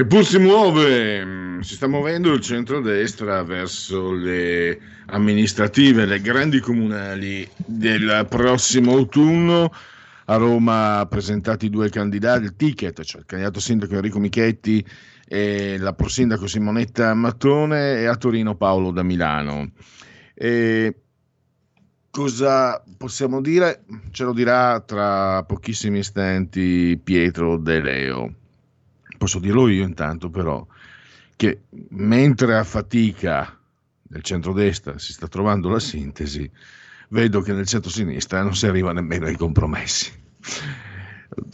Eppur si muove, si sta muovendo il centro-destra verso le amministrative, le grandi comunali del prossimo autunno. A Roma presentati due candidati, il ticket, cioè il candidato sindaco Enrico Michetti e la prosindaco Simonetta Mattone e a Torino Paolo da Milano. E cosa possiamo dire? Ce lo dirà tra pochissimi istanti Pietro De Leo posso dirlo io intanto però, che mentre a fatica nel centrodestra si sta trovando la sintesi, vedo che nel centro-sinistra non si arriva nemmeno ai compromessi.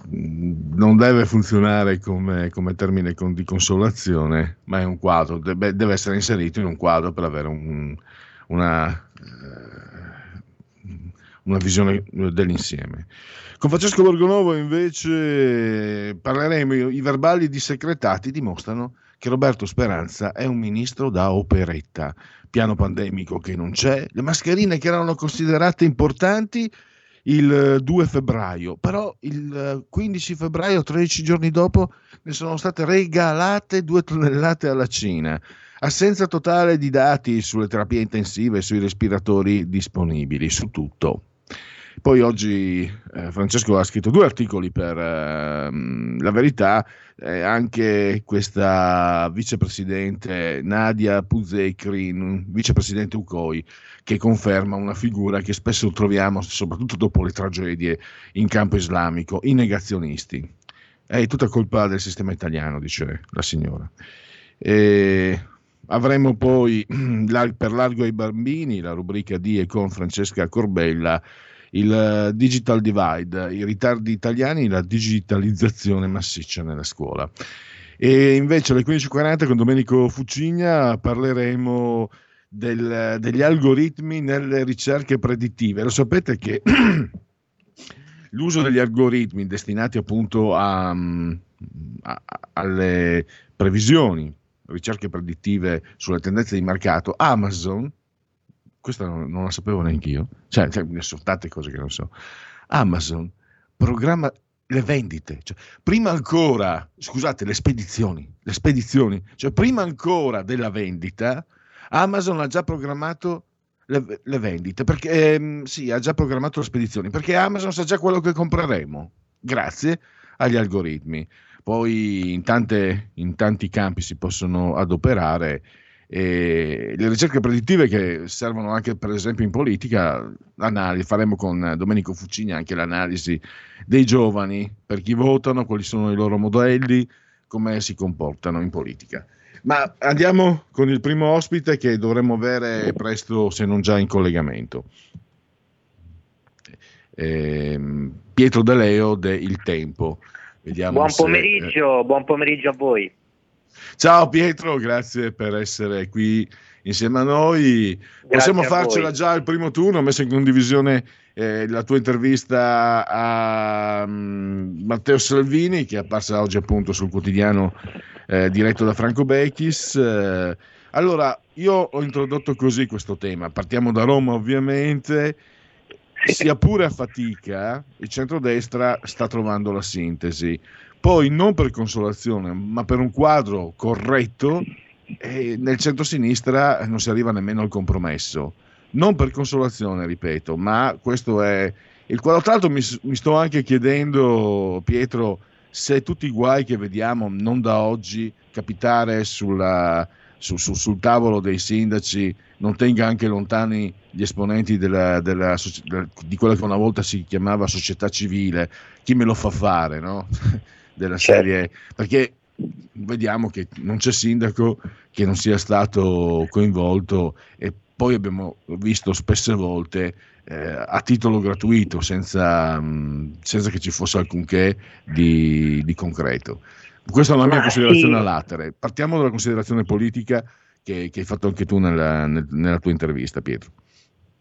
Non deve funzionare come, come termine con, di consolazione, ma è un quadro, deve, deve, essere inserito in un quadro per avere un, una, eh, una visione dell'insieme. Con Francesco Borgonovo invece parleremo, i verbali dissecretati dimostrano che Roberto Speranza è un ministro da operetta, piano pandemico che non c'è, le mascherine che erano considerate importanti il 2 febbraio, però il 15 febbraio, 13 giorni dopo, ne sono state regalate due tonnellate alla Cina. Assenza totale di dati sulle terapie intensive sui respiratori disponibili, su tutto. Poi oggi eh, Francesco ha scritto due articoli per eh, La Verità, eh, anche questa vicepresidente Nadia Puzekrin, vicepresidente UCOI, che conferma una figura che spesso troviamo, soprattutto dopo le tragedie in campo islamico, i negazionisti. È tutta colpa del sistema italiano, dice la signora. E avremo poi per largo ai bambini la rubrica di e con Francesca Corbella il eh, digital divide, i ritardi italiani, la digitalizzazione massiccia nella scuola. E invece alle 15.40 con Domenico Fucigna parleremo del, degli algoritmi nelle ricerche predittive. Lo sapete che l'uso degli algoritmi destinati appunto a, a, alle previsioni, ricerche predittive sulle tendenze di mercato, Amazon questa non, non la sapevo neanche io, cioè, cioè, sono tante cose che non so. Amazon programma le vendite, cioè, prima ancora, scusate, le spedizioni, le spedizioni, cioè prima ancora della vendita, Amazon ha già programmato le, le vendite, perché ehm, sì, ha già programmato le spedizioni, perché Amazon sa già quello che compreremo, grazie agli algoritmi. Poi in, tante, in tanti campi si possono adoperare e le ricerche predittive che servono anche per esempio in politica, faremo con Domenico Fuccini anche l'analisi dei giovani, per chi votano, quali sono i loro modelli, come si comportano in politica. Ma andiamo con il primo ospite che dovremmo avere presto, se non già in collegamento. Eh, Pietro De Leo de Il Tempo. Vediamo buon pomeriggio, se, buon pomeriggio a voi. Ciao Pietro, grazie per essere qui insieme a noi. Grazie Possiamo a farcela voi. già al primo turno, ho messo in condivisione eh, la tua intervista a um, Matteo Salvini, che è apparsa oggi appunto sul quotidiano eh, diretto da Franco Becchis. Eh, allora, io ho introdotto così questo tema, partiamo da Roma ovviamente, sia pure a fatica, il centrodestra sta trovando la sintesi poi non per consolazione, ma per un quadro corretto, eh, nel centro-sinistra non si arriva nemmeno al compromesso. Non per consolazione, ripeto, ma questo è il quadro. Tra l'altro mi, mi sto anche chiedendo, Pietro, se tutti i guai che vediamo non da oggi capitare sulla, su, su, sul tavolo dei sindaci non tenga anche lontani gli esponenti della, della, di quella che una volta si chiamava società civile, chi me lo fa fare, no? Della certo. serie, perché vediamo che non c'è sindaco che non sia stato coinvolto e poi abbiamo visto spesse volte eh, a titolo gratuito, senza, mh, senza, che ci fosse alcunché di, di concreto. Questa è la mia Ma considerazione sì. all'atere. Partiamo dalla considerazione politica che, che hai fatto anche tu nella, nella tua intervista, Pietro.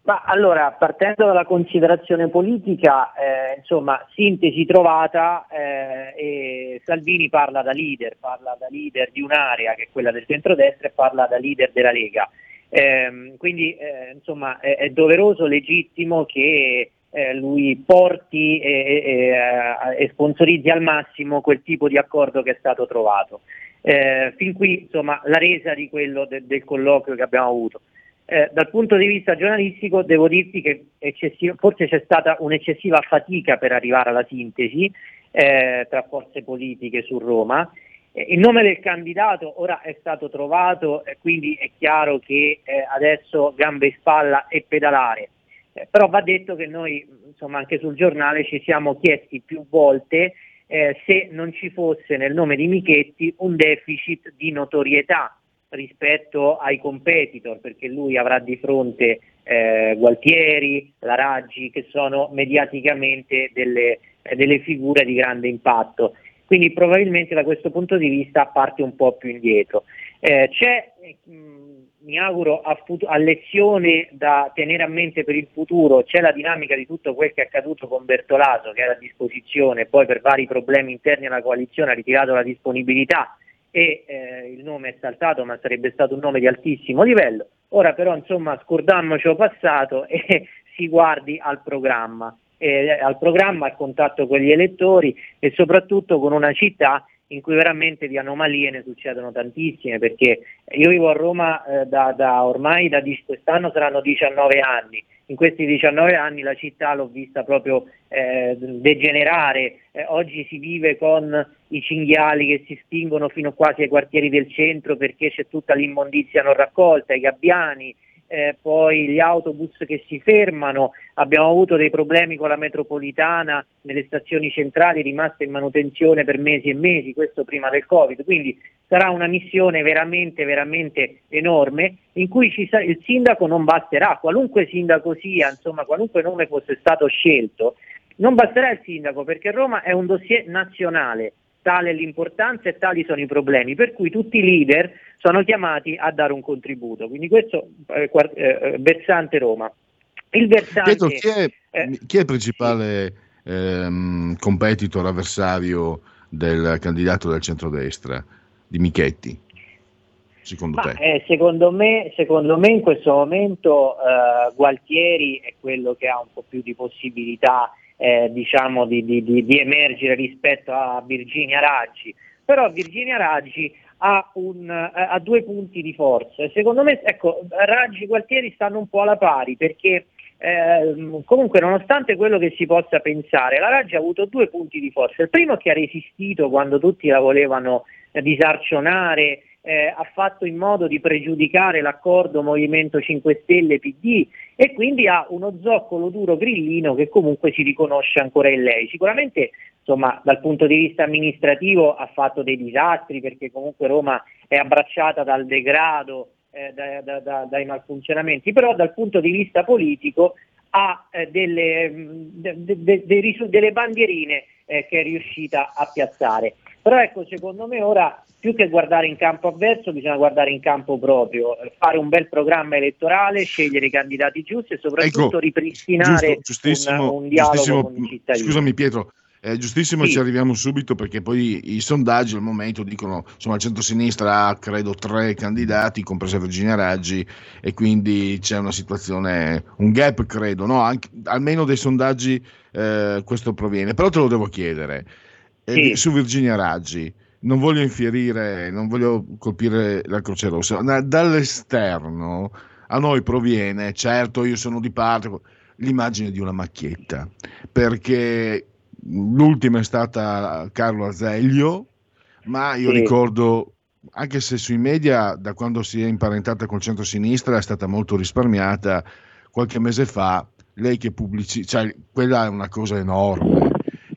Ma allora, partendo dalla considerazione politica, eh, insomma, sintesi trovata eh, Salvini parla da leader, parla da leader di un'area che è quella del centrodestra e parla da leader della Lega. Eh, quindi, eh, insomma, è, è, doveroso, legittimo che eh, lui porti e, e, e, sponsorizzi al massimo quel tipo di accordo che è stato trovato. Eh, fin qui, insomma, la resa di quello de, del colloquio che abbiamo avuto. Eh, dal punto di vista giornalistico devo dirti che forse c'è stata un'eccessiva fatica per arrivare alla sintesi eh, tra forze politiche su Roma. Eh, il nome del candidato ora è stato trovato quindi è chiaro che eh, adesso gambe in spalla e pedalare. Eh, però va detto che noi insomma, anche sul giornale ci siamo chiesti più volte se non ci fosse nel nome di Michetti un deficit di notorietà rispetto ai competitor, perché lui avrà di fronte eh, Gualtieri, la Raggi, che sono mediaticamente delle, delle figure di grande impatto. Quindi probabilmente da questo punto di vista parte un po' più indietro. Eh, c'è, mh, mm, mi auguro, a, fut- a, lezione da tenere a mente per il futuro, c'è la dinamica di tutto quel che è accaduto con Bertolaso, che era a disposizione, poi per vari problemi interni alla coalizione ha ritirato la disponibilità e eh, il nome è saltato ma sarebbe stato un nome di altissimo livello. Ora però insomma scordammoci passato e si guardi al programma, eh, al programma, al contatto con gli elettori e soprattutto con una città in cui veramente di anomalie ne succedono tantissime perché io vivo a Roma eh, da, da, ormai da quest'anno saranno 19 anni. In questi 19 anni la città l'ho vista proprio eh, degenerare, eh, oggi si vive con i cinghiali che si spingono fino quasi ai quartieri del centro perché c'è tutta l'immondizia non raccolta, i gabbiani, eh, poi gli autobus che si fermano, abbiamo avuto dei problemi con la metropolitana nelle stazioni centrali rimaste in manutenzione per mesi e mesi, questo prima del Covid, quindi sarà una missione veramente, veramente enorme in cui sa- il sindaco non basterà, qualunque sindaco sia, insomma qualunque nome fosse stato scelto, non basterà il sindaco perché Roma è un dossier nazionale, tale l'importanza e tali sono i problemi, per cui tutti i leader sono chiamati a dare un contributo. Quindi questo è eh, eh, versante Roma. Il versante, Pietro, chi, è, eh, chi è il principale ehm, competitor, avversario del candidato del centrodestra, di Michetti? Secondo Ma, te? Eh, secondo, me, secondo, me, in questo momento eh, Gualtieri è quello che ha un po' più di possibilità eh, diciamo di, di, di, di, emergere rispetto a Virginia Raggi, però Virginia Raggi ha, un, eh, ha, due punti di forza. Secondo me ecco, Raggi e Gualtieri stanno un po' alla pari perché eh, comunque nonostante quello che si possa pensare, la Raggi ha avuto due punti di forza. Il primo è che ha resistito quando tutti la volevano disarcionare eh, ha fatto in modo di pregiudicare l'accordo Movimento 5 Stelle PD e quindi ha uno zoccolo duro grillino che comunque si riconosce ancora in lei. Sicuramente insomma, dal punto di vista amministrativo ha fatto dei disastri perché comunque Roma è abbracciata dal degrado, eh, da, da, da, dai malfunzionamenti, però dal punto di vista politico ha eh, delle, de, de, de, delle, bandierine eh, che è riuscita a piazzare. Però ecco, secondo me ora più che guardare in campo avverso bisogna guardare in campo proprio, fare un bel programma elettorale, scegliere i candidati giusti e soprattutto ecco, ripristinare giusto, un, un, dialogo con i cittadini. Scusami Pietro, eh, giustissimo, sì. ci arriviamo subito perché poi i sondaggi al momento dicono insomma il centro-sinistra ha credo tre candidati, compresa Virginia Raggi, e quindi c'è una situazione, un gap credo, no? Anche, almeno dai sondaggi eh, questo proviene. Però te lo devo chiedere, eh, sì. su Virginia Raggi. Non voglio infierire, non voglio colpire la Croce Rossa, dall'esterno a noi proviene, certo io sono di parte, l'immagine di una macchietta, perché l'ultima è stata Carlo Azeglio, ma io sì. ricordo anche se sui media da quando si è imparentata col centro-sinistra è stata molto risparmiata, qualche mese fa. Lei che pubblicizza, cioè, quella è una cosa enorme,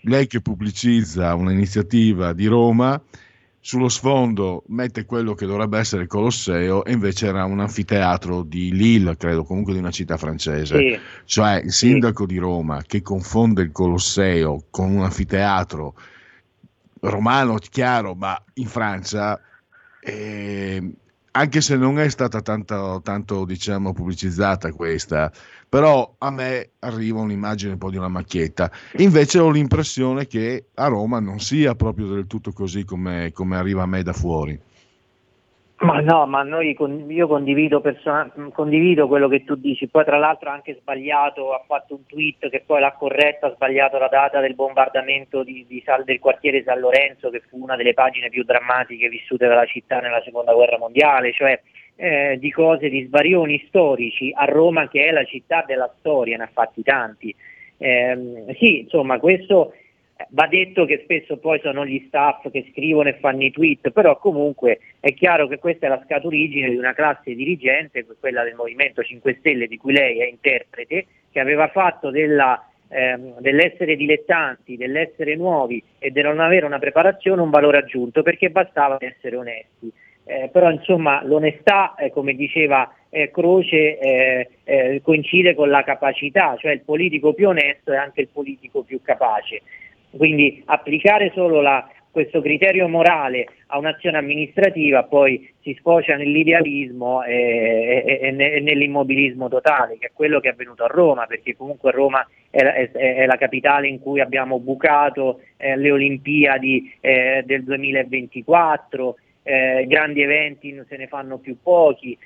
lei che pubblicizza un'iniziativa di Roma, sullo sfondo mette quello che dovrebbe essere il Colosseo e invece era un anfiteatro di Lille, credo, comunque di una città francese. Sì. Cioè il sindaco sì. di Roma che confonde il Colosseo con un anfiteatro romano, chiaro, ma in Francia, eh, anche se non è stata tanto, tanto diciamo, pubblicizzata questa, però a me arriva un'immagine un po' di una macchietta. Invece ho l'impressione che a Roma non sia proprio del tutto così come, come arriva a me da fuori. Ma no, ma noi, io condivido, person- condivido, quello che tu dici, poi tra l'altro ha anche sbagliato, ha fatto un tweet che poi l'ha corretto, ha sbagliato la data del bombardamento di, di del quartiere San Lorenzo, che fu una delle pagine più drammatiche vissute dalla città nella seconda guerra mondiale, cioè eh, di cose, di svarioni storici a Roma che è la città della storia, ne ha fatti tanti. Eh, sì, insomma, questo Va detto che spesso poi sono gli staff che scrivono e fanno i tweet, però comunque è chiaro che questa è la scaturigine di una classe dirigente, quella del Movimento 5 Stelle di cui lei è interprete, che aveva fatto della, ehm, dell'essere dilettanti, dell'essere nuovi e del non avere una preparazione un valore aggiunto perché bastava essere onesti. Eh, però insomma l'onestà, eh, come diceva eh, Croce, eh, eh, coincide con la capacità, cioè il politico più onesto è anche il politico più capace. Quindi applicare solo la, questo criterio morale a un'azione amministrativa poi si sfocia nell'idealismo e, e, e, nell'immobilismo totale, che è quello che è avvenuto a Roma, perché comunque Roma è, è, è la capitale in cui abbiamo bucato eh, le Olimpiadi eh, del 2024, eh, grandi eventi se ne fanno più pochi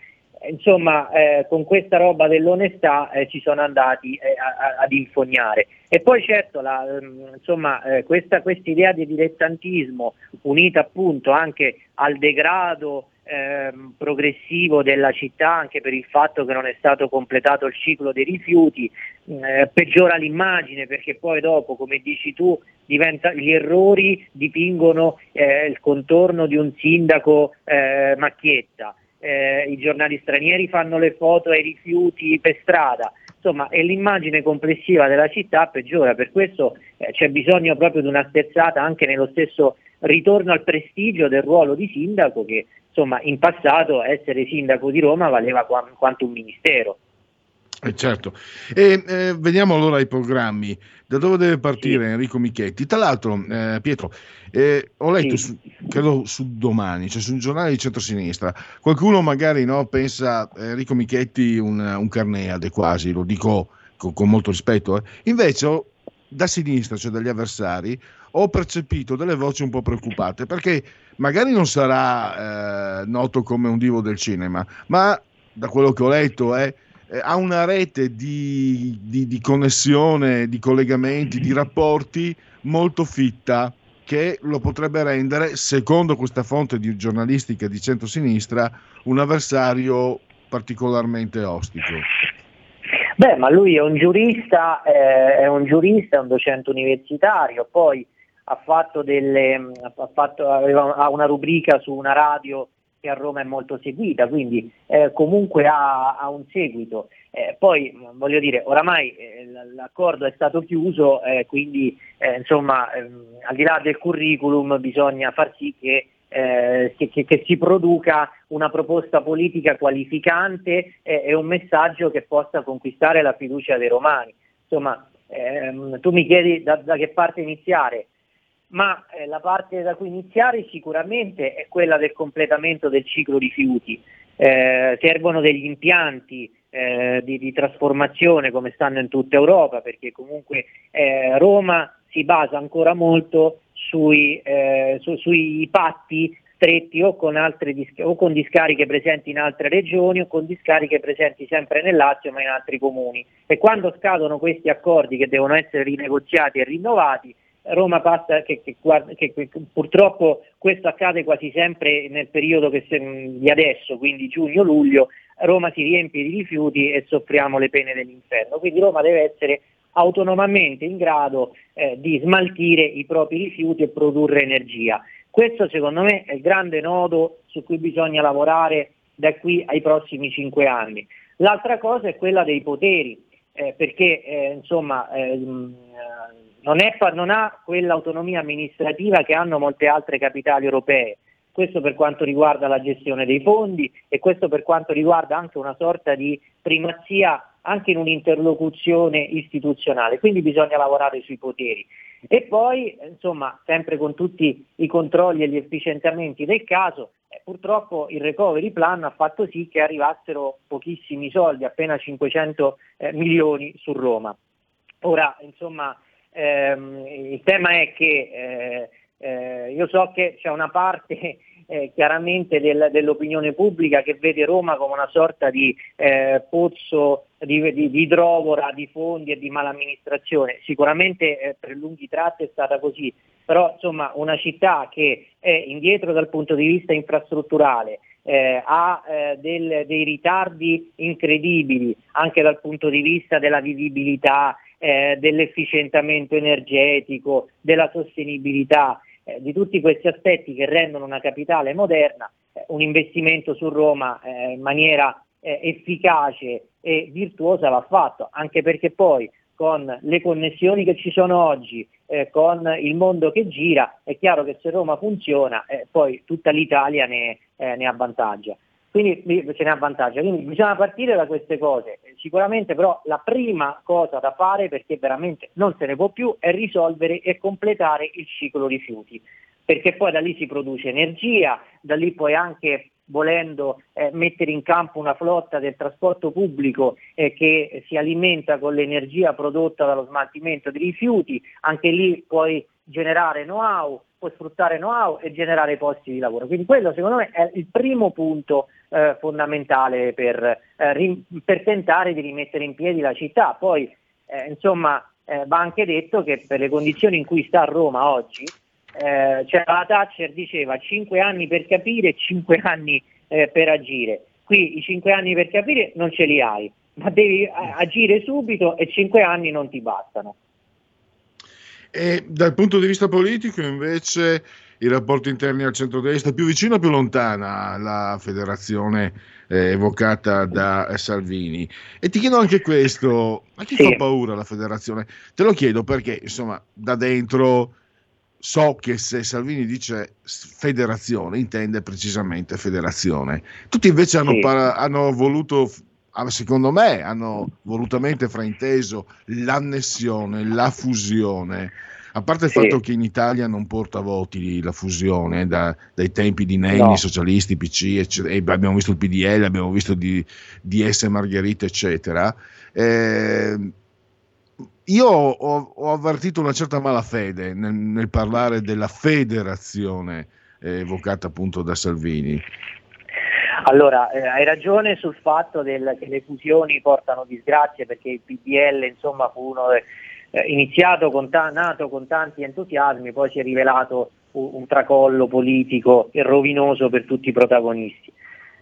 insomma eh, con questa roba dell'onestà eh, ci sono andati eh, a, ad infognare. E poi certo la, mm, insomma, eh, questa idea di dilettantismo unita appunto anche al degrado ehm, progressivo della città anche per il fatto che non è stato completato il ciclo dei rifiuti, eh, peggiora l'immagine perché poi dopo, come dici tu, diventa, gli errori dipingono eh, il contorno di un sindaco macchietta eh, i giornali stranieri fanno le foto ai rifiuti per strada, insomma e l'immagine complessiva della città peggiora, per questo eh, c'è bisogno proprio di una sterzata anche nello stesso ritorno al prestigio del ruolo di sindaco che insomma in passato essere sindaco di Roma valeva qu- quanto un ministero. Eh certo. E, eh, veniamo allora ai programmi. Da dove deve partire sì. Enrico Michetti? Tra l'altro, eh, Pietro, eh, ho letto, sì. su, credo su domani, cioè su un giornale di centrosinistra, qualcuno magari no, pensa eh, Enrico Michetti un, un carneade quasi, lo dico con, con molto rispetto, eh. invece da sinistra, cioè dagli avversari, ho percepito delle voci un po' preoccupate perché magari non sarà noto come un divo del cinema, ma da quello che ho letto è ha una rete di, di, di, connessione, di collegamenti, di rapporti molto fitta che lo potrebbe rendere, secondo questa fonte di giornalistica di centrosinistra, un avversario particolarmente ostico. Beh, ma lui è un giurista, eh, è un giurista, è un docente universitario, poi ha fatto delle, ha fatto, aveva, una rubrica su una radio che a Roma è molto seguita, quindi eh, comunque ha, ha, un seguito. Eh, poi voglio dire, oramai eh, l'accordo è stato chiuso, eh, quindi eh, insomma ehm, al di là del curriculum bisogna far sì che, eh, che, che, si produca una proposta politica qualificante e un messaggio che possa conquistare la fiducia dei romani. Insomma, ehm, tu mi chiedi da, da che parte iniziare ma eh, la parte da cui iniziare sicuramente è quella del completamento del ciclo rifiuti. Eh, servono degli impianti eh, di, di, trasformazione come stanno in tutta Europa, perché comunque eh, Roma si basa ancora molto sui, eh, su, sui patti stretti o con, dis- o con, discariche presenti in altre regioni o con discariche presenti sempre nel Lazio ma in altri comuni. E quando scadono questi accordi che devono essere rinegoziati e rinnovati, Roma passa che, che, che, che, purtroppo questo accade quasi sempre nel periodo di adesso, quindi giugno-luglio, Roma si riempie di rifiuti e soffriamo le pene dell'inferno. Quindi Roma deve essere autonomamente in grado eh, di smaltire i propri rifiuti e produrre energia. Questo secondo me è il grande nodo su cui bisogna lavorare da qui ai prossimi cinque anni. L'altra cosa è quella dei poteri, eh, perché eh, insomma, ehm, non, è, non ha quell'autonomia amministrativa che hanno molte altre capitali europee. Questo per quanto riguarda la gestione dei fondi e questo per quanto riguarda anche una sorta di primazia anche in un'interlocuzione istituzionale, quindi bisogna lavorare sui poteri. E poi, insomma, sempre con tutti i controlli e gli efficientamenti del caso, eh, purtroppo il recovery plan ha fatto sì che arrivassero pochissimi soldi, appena 500 eh, milioni su Roma. Ora, insomma, ehm, il tema è che eh, eh io so che c'è una parte eh, chiaramente del, dell'opinione pubblica che vede Roma come una sorta di eh, pozzo di, di, di, idrovora, di fondi e di malamministrazione. Sicuramente eh, per lunghi tratti è stata così, però insomma una città che è indietro dal punto di vista infrastrutturale, eh, ha eh, del, dei ritardi incredibili anche dal punto di vista della vivibilità, eh, dell'efficientamento energetico, della sostenibilità eh, di tutti questi aspetti che rendono una capitale moderna, eh, un investimento su Roma eh, in maniera eh, efficace e virtuosa va fatto, anche perché poi con le connessioni che ci sono oggi, eh, con il mondo che gira, è chiaro che se Roma funziona, eh, poi tutta l'Italia ne, ne avvantaggia. Quindi ce ne avvantaggia. Quindi bisogna partire da queste cose. Sicuramente però la prima cosa da fare, perché veramente non se ne può più, è risolvere e completare il ciclo rifiuti. Perché poi da lì si produce energia, da lì poi anche volendo eh, mettere in campo una flotta del trasporto pubblico eh, che si alimenta con l'energia prodotta dallo smaltimento di rifiuti, anche lì puoi generare know-how, puoi sfruttare know-how e generare posti di lavoro. Quindi quello secondo me è il primo punto eh, fondamentale per, eh, rim- per, tentare di rimettere in piedi la città. Poi eh, insomma eh, va anche detto che per le condizioni in cui sta Roma oggi, eh, cioè la Thatcher diceva 5 anni per capire e 5 anni eh, per agire. Qui i 5 anni per capire non ce li hai, ma devi agire subito e 5 anni non ti bastano. E dal punto di vista politico, invece, i rapporti interni al centro-destra, più vicino o più lontana la federazione eh, evocata da Salvini. E ti chiedo anche questo, a chi sì. fa paura la federazione? Te lo chiedo perché, insomma, da dentro so che se Salvini dice federazione, intende precisamente federazione. Tutti invece hanno, sì. para- hanno voluto secondo me hanno volutamente frainteso l'annessione, la fusione. A parte il sì. fatto che in Italia non porta voti la fusione da, dai tempi di Nenni, no. socialisti, PC, eccetera, abbiamo visto il PDL, abbiamo visto di, DS Margherita, eccetera. Eh, io ho, ho, avvertito una certa malafede nel, nel parlare della federazione eh, evocata appunto da Salvini. Allora, eh, hai ragione sul fatto del, che le fusioni portano disgrazie perché il PDL insomma, fu uno eh, iniziato con ta- nato con tanti entusiasmi, poi si è rivelato un, un tracollo politico e rovinoso per tutti i protagonisti.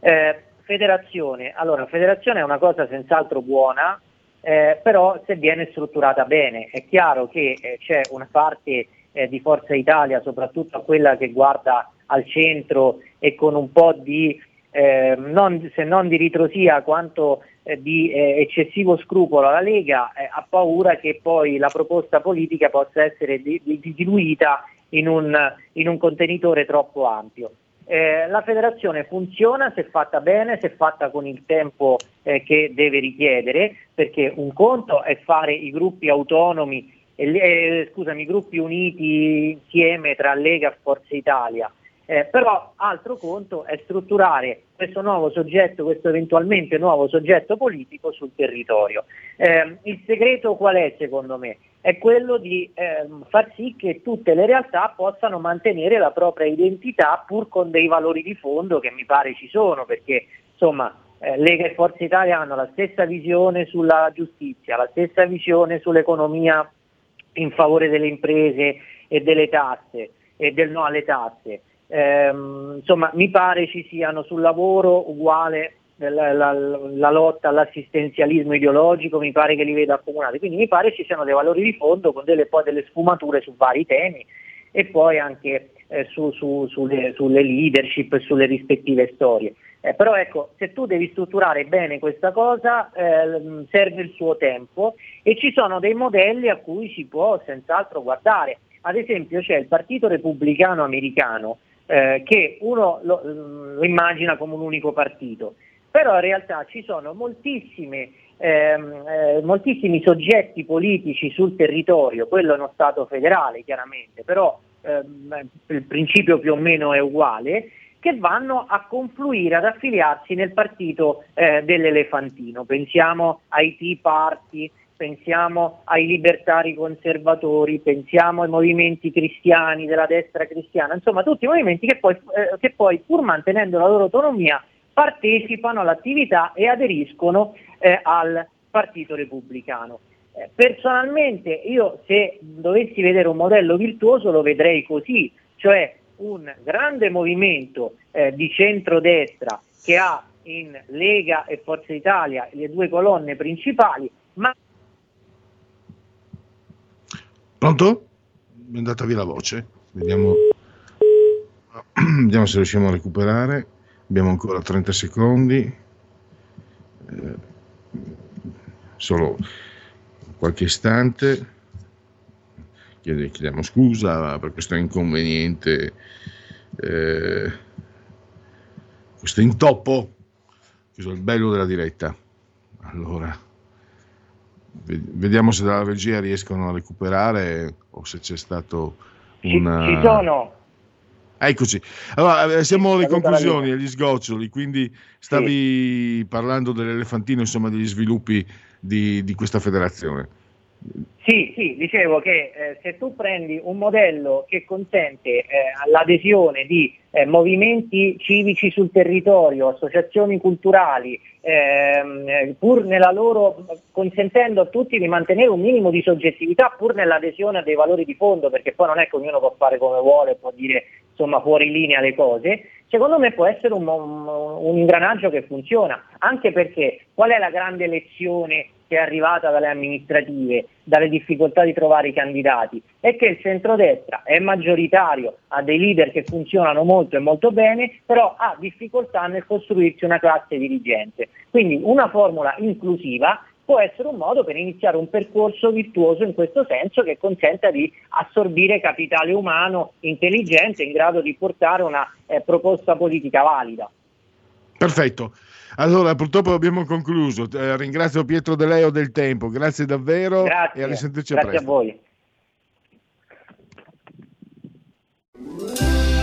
Eh, federazione, allora, federazione è una cosa senz'altro buona, eh, però se viene strutturata bene. È chiaro che eh, c'è una parte eh, di Forza Italia, soprattutto quella che guarda al centro e con un po' di eh, non, se non di ritrosia quanto eh, di eh, eccessivo scrupolo alla Lega, eh, ha paura che poi la proposta politica possa essere di, di, diluita in un, in un, contenitore troppo ampio. Eh, la federazione funziona se fatta bene, se fatta con il tempo eh, che deve richiedere, perché un conto è fare i gruppi autonomi, scusami, i gruppi uniti insieme tra Lega e Forza Italia, eh, però altro conto è strutturare questo nuovo soggetto, questo eventualmente nuovo soggetto politico sul territorio. Eh, il segreto qual è secondo me? È quello di eh, far sì che tutte le realtà possano mantenere la propria identità pur con dei valori di fondo che mi pare ci sono, perché insomma eh, Lega e Forza Italia hanno la stessa visione sulla giustizia, la stessa visione sull'economia in favore delle imprese e delle tasse e del no alle tasse ehm, insomma mi pare ci siano sul lavoro uguale la, la, la, lotta all'assistenzialismo ideologico, mi pare che li veda accomunati, quindi mi pare ci siano dei valori di fondo con delle, poi delle sfumature su vari temi e poi anche eh, su, su, sulle, sulle, leadership sulle rispettive storie. Eh, però ecco, se tu devi strutturare bene questa cosa eh, serve il suo tempo e ci sono dei modelli a cui si può senz'altro guardare. Ad esempio c'è il Partito Repubblicano Americano eh, che uno lo, lo immagina come un unico partito, però in realtà ci sono moltissime ehm, eh, moltissimi soggetti politici sul territorio, quello è uno Stato federale chiaramente, però ehm, il principio più o meno è uguale, che vanno a confluire, ad affiliarsi nel partito eh, dell'elefantino. Pensiamo ai Tea Party, pensiamo ai libertari conservatori, pensiamo ai movimenti cristiani della destra cristiana, insomma tutti i movimenti che poi, eh, che poi pur mantenendo la loro autonomia partecipano all'attività e aderiscono eh, al Partito Repubblicano. Eh, personalmente io se dovessi vedere un modello virtuoso lo vedrei così, cioè un grande movimento eh, di centrodestra che ha in Lega e Forza Italia le due colonne principali, ma... Pronto? Mi è andata via la voce, vediamo, vediamo se riusciamo a recuperare abbiamo ancora 30 secondi, eh, solo qualche istante. Chiediamo scusa per questo inconveniente, eh, questo intoppo. Questo è il bello della diretta. Allora, vediamo se dalla regia riescono a recuperare o se c'è stato una... Ci, ci sono, Eccoci, allora eh, siamo alle conclusioni, agli sgoccioli, quindi stavi sì. parlando dell'elefantino, insomma degli sviluppi di, di questa federazione. Sì, sì, dicevo che eh, se tu prendi un modello che consente eh, l'adesione di eh, movimenti civici sul territorio, associazioni culturali, ehm, eh, pur nella loro, consentendo a tutti di mantenere un minimo di soggettività pur nell'adesione a dei valori di fondo, perché poi non è che ognuno può fare come vuole, può dire insomma fuori linea le cose, secondo me può essere un, un, un ingranaggio che funziona, anche perché qual è la grande lezione che è arrivata dalle amministrative, dalle difficoltà di trovare i candidati, è che il centrodestra è maggioritario, ha dei leader che funzionano molto e molto bene, però ha difficoltà nel costruirsi una classe dirigente. Quindi una formula inclusiva può essere un modo per iniziare un percorso virtuoso in questo senso che consenta di assorbire capitale umano intelligente in grado di portare una eh, proposta politica valida. Perfetto. Allora, purtroppo abbiamo concluso. Eh, ringrazio Pietro De Leo del Tempo, grazie davvero grazie. e a risentirci grazie a presto. Grazie a voi.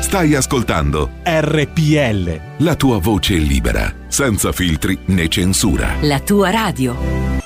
Stai ascoltando RPL. La tua voce libera, senza filtri né censura. La tua radio.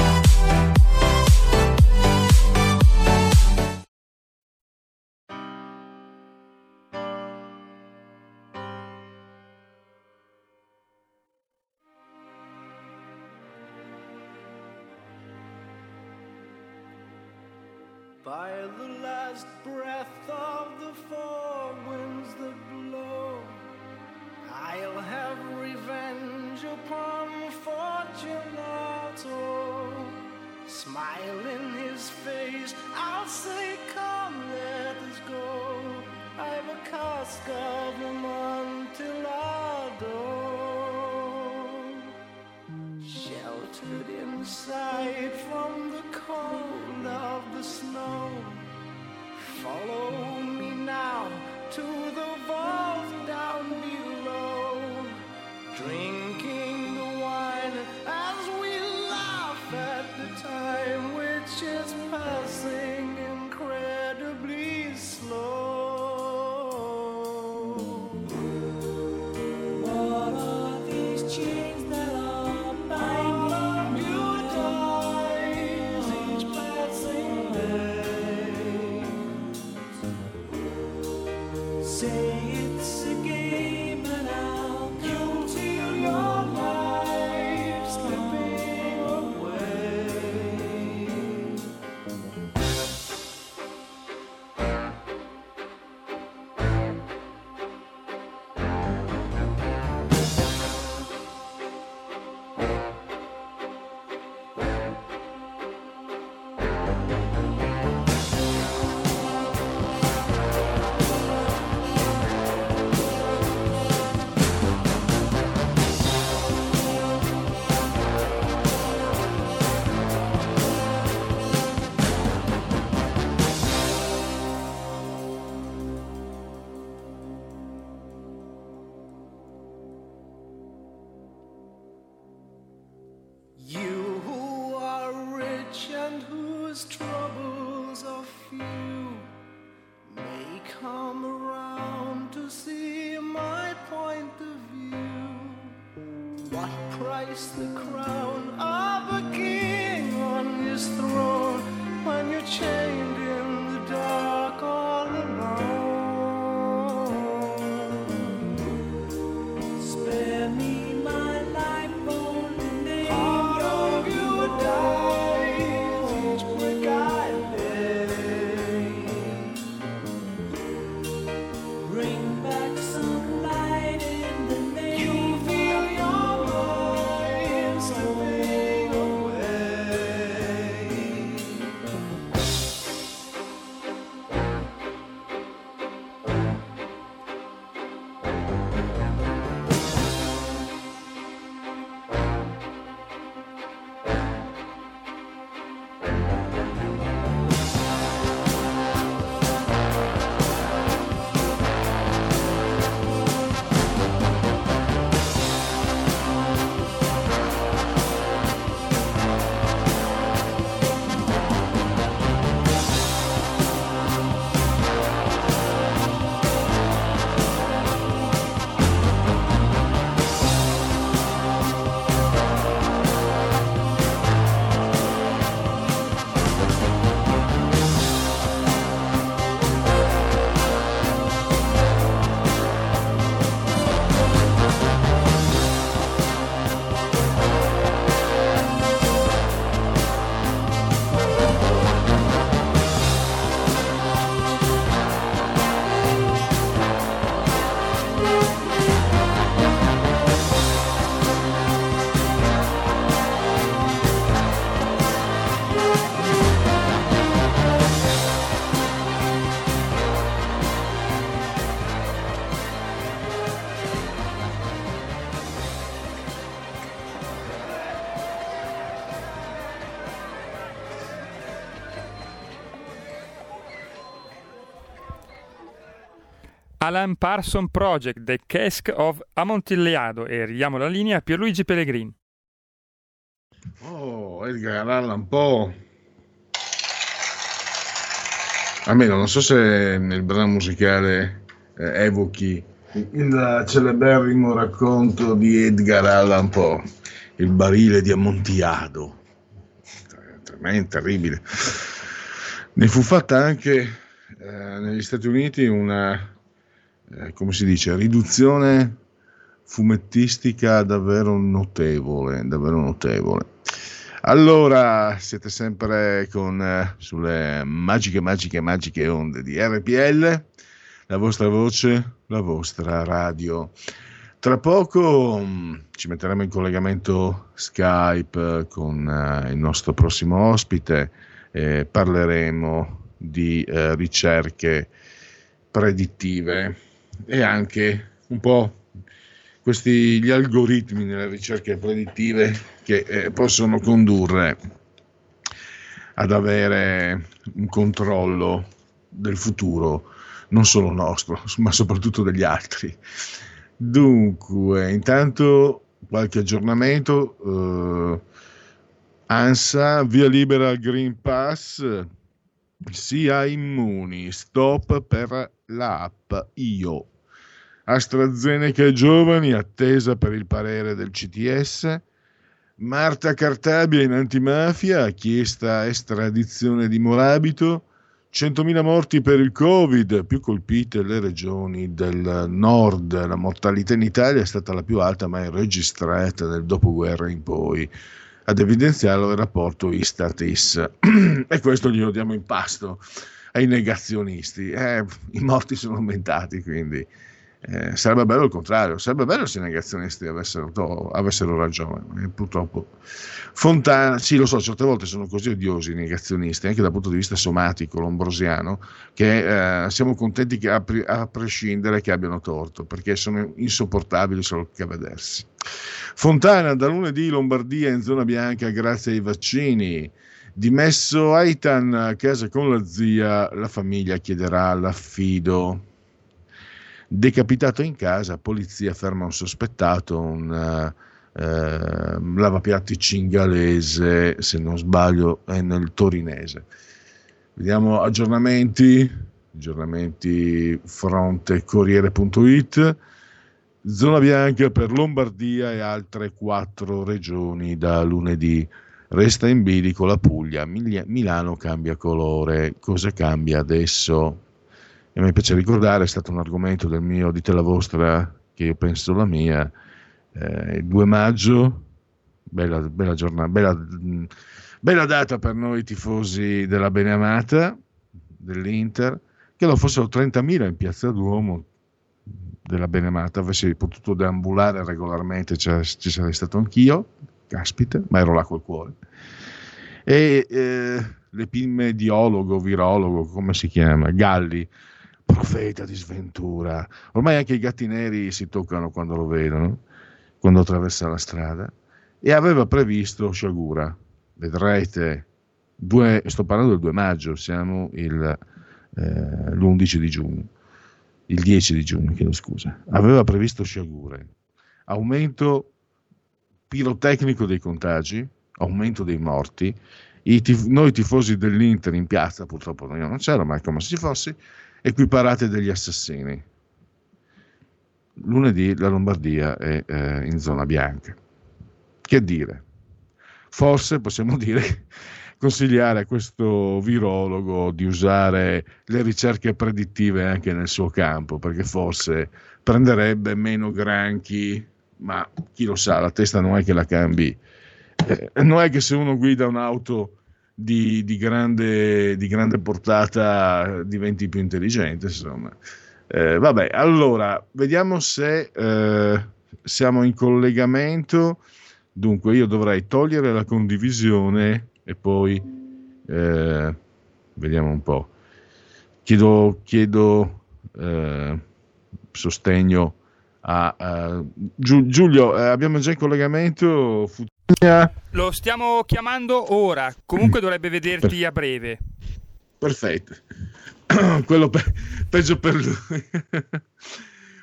Alan Parson Project, The Cask of Amontillado e ridiamo la linea a Pierluigi Pellegrini. Oh, Edgar Allan Poe. Almeno non so se nel brano musicale eh, evochi il celeberrimo racconto di Edgar Allan Poe, il barile di Amontillado. Tremendo, terribile. Ne fu fatta anche eh, negli Stati Uniti una, eh, come si dice, riduzione fumettistica davvero notevole, davvero notevole. Allora, siete sempre con eh, sulle magiche, magiche, magiche onde di RPL, la vostra voce, la vostra radio. Tra poco mh, ci metteremo in collegamento Skype con eh, il nostro prossimo ospite e parleremo di eh, ricerche predittive e anche un po' questi gli algoritmi nelle ricerche predittive che eh, possono condurre ad avere un controllo del futuro non solo nostro, ma soprattutto degli altri. Dunque, intanto qualche aggiornamento. eh, ANSA, via libera Green Pass, sia immuni, stop per l'app IO. AstraZeneca giovani, attesa per il parere del CTS. Marta Cartabia in antimafia, chiesta estradizione di Morabito. 100.000 morti per il Covid, più colpite le regioni del nord. La mortalità in Italia è stata la più alta mai registrata dal dopoguerra in poi, ad evidenziarlo il rapporto Istat-IS. e questo glielo diamo in pasto ai negazionisti. Eh, I morti sono aumentati, quindi eh, sarebbe bello il contrario, sarebbe bello se i negazionisti avessero, to- avessero ragione, eh, purtroppo. Fontana, sì lo so, certe volte sono così odiosi i negazionisti, anche dal punto di vista somatico, lombrosiano, che eh, siamo contenti che a, pri- a prescindere che abbiano torto, perché sono insopportabili solo che a vedersi. Fontana, da lunedì Lombardia in zona bianca grazie ai vaccini. Dimesso Aitan a casa con la zia, la famiglia chiederà l'affido. Decapitato in casa, polizia ferma un sospettato, un uh, eh, lavapiatti cingalese, se non sbaglio è nel torinese. Vediamo aggiornamenti, aggiornamenti fronte corriere.it, zona bianca per Lombardia e altre quattro regioni da lunedì. Resta in bilico la Puglia, Mil- Milano cambia colore, cosa cambia adesso? E mi piace ricordare, è stato un argomento del mio Dite la vostra, che io penso la mia, eh, il 2 maggio, bella, bella giornata, bella, mh, bella data per noi tifosi della Beneamata, dell'Inter, che lo fossero 30.000 in piazza Duomo della Benemata, avessi potuto deambulare regolarmente, cioè, ci sarei stato anch'io, caspita, ma ero là col cuore. E eh, l'epimediologo, virologo, come si chiama? Galli, profeta di sventura. Ormai anche i gatti neri si toccano quando lo vedono, quando attraversa la strada. E aveva previsto sciagura. Vedrete, due, sto parlando del 2 maggio, siamo il, eh, l'11 di giugno, il 10 di giugno, chiedo scusa. Aveva previsto sciagure, aumento pirotecnico dei contagi, aumento dei morti. Tif- noi tifosi dell'Inter in piazza, purtroppo io non c'ero, ma come se ci fossi, equiparate degli assassini. Lunedì la Lombardia è eh, in zona bianca. Che dire? Forse possiamo dire, consigliare a questo virologo di usare le ricerche predittive anche nel suo campo, perché forse prenderebbe meno granchi, ma chi lo sa, la testa non è che la cambi. Eh, non è che se uno guida un'auto di, di, grande, di grande portata diventi più intelligente, insomma. Eh, vabbè, allora, vediamo se eh, siamo in collegamento. Dunque, io dovrei togliere la condivisione e poi eh, vediamo un po'. Chiedo, chiedo eh, sostegno a, a Giulio. eh, abbiamo già in collegamento. Lo stiamo chiamando ora, comunque dovrebbe vederti a breve. Perfetto. Quello pe- peggio per lui.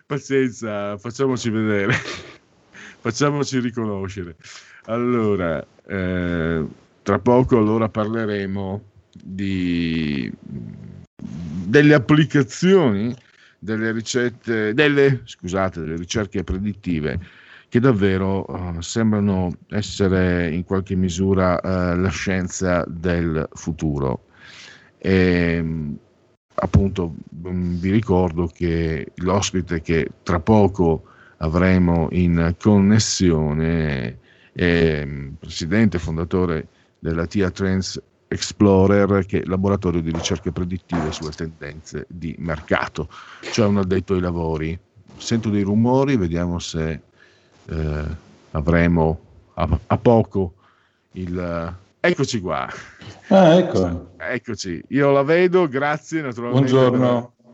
Pazienza, facciamoci vedere. facciamoci riconoscere. Allora, eh, tra poco allora parleremo di, delle applicazioni delle ricette, delle, scusate, delle ricerche predittive che davvero uh, sembrano essere in qualche misura uh, la scienza del futuro. E, appunto vi ricordo che l'ospite che tra poco avremo in connessione è presidente fondatore della TIA Trends Explorer, che è laboratorio di ricerche predittive sulle tendenze di mercato, cioè un addetto ai lavori. Sento dei rumori, vediamo se eh, avremo a, a, poco il... Eccoci qua. Ah, ecco. Eccoci, io la vedo, grazie naturalmente. Buongiorno. Per,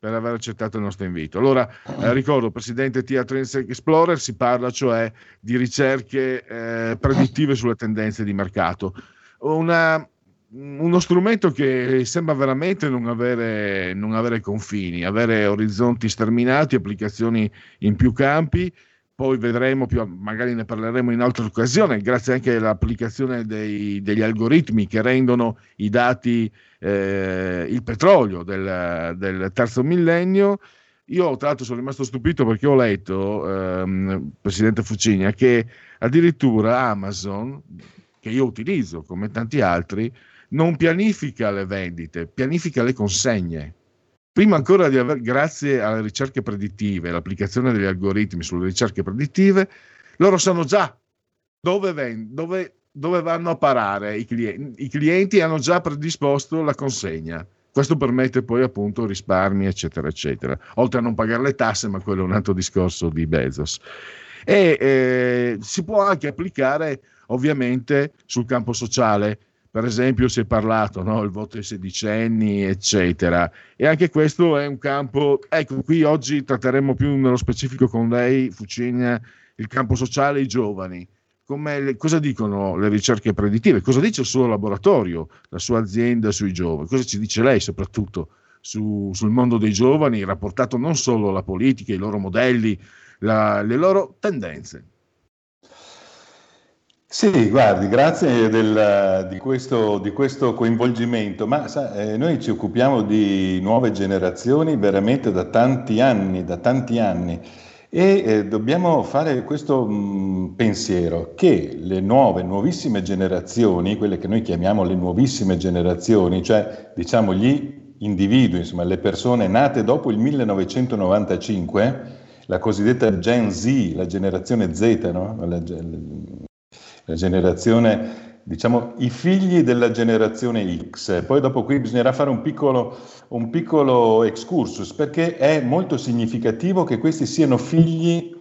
per aver accettato il nostro invito. Allora, eh, ricordo, Presidente TIA Trends Explorer, si parla cioè di ricerche eh, predittive sulle tendenze di mercato. Una, uno strumento che sembra veramente non avere, non avere confini, avere orizzonti sterminati, applicazioni in più campi poi vedremo più, magari ne parleremo in altre occasioni, grazie anche all'applicazione dei, degli algoritmi che rendono i dati, eh, il petrolio del, del, terzo millennio. Io tra l'altro sono rimasto stupito perché ho letto, ehm, Presidente Fucigna, che addirittura Amazon, che io utilizzo come tanti altri, non pianifica le vendite, pianifica le consegne prima ancora di aver, grazie alle ricerche predittive, l'applicazione degli algoritmi sulle ricerche predittive, loro sanno già dove, ven- dove, dove vanno a parare i clienti. I clienti hanno già predisposto la consegna. Questo permette poi appunto risparmi, eccetera, eccetera. Oltre a non pagare le tasse, ma quello è un altro discorso di Bezos. E eh, si può anche applicare ovviamente sul campo sociale per esempio si è parlato, no? il voto ai sedicenni, eccetera. E anche questo è un campo, ecco, qui oggi tratteremo più nello specifico con lei, Fucigna, il campo sociale e i giovani. Le, cosa dicono le ricerche predittive? Cosa dice il suo laboratorio, la sua azienda sui giovani? Cosa ci dice lei soprattutto su, sul mondo dei giovani, rapportato non solo alla politica, i loro modelli, la, le loro tendenze? Sì, guardi, grazie del- di, questo, di questo coinvolgimento, ma sa, eh, noi ci occupiamo di nuove generazioni veramente da tanti anni, da tanti anni e eh, dobbiamo fare questo mh, pensiero che le nuove, nuovissime generazioni, quelle che noi chiamiamo le nuovissime generazioni, cioè diciamo gli individui, insomma le persone nate dopo il 1995, la cosiddetta Gen Z, la generazione Z, no? La ge- la generazione, diciamo, i figli della generazione X. Poi dopo qui bisognerà fare un piccolo, un piccolo excursus perché è molto significativo che questi siano figli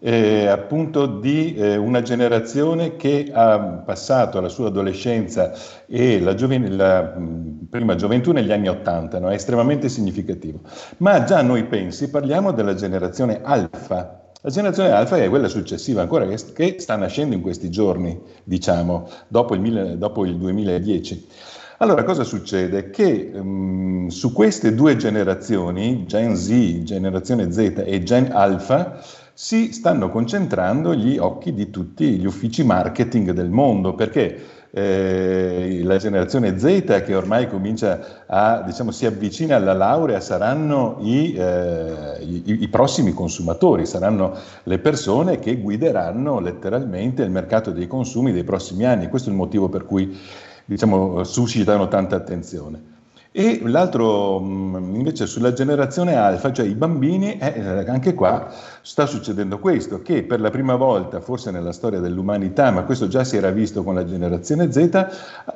eh, appunto di eh, una generazione che ha passato la sua adolescenza e la, gioven- la mh, prima gioventù negli anni Ottanta, no? è estremamente significativo. Ma già noi pensi, parliamo della generazione alfa, la generazione alfa è quella successiva ancora, che, che sta nascendo in questi giorni, diciamo, dopo il, dopo il 2010. Allora, cosa succede? Che um, su queste due generazioni, Gen Z, generazione Z e Gen Alpha, si stanno concentrando gli occhi di tutti gli uffici marketing del mondo, perché eh, la generazione Z che ormai comincia a, diciamo, si avvicina alla laurea saranno i, eh, i, i, prossimi consumatori, saranno le persone che guideranno letteralmente il mercato dei consumi dei prossimi anni. Questo è il motivo per cui diciamo, suscitano tanta attenzione. E l'altro invece sulla generazione alfa, cioè i bambini, eh, anche qua sta succedendo questo, che per la prima volta, forse nella storia dell'umanità, ma questo già si era visto con la generazione Z,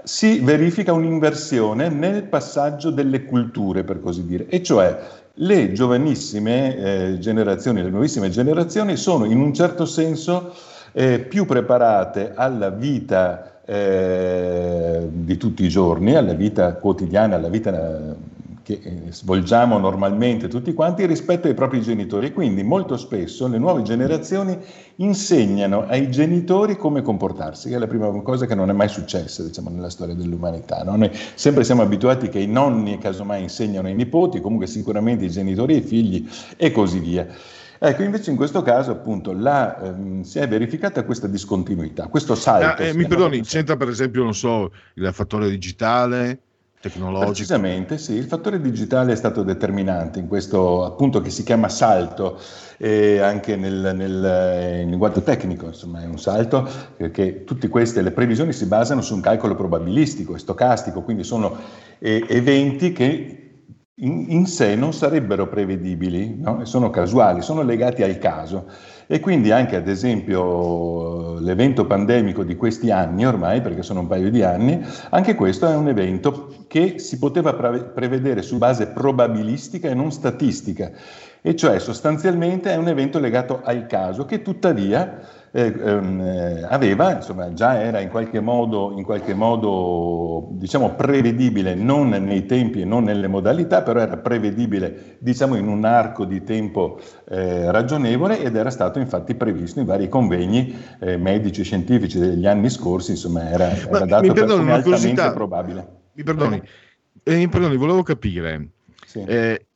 si verifica un'inversione nel passaggio delle culture, per così dire, e cioè le giovanissime eh, generazioni, le nuovissime generazioni sono in un certo senso eh, più preparate alla vita eh, di tutti i giorni, alla vita quotidiana, alla vita eh, che eh, svolgiamo normalmente tutti quanti rispetto ai propri genitori. Quindi molto spesso le nuove generazioni insegnano ai genitori come comportarsi, che è la prima cosa che non è mai successa diciamo, nella storia dell'umanità. No? Noi sempre siamo abituati che i nonni casomai insegnano ai nipoti, comunque sicuramente i genitori ai figli e così via. Ecco, invece in questo caso appunto la, ehm, si è verificata questa discontinuità, questo salto. Ah, eh, mi perdoni, c'entra per esempio, non so, il fattore digitale, tecnologico? Precisamente, sì, il fattore digitale è stato determinante in questo appunto che si chiama salto, e anche nel, nel, in linguaggio tecnico, insomma è un salto perché tutte queste, le previsioni si basano su un calcolo probabilistico e stocastico, quindi sono eh, eventi che in, in, sé non sarebbero prevedibili, no? sono casuali, sono legati al caso. E quindi anche ad esempio l'evento pandemico di questi anni ormai, perché sono un paio di anni, anche questo è un evento che si poteva prevedere su base probabilistica e non statistica, e cioè sostanzialmente è un evento legato al caso che tuttavia eh, ehm, aveva, insomma, già era in qualche modo, in qualche modo diciamo, prevedibile, non nei tempi e non nelle modalità, però era prevedibile diciamo, in un arco di tempo eh, ragionevole ed era stato infatti previsto in vari convegni eh, medici scientifici degli anni scorsi, insomma era, era dato mi perdoni, per come altamente probabile. Mi perdoni, eh, mi perdoni volevo capire. Sì. Eh,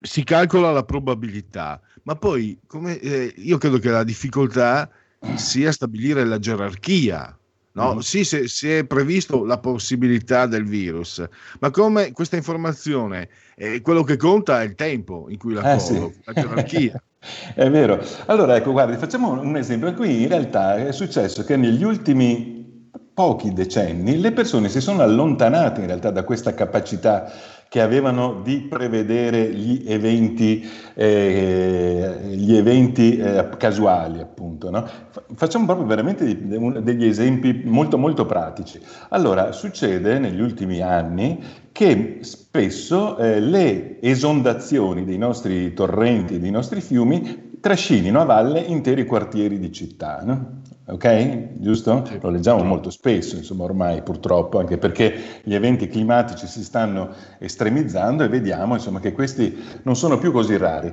si calcola la probabilità, ma poi come, eh, io credo che la difficoltà sia stabilire la gerarchia. No? Mm. Sì, se, si è previsto la possibilità del virus, ma come questa informazione, eh, quello che conta è il tempo in cui la Eh, colloco, sì. la gerarchia. È vero. Allora, ecco, guardi, facciamo un esempio. Qui in realtà è successo che negli ultimi pochi decenni le persone si sono allontanate in realtà da questa capacità che avevano di prevedere gli eventi, eh, gli eventi eh, casuali, appunto. No? Fa- Facciamo proprio veramente degli esempi molto, molto pratici. Allora, succede negli ultimi anni che spesso eh, le esondazioni dei nostri torrenti, dei nostri fiumi, trascinino a valle interi quartieri di città. No? Ok? Giusto? Lo leggiamo molto spesso, insomma, ormai purtroppo, anche perché gli eventi climatici si stanno estremizzando e vediamo, insomma, che questi non sono più così rari.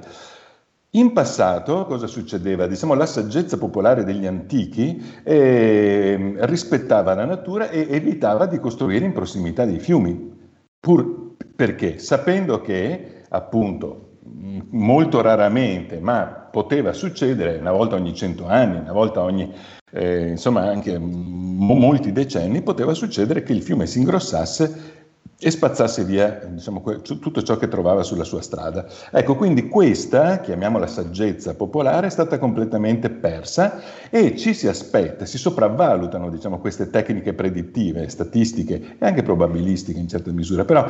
In passato cosa succedeva? Diciamo, la saggezza popolare degli antichi eh, rispettava la natura e evitava di costruire in prossimità dei fiumi, pur perché sapendo che appunto molto raramente, ma poteva succedere una volta ogni cento anni, una volta ogni, eh, insomma anche mo- molti decenni, poteva succedere che il fiume si ingrossasse e spazzasse via diciamo, que- tutto ciò che trovava sulla sua strada. Ecco, quindi questa, chiamiamola saggezza popolare, è stata completamente persa e ci si aspetta, si sopravvalutano diciamo, queste tecniche predittive, statistiche e anche probabilistiche in certa misura, però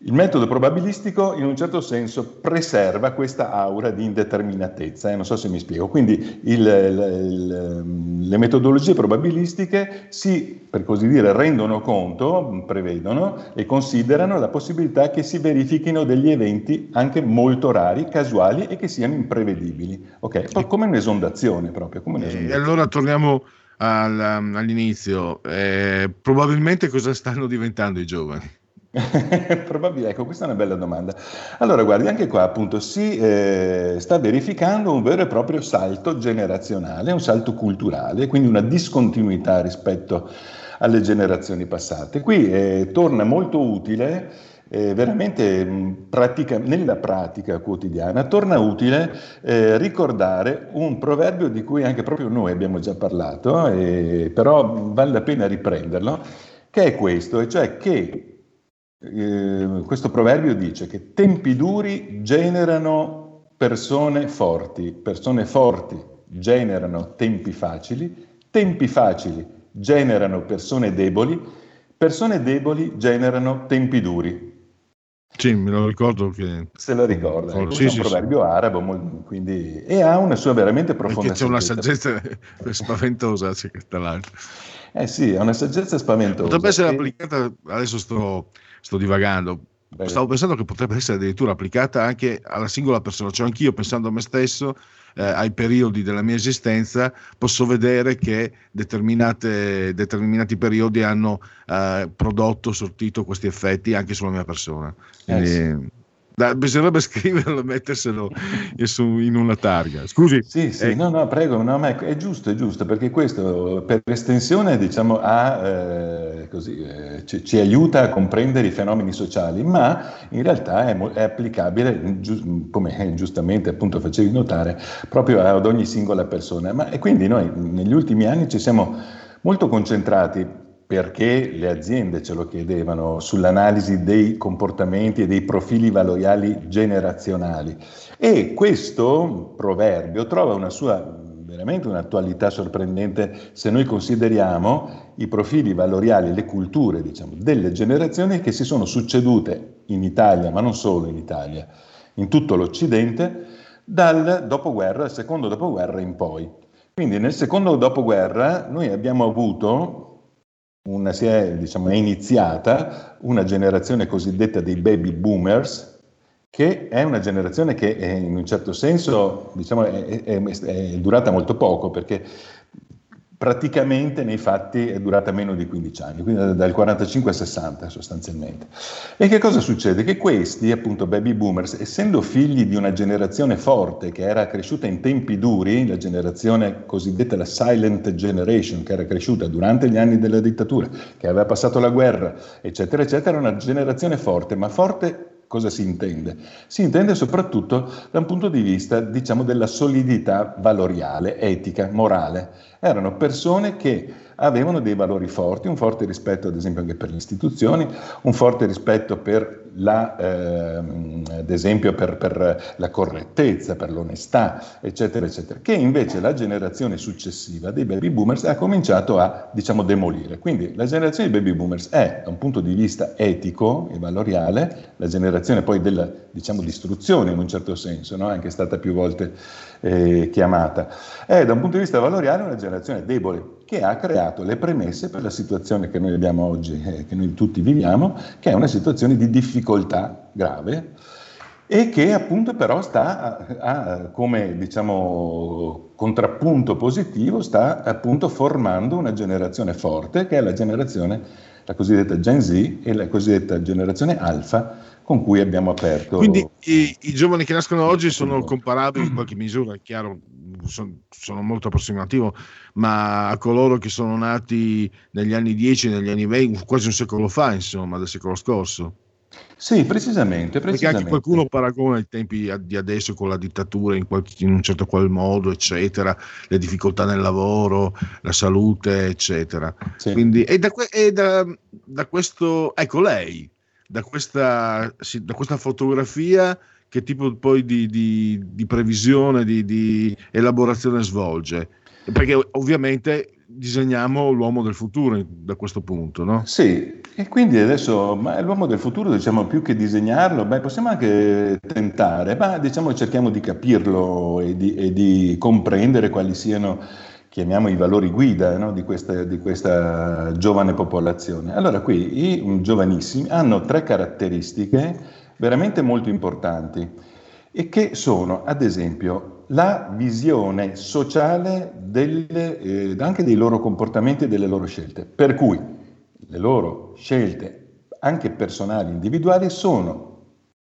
il metodo probabilistico in un certo senso preserva questa aura di indeterminatezza, eh? non so se mi spiego. Quindi il, il, il, le metodologie probabilistiche si, per così dire, rendono conto, prevedono e considerano la possibilità che si verifichino degli eventi anche molto rari, casuali e che siano imprevedibili. Ok, come un'esondazione proprio. Come un'esondazione. E allora torniamo al, all'inizio. Eh, probabilmente cosa stanno diventando i giovani? Probabile, ecco, questa è una bella domanda. Allora, guardi, anche qua appunto si eh, sta verificando un vero e proprio salto generazionale, un salto culturale, quindi una discontinuità rispetto alle generazioni passate. Qui eh, torna molto utile, eh, veramente mh, pratica, nella pratica quotidiana, torna utile eh, ricordare un proverbio di cui anche proprio noi abbiamo già parlato, eh, però vale la pena riprenderlo, che è questo, e cioè che eh, questo proverbio dice che tempi duri generano persone forti, persone forti generano tempi facili, tempi facili generano persone deboli, persone deboli generano tempi duri. Sì, me lo ricordo che... Se lo ricorda, Oh, sì, è un sì, proverbio arabo, mol- quindi, e ha una sua veramente profonda Perché c'è una saggezza. spaventosa, sì, tra l'altro. Eh sì, ha una saggezza spaventosa. Potrebbe essere E- applicata, adesso sto, sto divagando, stavo pensando che potrebbe essere addirittura applicata anche alla singola persona, cioè anch'io pensando a me stesso, eh, ai periodi della mia esistenza, posso vedere che determinati periodi hanno eh, prodotto, sortito questi effetti anche sulla mia persona. Quindi, Eh da- bisognerebbe scriverlo e metterselo in, una targa. Scusi. Sì, sì, eh, no, no, prego, no, ma è giusto, è giusto, perché questo per estensione, diciamo, ha, eh, così, eh, ci, ci aiuta a comprendere i fenomeni sociali, ma in realtà è, è applicabile, giu- come eh, giustamente appunto facevi notare, proprio ad ogni singola persona. Ma, e quindi noi negli ultimi anni ci siamo molto concentrati perché le aziende ce lo chiedevano sull'analisi dei comportamenti e dei profili valoriali generazionali. E questo proverbio trova una sua veramente un'attualità sorprendente se noi consideriamo i profili valoriali, le culture, diciamo, delle generazioni che si sono succedute in Italia, ma non solo in Italia, in tutto l'Occidente, dal dopoguerra, secondo dopoguerra in poi. Quindi nel secondo dopoguerra noi abbiamo avuto una, si è, diciamo, è iniziata una generazione cosiddetta dei baby boomers, che è una generazione che è, in un certo senso diciamo, è, è- è durata molto poco, perché praticamente nei fatti è durata meno di 15 anni, quindi dal 45 al 60 sostanzialmente. E che cosa succede? Che questi, appunto, baby boomers, essendo figli di una generazione forte che era cresciuta in tempi duri, la generazione cosiddetta la silent generation, che era cresciuta durante gli anni della dittatura, che aveva passato la guerra, eccetera, eccetera, era una generazione forte, ma forte Cosa si intende? Si intende soprattutto da un punto di vista, diciamo, della solidità valoriale, etica, morale. Erano persone che avevano dei valori forti, un forte rispetto ad esempio anche per le istituzioni, un forte rispetto per la, ehm, ad esempio per, per la correttezza, per l'onestà, eccetera, eccetera, che invece la generazione successiva dei baby boomers ha cominciato a, diciamo, demolire. Quindi la generazione dei baby boomers è, da un punto di vista etico e valoriale, la generazione poi della, diciamo, distruzione in un certo senso, no? anche stata più volte eh, chiamata, è da un punto di vista valoriale una generazione debole che ha creato le premesse per la situazione che noi abbiamo oggi, eh, che noi tutti viviamo, che è una situazione di difficoltà grave e che appunto però sta a, a- come diciamo contrappunto positivo sta appunto formando una generazione forte che è la generazione la cosiddetta Gen Z e la cosiddetta generazione alfa con cui abbiamo aperto Quindi i, i giovani che nascono oggi sono comparabili in qualche misura, è chiaro, son- sono molto approssimativo, ma a coloro che sono nati negli anni 10, negli anni 20, quasi un secolo fa, insomma, del secolo scorso. Sì, precisamente, Perché anche precisamente. qualcuno paragona i tempi di adesso con la dittatura in, qualche- in un certo qual modo, eccetera, le difficoltà nel lavoro, la salute, eccetera. Quindi, e da, e da- da questo, ecco lei, da questa, da questa fotografia, che tipo poi di, di- di previsione, di, di elaborazione svolge? Perché ovviamente disegniamo l'uomo del futuro da questo punto, no? Sì, e quindi adesso l'uomo del futuro, diciamo, più che disegnarlo, beh, possiamo anche tentare, ma diciamo cerchiamo di capirlo e di, e di comprendere quali siano, chiamiamo i valori guida no, di, questa, di questa giovane popolazione. Allora qui i giovanissimi hanno tre caratteristiche veramente molto importanti e che sono, ad esempio, la visione sociale delle, eh, anche dei loro comportamenti e delle loro scelte. Per cui le loro scelte, anche personali, individuali, sono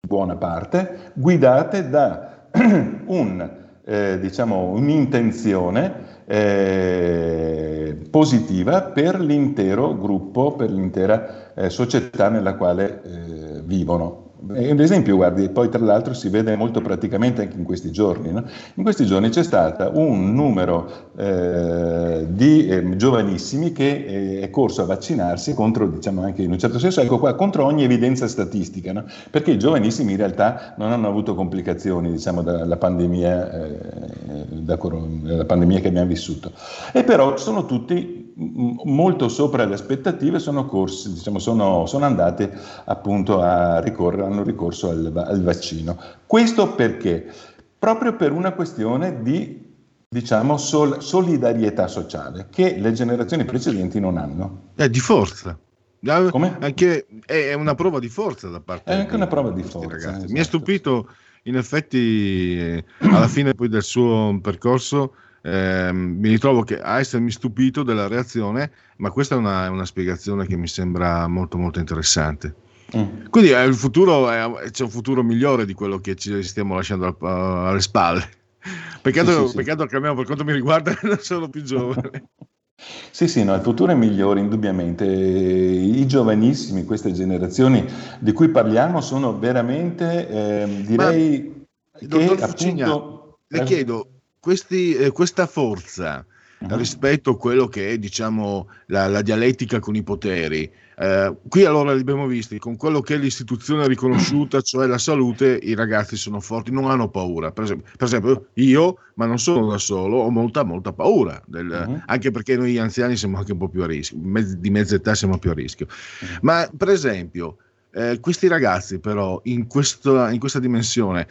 in buona parte guidate da un, eh, diciamo, un'intenzione eh, positiva per l'intero gruppo, per l'intera eh, società nella quale eh, vivono. Ad esempio, guardi, poi tra l'altro si vede molto praticamente anche in questi giorni. no? In questi giorni c'è stato un numero eh, di eh, giovanissimi che eh, è corso a vaccinarsi contro, diciamo anche in un certo senso, ecco qua, contro ogni evidenza statistica, no? perché i giovanissimi in realtà non hanno avuto complicazioni, diciamo, dalla pandemia, eh, da pandemia che abbiamo vissuto. E però sono tutti molto sopra le aspettative, sono corsi, diciamo, sono, sono andati appunto a ricorrere, hanno ricorso al, al vaccino. Questo perché? Proprio per una questione di diciamo sol- solidarietà sociale che le generazioni precedenti non hanno. È di forza. Anche, è una prova di forza da parte È anche una prova di forza, esatto. Mi è stupito, in effetti, eh, alla fine poi del suo percorso, ehm, mi ritrovo che a essermi stupito della reazione, ma questa è una, una spiegazione che mi sembra molto molto interessante. Mm. Quindi eh, il futuro è- c'è un futuro migliore di quello che ci stiamo lasciando al- alle spalle. Peccato, Sì, sì, sì. peccato che almeno per quanto mi riguarda non sono più giovane. Sì, sì, no, il futuro è migliore indubbiamente. I giovanissimi, queste generazioni di cui parliamo, sono veramente, ehm, direi, che Dottor appunto... Le Eh, chiedo, questi, eh, questa forza Mhm. rispetto a quello che è diciamo, la, la dialettica con i poteri, eh, qui allora li abbiamo visti, con quello che è l'istituzione riconosciuta, cioè la salute, i ragazzi sono forti, non hanno paura. Per esempio, per esempio, io, ma non sono da solo, ho molta, molta paura, del- Mhm. anche perché noi anziani siamo anche un po' più a rischio, mezz- di mezza età siamo più a rischio. Ma per esempio, eh, questi ragazzi però in, questo- in questa dimensione,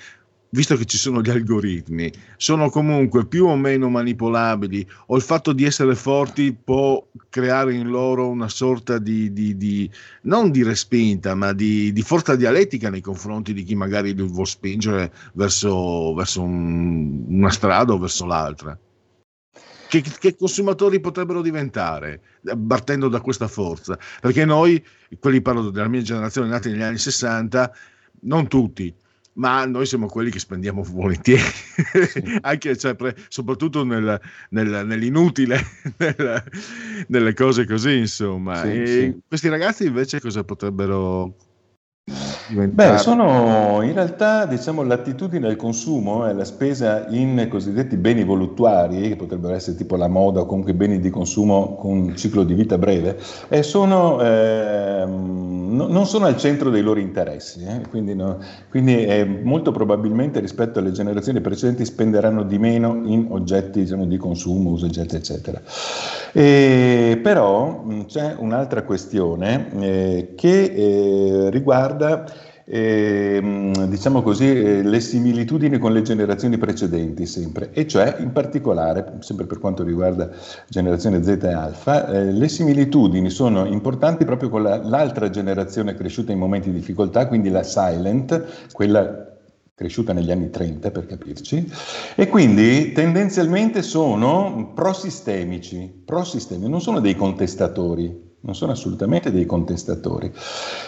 visto che ci sono gli algoritmi, sono comunque più o meno manipolabili o il fatto di essere forti può creare in loro una sorta di, di- di- non di respinta, ma di, di forza dialettica nei confronti di chi magari li vuol spingere verso, verso un- una strada o verso l'altra. Che, che consumatori potrebbero diventare partendo da questa forza? Perché noi, quelli parlo della mia generazione nati negli anni 60, non tutti, ma noi siamo quelli che spendiamo volentieri, anche cioè, pre- soprattutto nel- nel- nell'inutile, nel- nelle cose così, insomma. Sì, sì. Questi ragazzi invece cosa potrebbero diventare? Beh, sono in realtà diciamo, l'attitudine al consumo e la spesa in cosiddetti beni voluttuari, che potrebbero essere tipo la moda o comunque beni di consumo con un ciclo di vita breve, eh, sono, ehm, no- non sono al centro dei loro interessi. eh, Quindi, no- quindi, eh, molto probabilmente rispetto alle generazioni precedenti spenderanno di meno in oggetti diciamo, di consumo, uso, eccetera, eccetera. E però mh, c'è un'altra questione eh, che eh, riguarda ehm, diciamo così, eh, le similitudini con le generazioni precedenti sempre, e cioè in particolare, sempre per quanto riguarda generazione Z e Alfa, eh, le similitudini sono importanti proprio con la- l'altra generazione cresciuta in momenti di difficoltà, quindi la silent, quella cresciuta negli anni 30 per capirci, e quindi tendenzialmente sono prosistemici, prosistemici, non sono dei contestatori. Non sono assolutamente dei contestatori.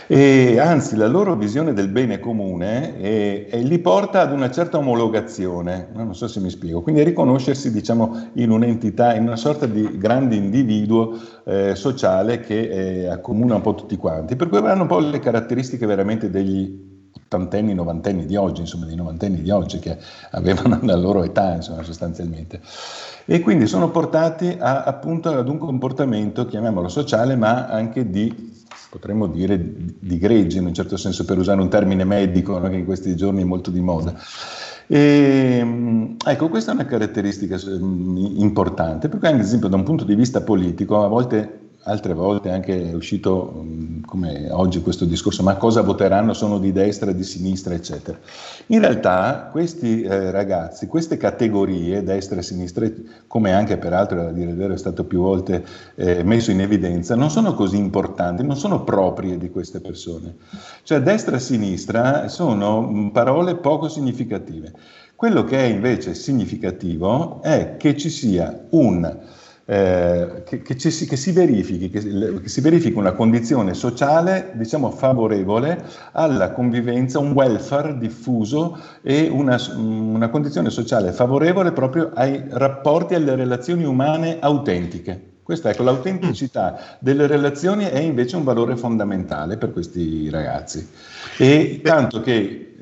E anzi, la loro visione del bene comune è, è, li porta ad una certa omologazione, non so se mi spiego, quindi a riconoscersi diciamo, in un'entità, in una sorta di grande individuo eh, sociale che eh, accomuna un po' tutti quanti, per cui avranno un po' le caratteristiche veramente degli ottantenni, novantenni di oggi, insomma dei novantenni di oggi che avevano la loro età insomma, sostanzialmente e quindi sono portati a, appunto ad un comportamento, chiamiamolo sociale, ma anche di, potremmo dire, di gregge, in un certo senso, per usare un termine medico, no? che in questi giorni è molto di moda. E, ecco, questa è una caratteristica mm, importante, perché anche ad esempio da un punto di vista politico, a volte altre volte anche è uscito mm, come oggi questo discorso, ma cosa voteranno? Sono di destra, di sinistra, eccetera. In realtà questi eh, ragazzi, queste categorie, destra e sinistra, come anche peraltro a dire il vero è stato più volte eh, messo in evidenza, non sono così importanti, non sono proprie di queste persone. Cioè destra e sinistra sono mm, parole poco significative. Quello che è invece significativo è che ci sia un eh, che, che, ci, che, si verifichi, che, che, si verifichi una condizione sociale diciamo, favorevole alla convivenza, un welfare diffuso e una, una condizione sociale favorevole proprio ai rapporti, alle relazioni umane autentiche. Questa, ecco, l'autenticità delle relazioni è invece un valore fondamentale per questi ragazzi. E tanto che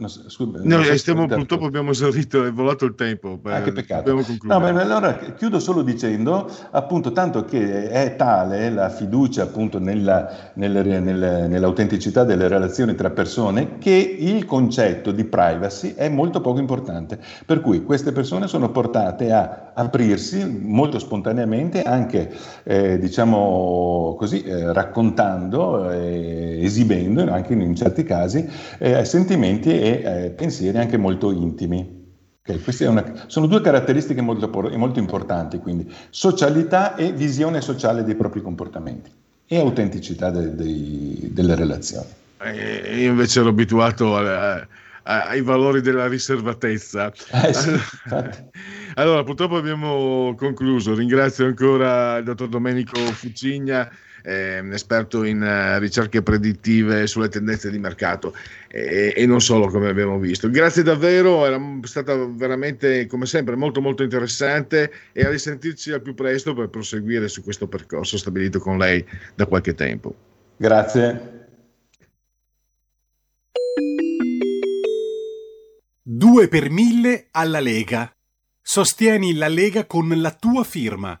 No, scusa, no, stiamo, purtroppo abbiamo esaurito, è volato il tempo. Ah, che peccato. No, beh, allora chiudo solo dicendo, appunto, tanto che è tale la fiducia appunto nella, nella, nella, nell'autenticità delle relazioni tra persone che il concetto di privacy è molto poco importante. Per cui queste persone sono portate a aprirsi molto spontaneamente, anche eh, diciamo così, eh, raccontando, eh, esibendo, anche in, in certi casi, eh, sentimenti e eh, pensieri anche molto intimi. Okay, queste una, sono due caratteristiche molto, molto importanti, quindi socialità e visione sociale dei propri comportamenti e autenticità de, de, delle relazioni. Eh, io invece ero abituato a, a, ai valori della riservatezza. Eh sì, allora, purtroppo abbiamo concluso. Ringrazio ancora il dottor Domenico Fucigna eh, esperto in uh, ricerche predittive sulle tendenze di mercato e, e, non solo come abbiamo visto. Grazie davvero, era stata veramente come sempre molto molto interessante e a risentirci al più presto per proseguire su questo percorso stabilito con lei da qualche tempo. Grazie. Due per mille alla Lega. Sostieni la Lega con la tua firma.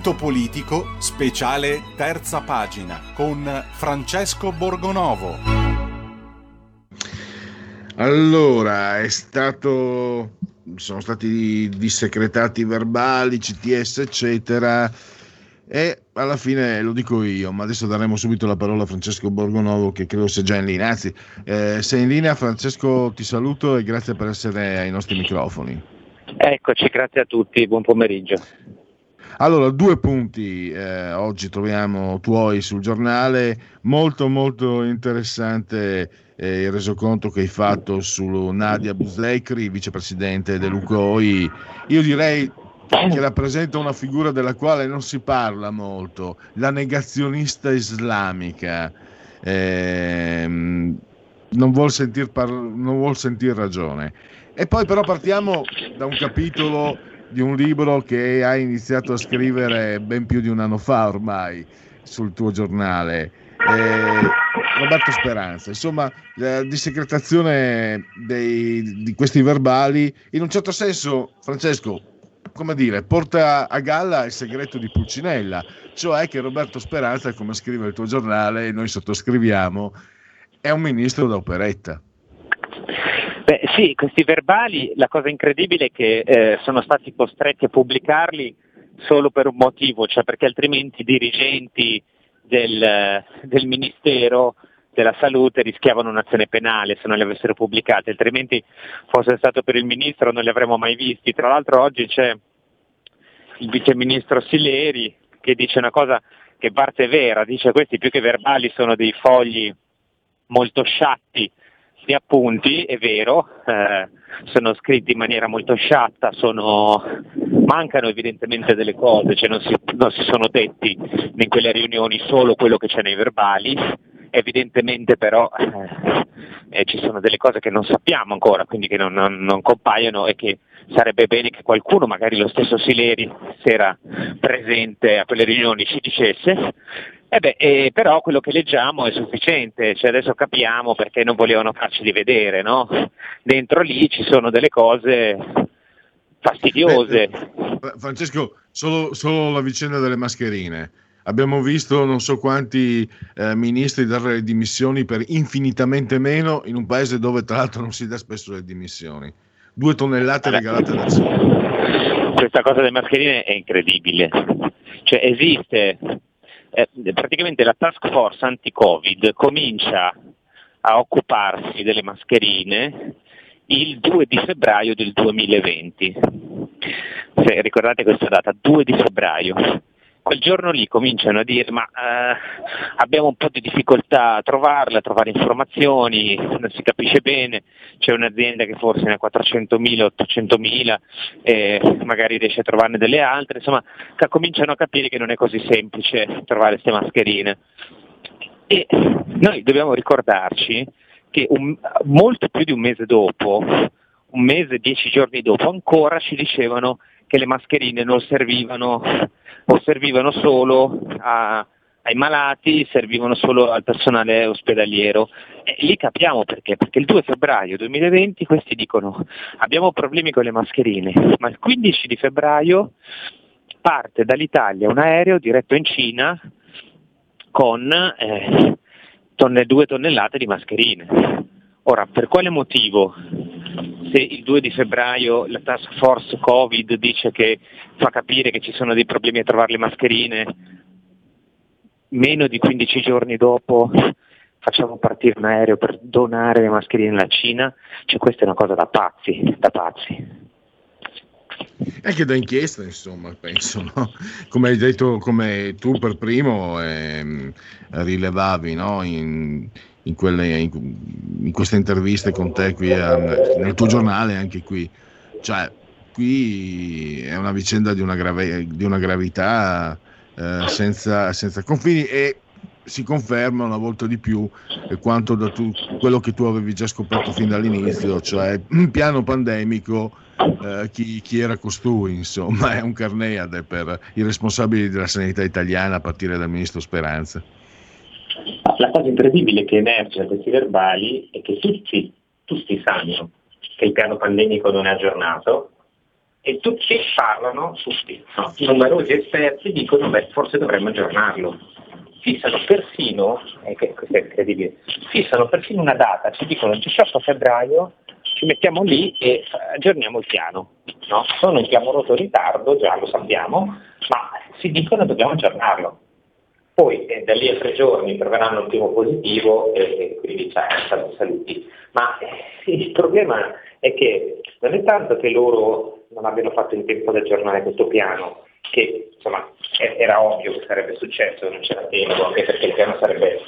Punto politico, speciale terza pagina, con Francesco Borgonovo. Allora, è stato. sono stati dissecretati verbali, CTS, eccetera. E alla fine lo dico io, ma adesso daremo subito la parola a Francesco Borgonovo che credo sia già in linea. Anzi, eh, sei in linea, Francesco, ti saluto e grazie per essere ai nostri microfoni. Eccoci, grazie a tutti, buon pomeriggio. Allora, due punti eh, oggi troviamo tuoi sul giornale, molto molto interessante eh, il resoconto che hai fatto su Nadia Busleikri, vicepresidente dell'UCOI. Io direi che rappresenta una figura della quale non si parla molto, la negazionista islamica. Eh, non vuol sentire par- sentir ragione. E poi però partiamo da un capitolo di un libro che hai iniziato a scrivere ben più di un anno fa ormai sul tuo giornale. Eh, Roberto Speranza, insomma, la dissecretazione dei, di questi verbali, in un certo senso, Francesco, come dire, porta a galla il segreto di Pulcinella, cioè che Roberto Speranza, come scrive il tuo giornale, e noi sottoscriviamo, è un ministro da operetta. Beh, sì, questi verbali, la cosa incredibile è che eh, sono stati costretti a pubblicarli solo per un motivo, cioè perché altrimenti i dirigenti del, del Ministero della Salute rischiavano un'azione penale se non li avessero pubblicati, altrimenti fosse stato per il Ministro non li avremmo mai visti. Tra l'altro oggi c'è il Viceministro Sileri che dice una cosa che parte vera, dice questi più che verbali sono dei fogli molto sciatti di appunti, è vero, eh, sono scritti in maniera molto sciatta, sono, mancano evidentemente delle cose, cioè non, si, non si sono detti in quelle riunioni solo quello che c'è nei verbali, evidentemente però eh, eh, ci sono delle cose che non sappiamo ancora, quindi che non, non, non, compaiono e che sarebbe bene che qualcuno, magari lo stesso Sileri, se era presente a quelle riunioni, ci dicesse. Eh beh, eh, però quello che leggiamo è sufficiente, cioè adesso capiamo perché non volevano farceli vedere, no? Dentro lì ci sono delle cose fastidiose. Beh, Francesco, solo, solo la vicenda delle mascherine. Abbiamo visto non so quanti eh, ministri dare le dimissioni per infinitamente meno in un paese dove tra l'altro non si dà spesso le dimissioni. Due tonnellate regalate da Cina. Questa cosa delle mascherine è incredibile. Cioè esiste, eh, praticamente la task force anti-Covid comincia a occuparsi delle mascherine il 2 di febbraio del 2020. Se ricordate questa data, 2 di febbraio quel giorno lì cominciano a dire ma eh, abbiamo un po' di difficoltà a trovarle, a trovare informazioni, non si capisce bene, c'è un'azienda che forse ne ha 400.000, 800.000, eh, magari riesce a trovarne delle altre, insomma cominciano a capire che non è così semplice trovare queste mascherine. E noi dobbiamo ricordarci che un, molto più di un mese dopo, un mese, dieci giorni dopo, ancora ci dicevano che le mascherine non servivano o servivano solo a, ai malati, servivano solo al personale ospedaliero. E lì capiamo perché, perché il 2 febbraio 2020 questi dicono abbiamo problemi con le mascherine, ma il 15 di febbraio parte dall'Italia un aereo diretto in Cina con eh, tonne, due tonnellate di mascherine. Ora, per quale motivo se il 2 di febbraio la task force Covid dice che fa capire che ci sono dei problemi a trovare le mascherine, meno di 15 giorni dopo facciamo partire un aereo per donare le mascherine alla Cina, cioè questa è una cosa da pazzi, da pazzi. Anche da inchiesta, insomma, penso, no? come hai detto, come tu per primo ehm, rilevavi no? in, in, quelle, in, in, queste interviste con te qui a, nel tuo giornale, anche qui. Cioè, qui è una vicenda di una, grave, di una gravità eh, senza, senza, confini e si conferma una volta di più quanto da tu, quello che tu avevi già scoperto fin dall'inizio, cioè un piano pandemico, eh, chi, chi, era costui, insomma, è un carneade per i responsabili della sanità italiana a partire dal ministro Speranza. La cosa incredibile che emerge da questi verbali è che tutti, tutti sanno che il piano pandemico non è aggiornato, e tutti parlano, tutti, no? numerosi esperti dicono che forse dovremmo aggiornarlo. Fissano persino, eh, questo è incredibile, fissano persino una data, ci dicono il 18 febbraio ci mettiamo lì e aggiorniamo il piano. No? Sono in clamoroso ritardo, già lo sappiamo, ma si dicono dobbiamo aggiornarlo. Poi eh, da lì a tre giorni troveranno il primo positivo e, e quindi cioè, saluti. Ma eh, il problema è che non è tanto che loro non abbiano fatto in tempo ad aggiornare questo piano, che insomma era ovvio che sarebbe successo, non c'era tempo, anche perché il piano sarebbe,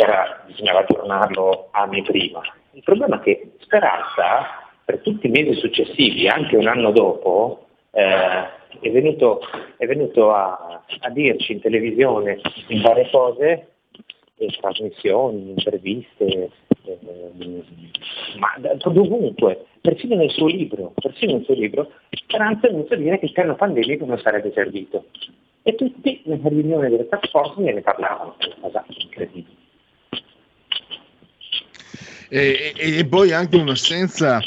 era, bisognava aggiornarlo anni prima. Il problema è che Speranza, per tutti i mesi successivi, anche un anno dopo, eh, è venuto, è venuto a, a, dirci in televisione in varie cose, trasmissioni, interviste, eh, ma dovunque, persino nel suo libro, persino nel suo libro, Speranza è venuto a dire che il piano pandemico non sarebbe servito. E tutti nella riunione delle task force ne parlavano, è una cosa incredibile. E, e, e, poi anche un'assenza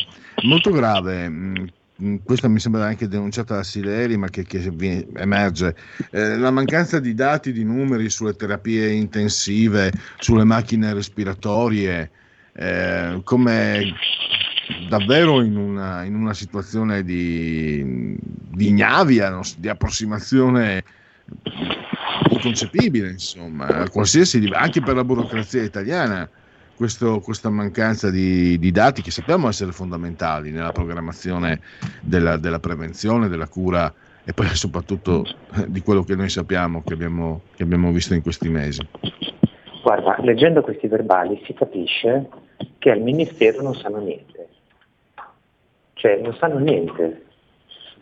molto grave. Mm, questa mi sembra anche denunciata da Sileri, ma che, che emerge. Eh, la mancanza di dati, di numeri sulle terapie intensive, sulle macchine respiratorie, eh, come davvero in una, in una situazione di, di ignavia, no? di approssimazione inconcepibile, insomma, anche per la burocrazia italiana. Questo, questa mancanza di, di, dati che sappiamo essere fondamentali nella programmazione della, della, prevenzione, della cura e poi soprattutto di quello che noi sappiamo, che abbiamo, che abbiamo visto in questi mesi. Guarda, leggendo questi verbali si capisce che al Ministero non sanno niente, cioè non sanno niente,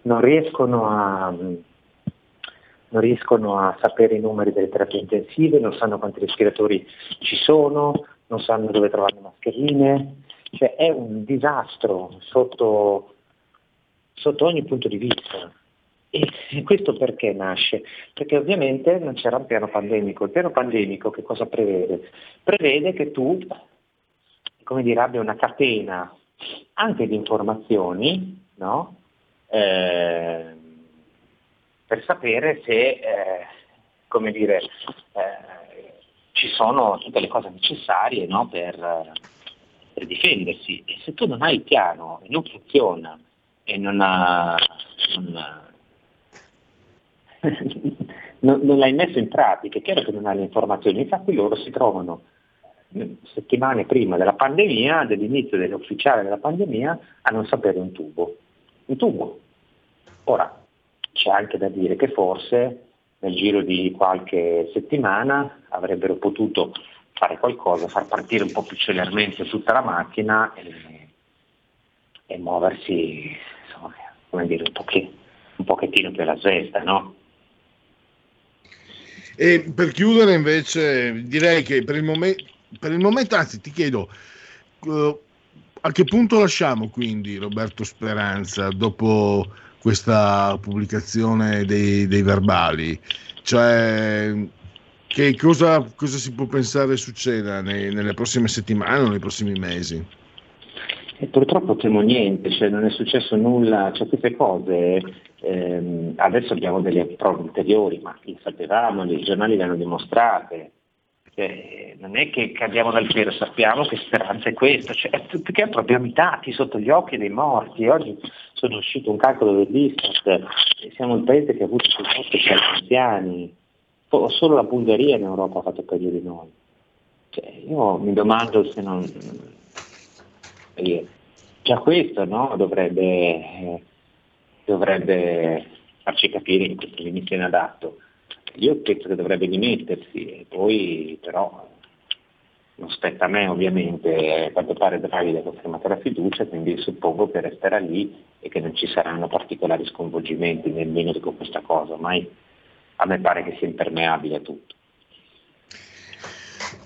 non riescono a, non riescono a sapere i numeri delle terapie intensive, non sanno quanti respiratori ci sono, non sanno dove trovare le mascherine, cioè è un disastro sotto, sotto ogni punto di vista. E questo perché nasce? Perché ovviamente non c'era un piano pandemico. Il piano pandemico che cosa prevede? Prevede che tu, come dire, abbia una catena anche di informazioni, no? eh, per sapere se, eh, come dire, eh, ci sono tutte le cose necessarie no? per, per, difendersi. E se tu non hai il piano e non funziona e non, ha, non non, non, l'hai messo in pratica, è chiaro che non hai le informazioni, infatti loro si trovano mm, settimane prima della pandemia, dell'inizio dell'ufficiale della pandemia, a non sapere un tubo. Un tubo. Ora, c'è anche da dire che forse nel giro di qualche settimana avrebbero potuto fare qualcosa, far partire un po' più celermente tutta la macchina e, e muoversi, insomma, come dire, un, poche, un pochettino più alla svesta, no? E per chiudere invece direi che per il, momen- per il momento, anzi ti chiedo, uh, a che punto lasciamo quindi Roberto Speranza dopo questa pubblicazione dei, dei verbali? Cioè, che cosa, cosa, si può pensare succeda nei, nelle prossime settimane o nei prossimi mesi? E purtroppo temo niente, cioè non è successo nulla, cioè queste cose, ehm, adesso abbiamo delle prove ulteriori, ma le sapevamo, i giornali le hanno dimostrate, cioè, non è che cadiamo dal cielo, sappiamo che speranza è questa, cioè, perché proprio abbiamo i dati sotto gli occhi dei morti, oggi sono uscito un calcolo dell'Istat, siamo il paese che ha avuto più morti per anziani, solo la Bulgaria in Europa ha fatto peggio di noi. Cioè, io mi domando se non già questo no? dovrebbe, eh, dovrebbe, farci capire che questo ministro è inadatto. Io penso che dovrebbe dimettersi, e poi però non spetta a me ovviamente, a quanto pare Draghi ha confermato la fiducia, quindi suppongo che resterà lì e che non ci saranno particolari sconvolgimenti nemmeno con questa cosa, ormai a me pare che sia impermeabile tutto.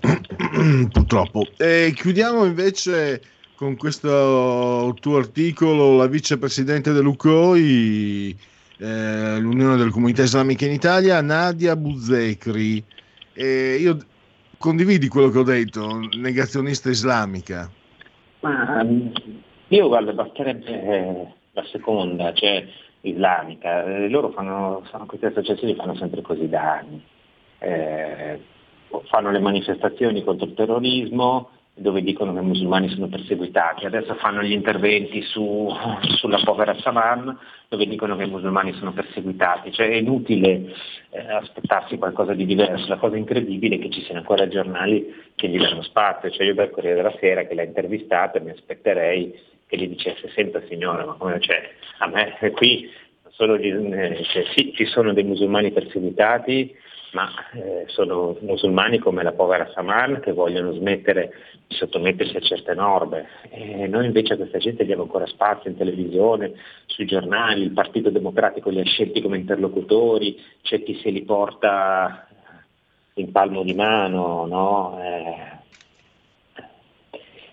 Purtroppo. E chiudiamo invece con questo tuo articolo la vicepresidente dell'UCOI, eh, l'Unione delle Comunità Islamiche in Italia, Nadia Buzzecri. E io condividi quello che ho detto, negazionista islamica. Ma, io guarda, basterebbe eh, la seconda, cioè islamica. Eh, loro fanno, fanno, queste associazioni fanno sempre così da anni. Eh, fanno le manifestazioni contro il terrorismo dove dicono che i musulmani sono perseguitati, adesso fanno gli interventi su, sulla povera Saman dove dicono che i musulmani sono perseguitati, cioè è inutile eh, aspettarsi qualcosa di diverso, la cosa incredibile è che ci siano ancora giornali che gli danno spazio, cioè io dal Corriere della Sera che l'ha intervistato mi aspetterei che gli dicesse senta signora, ma come c'è? A me qui gli, eh, cioè, sì, ci sono dei musulmani perseguitati, ma eh, sono musulmani come la povera Saman che vogliono smettere di sottomettersi a certe norme. E noi invece a questa gente diamo ancora spazio in televisione, sui giornali, il Partito Democratico li ha scelti come interlocutori, c'è chi se li porta in palmo di mano, no? eh,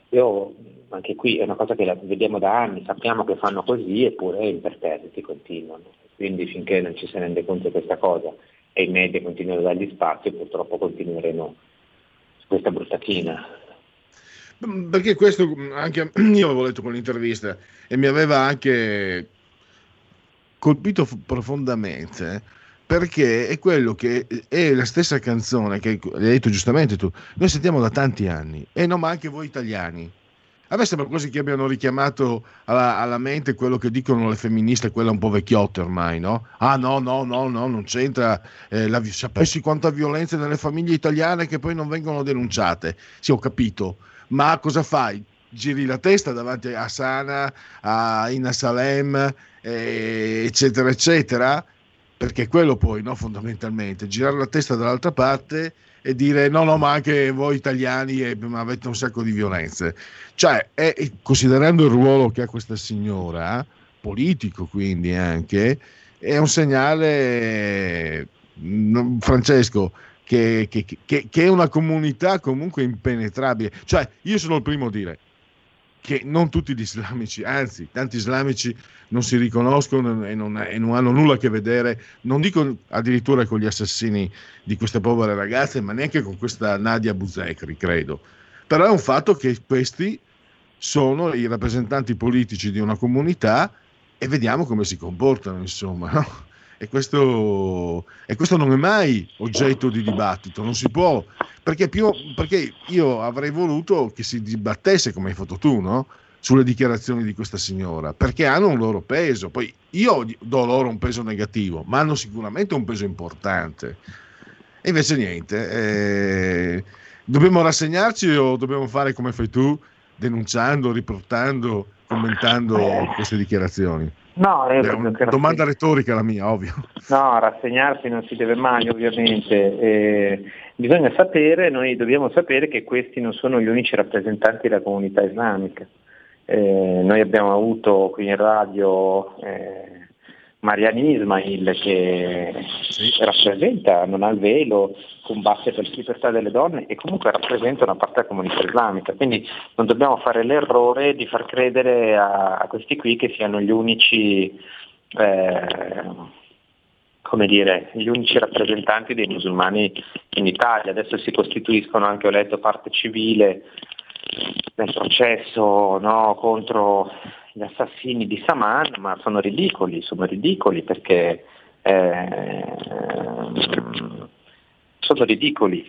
io anche qui è una cosa che la vediamo da anni, sappiamo che fanno così eppure imperterriti continuano. Quindi finché non ci si rende conto di questa cosa e i media continuano a dargli spazio, purtroppo continueremo su questa brutta china. Perché questo anche io avevo letto quell'intervista e mi aveva anche colpito profondamente perché è quello che è la stessa canzone che hai detto giustamente tu, noi sentiamo da tanti anni e non ma anche voi italiani a me sembra quasi che abbiano richiamato alla, alla, mente quello che dicono le femministe, quella un po' vecchiotte ormai, no? Ah no, no, no, no, non c'entra, eh, la, sapessi quanta violenza nelle famiglie italiane che poi non vengono denunciate. Sì, ho capito, ma cosa fai? Giri la testa davanti a Sana, a Ina Salem, eh, eccetera, eccetera? Perché quello poi, no, fondamentalmente, girare la testa dall'altra parte e dire no, no, ma anche voi italiani avete un sacco di violenze. Cioè, è, considerando il ruolo che ha questa signora, politico quindi anche, è un segnale, Francesco, che, che, che, che, è una comunità comunque impenetrabile. Cioè, io sono il primo a dire, che non tutti gli islamici, anzi tanti islamici non si riconoscono e non, e non, hanno nulla a che vedere, non dico addirittura con gli assassini di queste povere ragazze, ma neanche con questa Nadia Buzekri, credo. Però è un fatto che questi sono i rappresentanti politici di una comunità e vediamo come si comportano, insomma. No? E questo, e questo, non è mai oggetto di dibattito, non si può, perché, più, perché io avrei voluto che si dibattesse, come hai fatto tu, no? sulle dichiarazioni di questa signora, perché hanno un loro peso. Poi io do loro un peso negativo, ma hanno sicuramente un peso importante. E invece niente, eh, dobbiamo rassegnarci o dobbiamo fare come fai tu, denunciando, riportando, commentando queste dichiarazioni? No, è una domanda retorica la mia, ovvio. No, rassegnarsi non si deve mai, ovviamente. Eh, bisogna sapere, noi dobbiamo sapere che questi non sono gli unici rappresentanti della comunità islamica. Eh, noi abbiamo avuto qui in radio eh, Mariani Ismail che rappresenta, non ha il velo, combatte per la libertà delle donne e comunque rappresenta una parte della comunità islamica, quindi non dobbiamo fare l'errore di far credere a, a questi qui che siano gli unici, eh, come dire, gli unici rappresentanti dei musulmani in Italia, adesso si costituiscono anche, ho letto, parte civile nel processo no, contro gli assassini di Saman, ma sono ridicoli, sono ridicoli perché eh, sono ridicoli,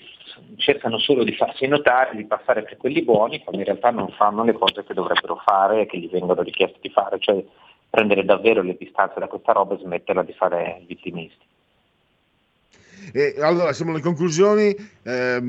cercano solo di farsi notare, di passare per quelli buoni, quando in realtà non fanno le cose che dovrebbero fare e che gli vengono richieste di fare, cioè prendere davvero le distanze da questa roba e smetterla di fare vittimisti. E allora siamo alle conclusioni. Eh,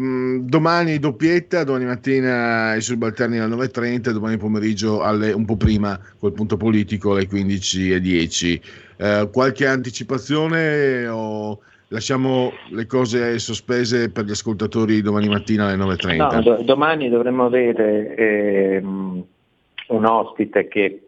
domani doppietta, domani mattina i subalterni alle 9.30, domani pomeriggio alle, un po' prima col punto politico alle 15.10. Eh, qualche anticipazione o lasciamo le cose sospese per gli ascoltatori domani mattina alle 9.30? No, do- domani dovremmo avere ehm, un ospite che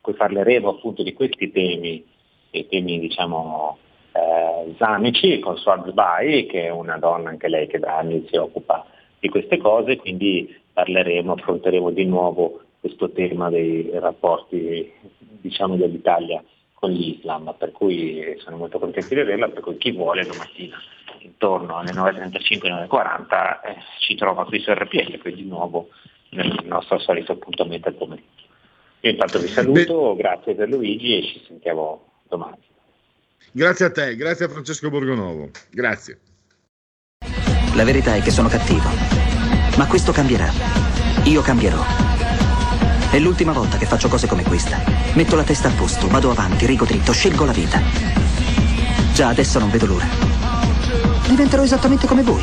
cui parleremo appunto di questi temi, temi diciamo eh, Zamici con Suad Bai, che è una donna anche lei che da anni si occupa di queste cose, quindi parleremo, affronteremo di nuovo questo tema dei rapporti diciamo, dell'Italia con l'Islam, per cui sono molto contento di averla, per cui chi vuole domattina intorno alle 9.35 9.40 eh, ci trova qui su RPL, quindi di nuovo nel nostro solito appuntamento al pomeriggio. Io intanto vi saluto, grazie per Luigi e ci sentiamo domani. Grazie a te, grazie a Francesco Borgonovo. Grazie. La verità è che sono cattivo. Ma questo cambierà. Io cambierò. È l'ultima volta che faccio cose come questa. Metto la testa a posto, vado avanti, rigo dritto, scelgo la vita. Già adesso non vedo l'ora. Diventerò esattamente come voi.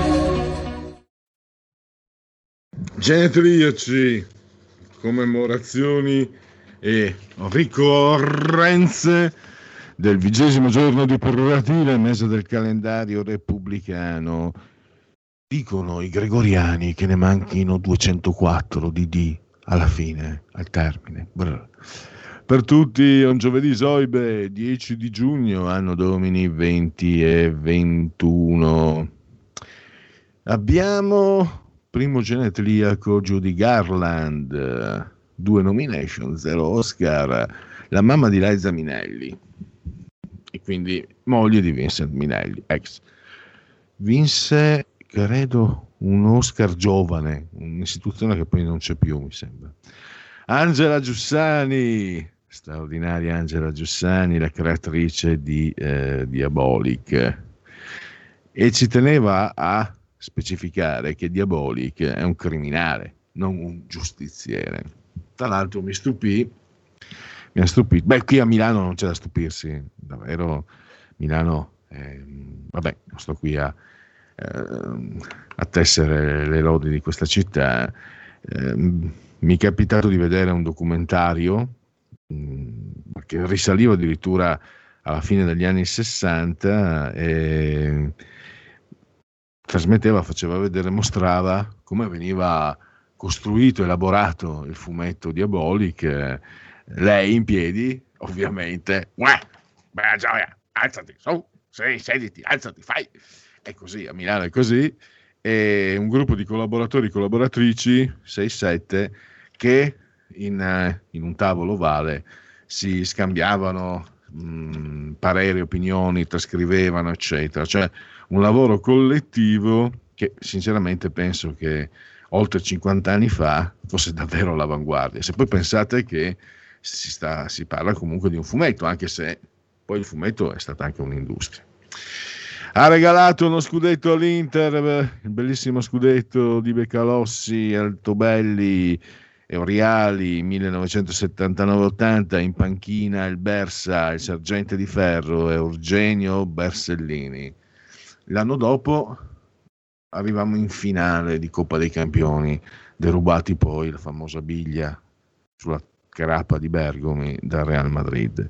Genetriaci, commemorazioni e ricorrenze del vigesimo giorno di prerogative, mese del calendario repubblicano. Dicono i gregoriani che ne manchino 204 di D alla fine, al termine. Brr. Per tutti, un giovedì Soibe, 10 di giugno, anno domini 20 e 21. Abbiamo primo genetriaco Judy Garland, due nomination, zero Oscar, la mamma di Liza Minelli e quindi moglie di Vincent Minelli, ex. Vinse, credo, un Oscar giovane, un'istituzione che poi non c'è più, mi sembra. Angela Giussani, straordinaria Angela Giussani, la creatrice di eh, Diabolic. E ci teneva a specificare che Diabolic è un criminale, non un giustiziere. Tra l'altro mi stupì, mi ha stupito, beh qui a Milano non c'è da stupirsi, davvero. Milano, eh, vabbè, non sto qui a, eh, a tessere le lodi di questa città, eh, mi è capitato di vedere un documentario mh, mm, che risaliva addirittura alla fine degli anni 60 e trasmetteva, faceva vedere, mostrava come veniva costruito, elaborato il fumetto Diabolic, lei in piedi, ovviamente, Uè, beh, gioia, alzati, su, sì, sediti, alzati, fai. È così, a Milano è così, e un gruppo di collaboratori collaboratrici, 6-7, che in, in, un tavolo ovale si scambiavano mh, pareri, opinioni, trascrivevano, eccetera. Cioè un lavoro collettivo che sinceramente penso che oltre 50 anni fa fosse davvero all'avanguardia. Se poi pensate che si, sta, si parla comunque di un fumetto, anche se poi il fumetto è stata anche un'industria. Ha regalato uno scudetto all'Inter, il bellissimo scudetto di Beccalossi, Altobelli Oriali 1979-80, in panchina il Bersa, il sergente di ferro Eugenio Bersellini. L'anno dopo arrivavamo in finale di Coppa dei Campioni, derubati poi la famosa biglia sulla carappa di Bergomi dal Real Madrid.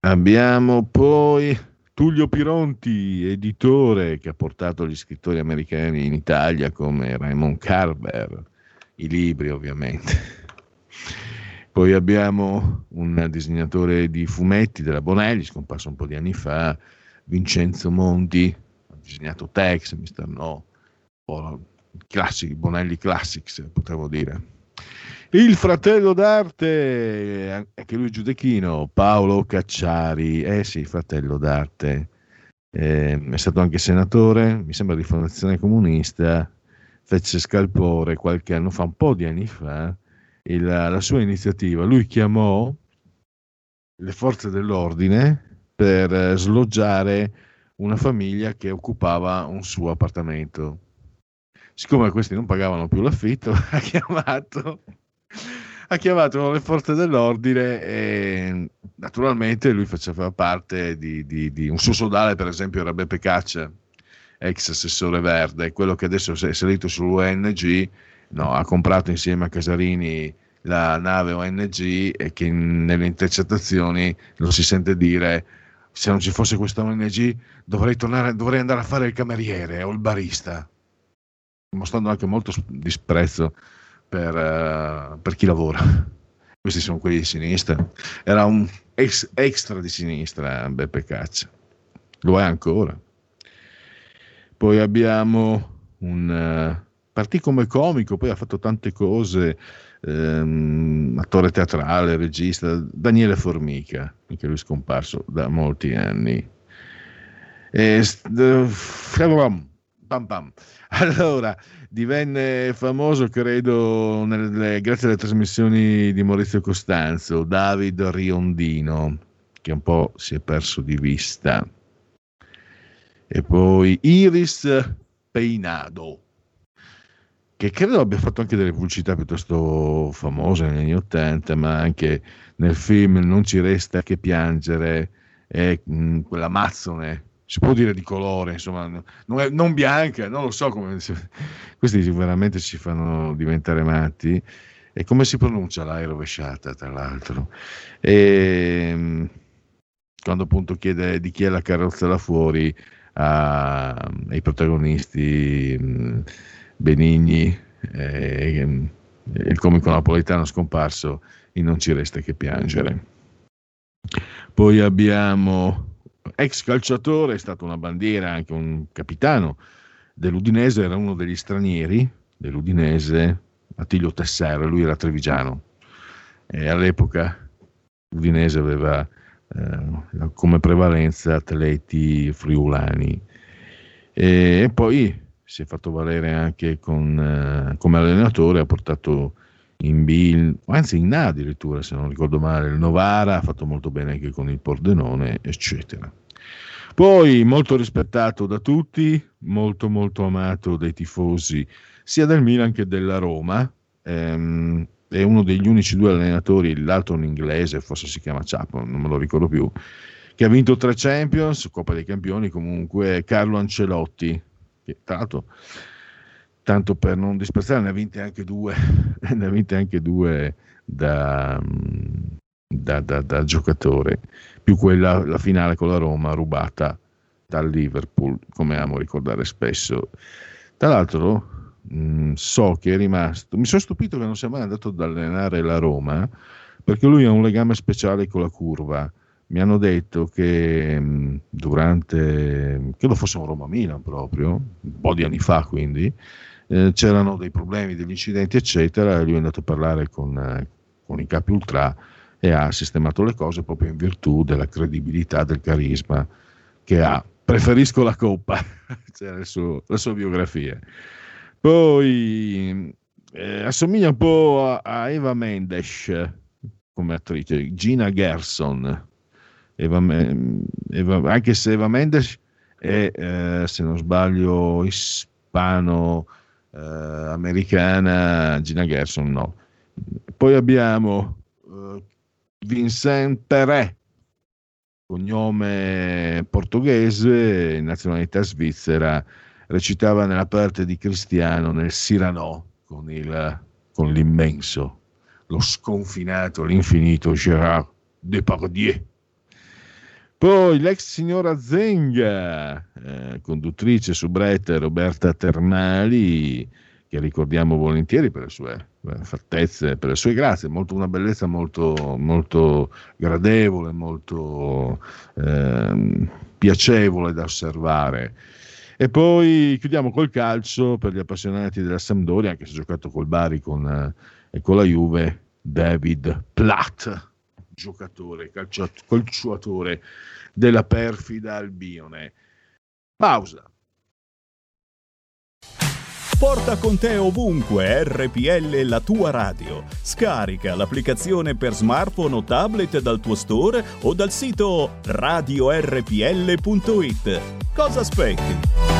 Abbiamo poi Tullio Pironti, editore che ha portato gli scrittori americani in Italia come Raymond Carver, i libri ovviamente. Poi abbiamo un disegnatore di fumetti della Bonelli, scomparso un po' di anni fa, Vincenzo Monti, ha disegnato Tex, Mister No, o classici, Bonelli Classics, potremmo dire. Il fratello d'arte, anche lui giudechino, Paolo Cacciari, eh sì, fratello d'arte, eh, è stato anche senatore, mi sembra di fondazione comunista, fece scalpore qualche anno fa, un po' di anni fa, il, la sua iniziativa. Lui chiamò le forze dell'ordine per eh, sloggiare una famiglia che occupava un suo appartamento. Siccome questi non pagavano più l'affitto, ha chiamato, ha chiamato le forze dell'ordine e naturalmente lui faceva parte di, di, di un suo sodale, per esempio era Beppe Caccia, ex assessore verde, quello che adesso è salito sull'ONG, no, ha comprato insieme a Casarini la nave ONG e che nelle intercettazioni lo si sente dire se non ci fosse questa ONG dovrei, tornare, dovrei andare a fare il cameriere o il barista, mostrando anche molto disprezzo per, uh, per chi lavora. Questi sono quelli di sinistra. Era un ex, extra di sinistra Beppe Caccia. lo è ancora. Poi abbiamo un uh, partì come comico, poi ha fatto tante cose, ehm, attore teatrale, regista, Daniele Formica, anche lui scomparso da molti anni. E, pam pam. Allora, divenne famoso, credo, nelle, grazie alle trasmissioni di Maurizio Costanzo, David Riondino, che un po' si è perso di vista. E poi Iris Peinado, che credo abbia fatto anche delle pubblicità piuttosto famose negli anni Ottanta, ma anche nel film Non ci resta che piangere, e mh, quella mazzone si può dire di colore, insomma, non, è, non bianca, non lo so come... Questi veramente ci fanno diventare matti. E come si pronuncia l'A rovesciata, tra l'altro? E, ehm, quando appunto chiede di chi è la carrozza là fuori a, ai protagonisti Benigni e, il comico napoletano scomparso in Non ci resta che piangere. Poi abbiamo ex calciatore, è stato una bandiera, anche un capitano dell'Udinese, era uno degli stranieri dell'Udinese, Attilio Tessera, lui era trevigiano e all'epoca l'Udinese aveva eh, come prevalenza atleti friulani e, e, poi si è fatto valere anche con, eh, come allenatore, ha portato in B, anzi in A addirittura se non ricordo male, il Novara ha fatto molto bene anche con il Pordenone, eccetera. Poi molto rispettato da tutti, molto molto amato dai tifosi sia del Milan che della Roma, ehm, è uno degli unici due allenatori, l'altro un inglese, forse si chiama Chapo, non me lo ricordo più, che ha vinto tre Champions, Coppa dei Campioni comunque, Carlo Ancelotti, l'altro tanto per non disprezzare, ne ha vinte anche due, ne ha vinte anche due da, da, da, da, giocatore, più quella, la finale con la Roma, rubata dal Liverpool, come amo ricordare spesso. Tra l'altro, mh, so che è rimasto, mi sono stupito che non sia mai andato ad allenare la Roma, perché lui ha un legame speciale con la curva. Mi hanno detto che mh, durante, credo fosse un Roma-Milan proprio, un po' di anni fa quindi, eh, c'erano dei problemi, degli incidenti, eccetera, e lui è andato a parlare con, eh, con i capi ultra e ha sistemato le cose proprio in virtù della credibilità, del carisma che ha. Preferisco la coppa, c'era cioè suo, la sua biografia. Poi eh, assomiglia un po' a, a, Eva Mendes come attrice, Gina Gerson, Eva, Eva, anche se Eva Mendes è, eh, se non sbaglio, ispano eh, Gina Gerson no. Poi abbiamo eh, Vincent Perret, cognome portoghese, nazionalità svizzera, recitava nella parte di Cristiano nel Cyrano con, il, con l'immenso, lo sconfinato, l'infinito Gérard Depardieu. Poi l'ex signora Zenga, eh, conduttrice subretta Roberta Termali, che ricordiamo volentieri per le sue fattezze, per le sue grazie, molto, una bellezza molto, molto gradevole, molto eh, piacevole da osservare. E poi chiudiamo col calcio per gli appassionati della Sampdoria, anche se ha giocato col Bari con, eh, e con la Juve, David Platt giocatore, calciatore della perfida Albione. Pausa. Porta con te ovunque RPL la tua radio. Scarica l'applicazione per smartphone o tablet dal tuo store o dal sito radiorpl.it. Cosa aspetti?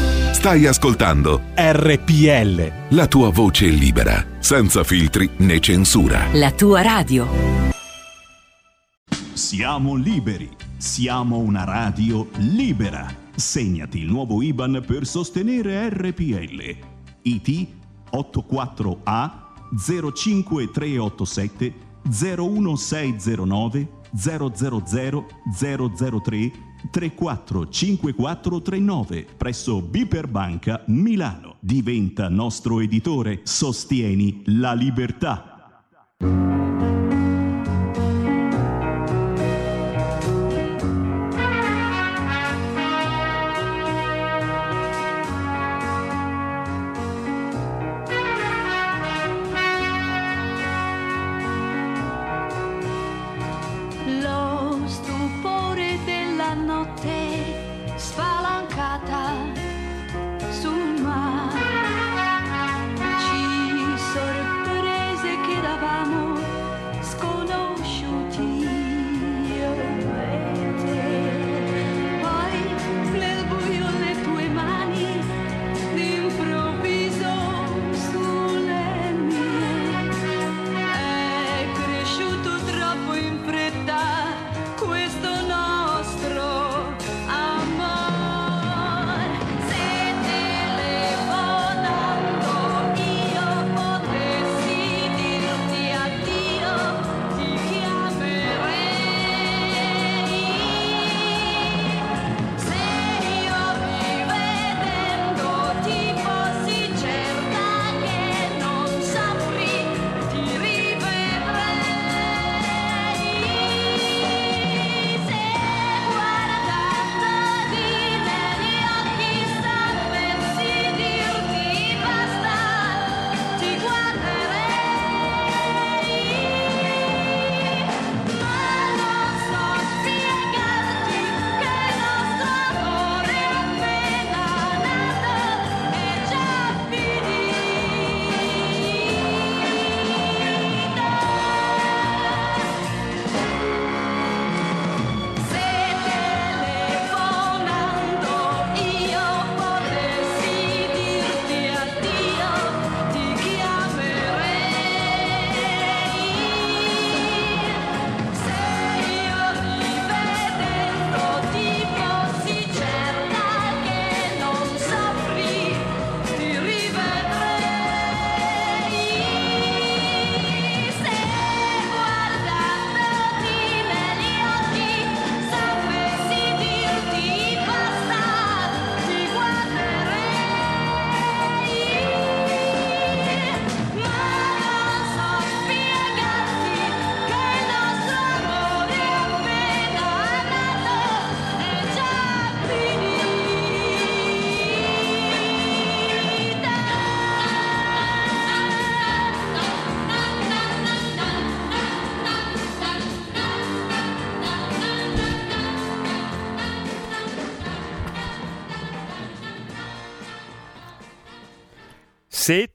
Stai ascoltando RPL. La tua voce libera, senza filtri né censura. La tua radio. Siamo liberi. Siamo una radio libera. Segnati il nuovo IBAN per sostenere RPL. IT 84A 05387 01609 000 003 345439 presso Biper Banca Milano. Diventa nostro editore. Sostieni la libertà.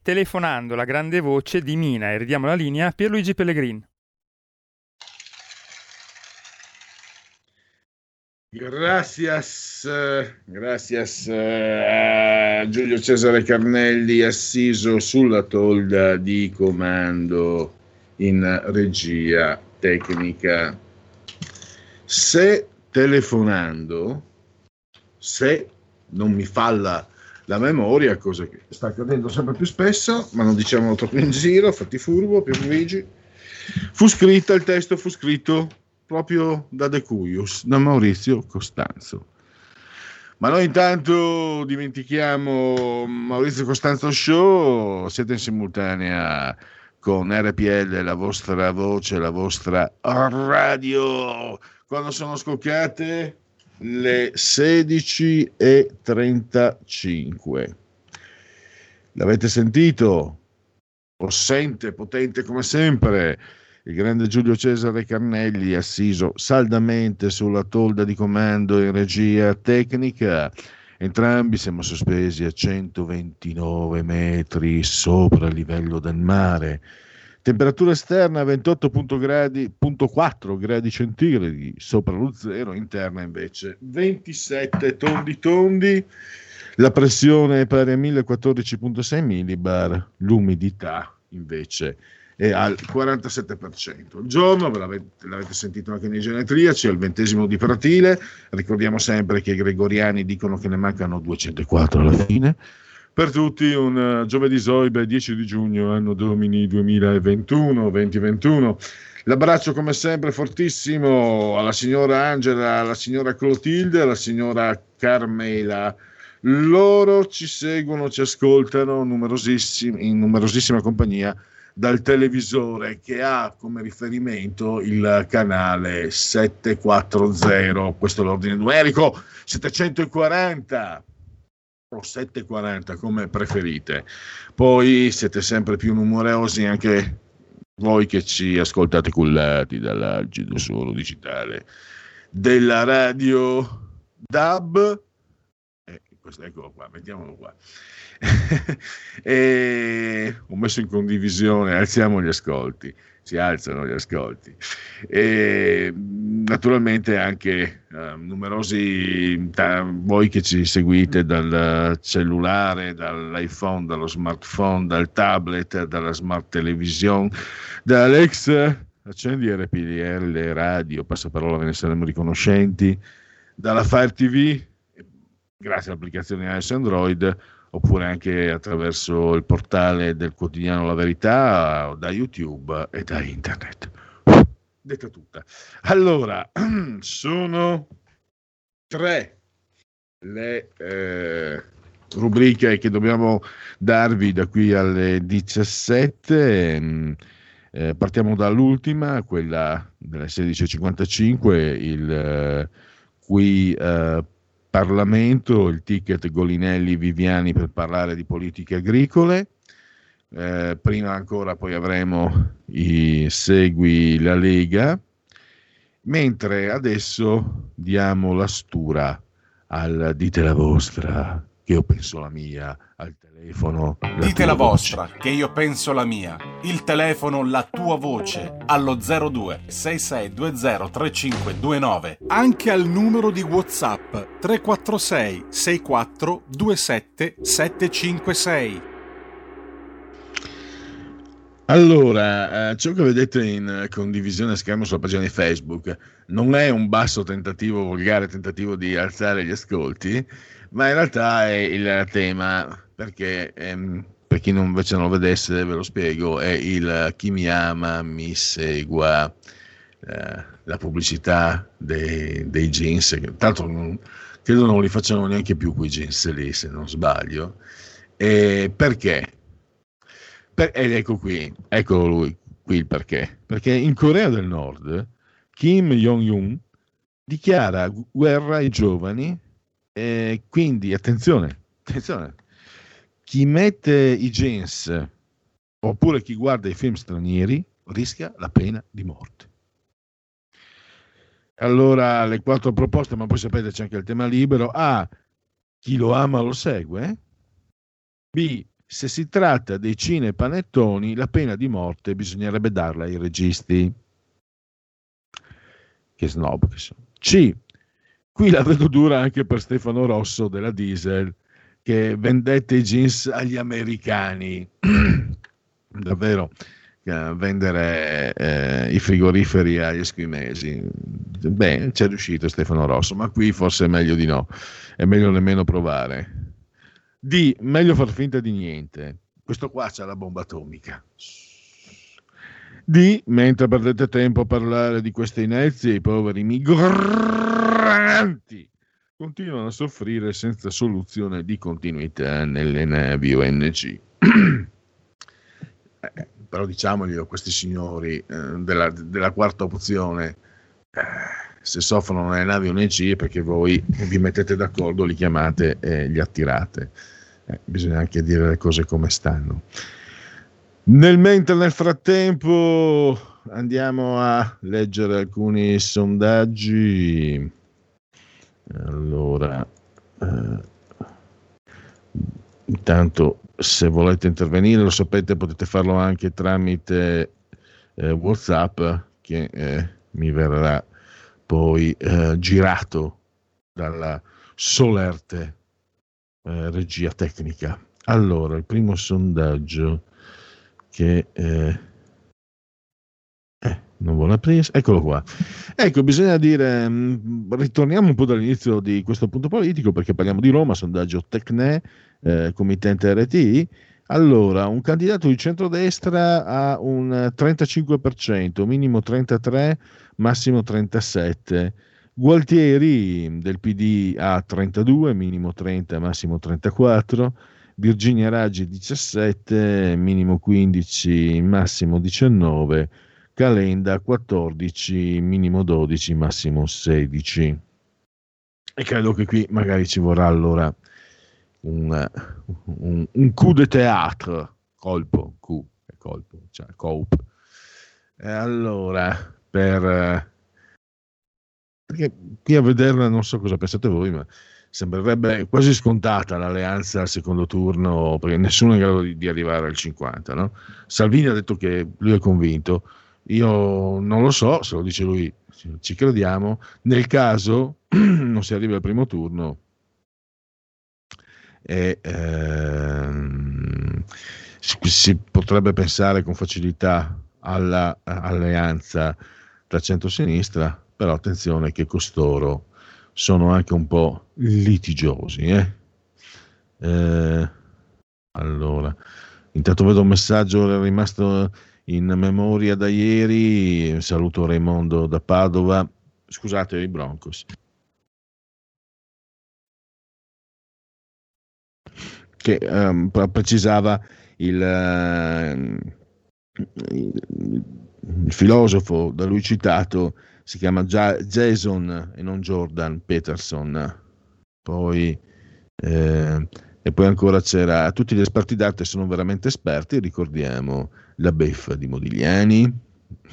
Telefonando la grande voce di Mina e ridiamo la linea a Pierluigi Pellegrin. Gracias, eh, gracias eh, a Giulio Cesare Carnelli assiso sulla tolda di comando in regia tecnica. Se telefonando, se non mi falla la memoria, cosa che sta accadendo sempre più spesso, ma non diciamolo troppo in giro, fatti furbo, Pierluigi, fu scritta, il testo fu scritto proprio da De Cuius, da Maurizio Costanzo. Ma noi intanto dimentichiamo Maurizio Costanzo Show, siete in simultanea con RPL, la vostra voce, la vostra radio. Quando sono scoccate le 16.35. L'avete sentito? Possente, potente come sempre il grande Giulio Cesare Carnelli assiso saldamente sulla tolda di comando in regia tecnica. Entrambi siamo sospesi a 129 metri sopra il livello del mare. Temperatura esterna 28.4 gradi, gradi centigradi sopra lo zero, interna invece 27 tondi tondi. La pressione è pari a 1014.6 millibar, l'umidità invece è al 47%. Il giorno, ve l'avete, l'avete sentito anche nei genetriaci, è il ventesimo di Pratile, ricordiamo sempre che i gregoriani dicono che ne mancano 204 alla fine. Per tutti un eh, giovedì Zoibe 10 di giugno, anno domini 2021, 2021. L'abbraccio come sempre fortissimo alla signora Angela, alla signora Clotilde, alla signora Carmela. Loro ci seguono, ci ascoltano in numerosissima compagnia dal televisore che ha come riferimento il canale 740, questo è l'ordine numerico, 740 o 740 come preferite. Poi siete sempre più numerosi anche voi che ci ascoltate cullati dall'algido suono digitale della radio DAB. Eh, questo, eccolo qua, mettiamolo qua. e ho messo in condivisione, alziamo gli ascolti, si alzano gli ascolti. E naturalmente anche eh, numerosi ta- voi che ci seguite dal cellulare, dall'iPhone, dallo smartphone, dal tablet, dalla smart television, dall'ex accendi RPL radio, passaparola ve ne saremo riconoscenti, dalla Fire TV, grazie all'applicazione iOS Android, oppure anche attraverso il portale del quotidiano La Verità, da YouTube e da internet. Detta tutta. Allora, sono tre le eh, rubriche che dobbiamo darvi da qui alle 17. Mm, eh, partiamo dall'ultima, quella delle 16.55, il eh, qui eh, Parlamento, il ticket Golinelli Viviani per parlare di politiche agricole. Eh, prima ancora poi avremo i Segui la Lega, mentre adesso diamo la stura al Dite la vostra, che io penso la mia, al telefono. Dite tua la voce. vostra, che io penso la mia. Il telefono, la tua voce, allo 02 6620 3529. Anche al numero di WhatsApp 346 64 27 756. Allora, eh, ciò che vedete in eh, condivisione a schermo sulla pagina di Facebook non è un basso tentativo, volgare tentativo di alzare gli ascolti, ma in realtà è il tema, perché ehm, per chi non, invece non lo vedesse ve lo spiego, è il chi mi ama mi segua, eh, la pubblicità dei, dei jeans, tanto non- credo non li facciano neanche più quei jeans lì, se non sbaglio. E perché? Per- ed ecco qui, eccolo lui, qui il perché. Perché in Corea del Nord Kim Jong-un dichiara gu- guerra ai giovani e quindi attenzione, attenzione, chi mette i jeans oppure chi guarda i film stranieri rischia la pena di morte. Allora le quattro proposte, ma poi sapete c'è anche il tema libero. A. Chi lo ama lo segue. B. Se si tratta dei cinepanettoni, la pena di morte bisognerebbe darla ai registi. Che snob che sono. C. Qui la vedo dura anche per Stefano Rosso della Diesel, che vendette i jeans agli americani. Davvero, eh, vendere eh, i frigoriferi agli eschimesi. Beh, c'è riuscito Stefano Rosso, ma qui forse è meglio di no, è meglio nemmeno provare. D, meglio far finta di niente. Questo qua c'ha la bomba atomica. D, mentre perdete tempo a parlare di queste inezie, i poveri migranti continuano a soffrire senza soluzione di continuità nelle navi ONG. Eh, però diciamoglielo questi signori eh, della, della quarta opzione, eh, se soffrono nelle navi ONG è perché voi vi mettete d'accordo, li chiamate e li attirate. Eh, bisogna anche dire le cose come stanno. Nel mentre nel frattempo andiamo a leggere alcuni sondaggi. Allora, eh, intanto se volete intervenire, lo sapete, potete farlo anche tramite eh, WhatsApp che eh, mi verrà poi eh, girato dalla solerte eh, regia tecnica. Allora, il primo sondaggio che eh, non vuole aprirsi, eccolo qua. Ecco, bisogna dire, mh, ritorniamo un po' dall'inizio di questo punto politico perché parliamo di Roma, sondaggio Tecne, eh, committente RTI. Allora, un candidato di centrodestra ha un 35%, minimo 33, massimo 37. Gualtieri del PD ha 32, minimo 30, massimo 34. Virginia Raggi 17, minimo 15, massimo 19. Calenda 14, minimo 12, massimo 16. E credo che qui magari ci vorrà allora un, un, un coup de théâtre, colpo, è colpo, cioè cope. E allora, per... eh, Perché qui a vederla non so cosa pensate voi, ma sembrerebbe quasi scontata l'alleanza al secondo turno, perché nessuno è in grado di, di arrivare al 50, no? Salvini ha detto che lui è convinto, io non lo so, se lo dice lui ci crediamo, nel caso non si arrivi al primo turno e ehm, si, potrebbe pensare con facilità all'alleanza tra centro-sinistra, però attenzione che costoro sono anche un po' litigiosi. eh. Eh, allora, intanto vedo un messaggio rimasto in memoria da ieri. Saluto Raimondo da Padova. Scusate i Broncos. Che pre- precisava il, ehm, il- il filosofo da lui citato si chiama Jason e non Jordan Peterson. Poi, eh, e poi ancora c'era tutti gli esperti d'arte sono veramente esperti. Ricordiamo la beffa di Modigliani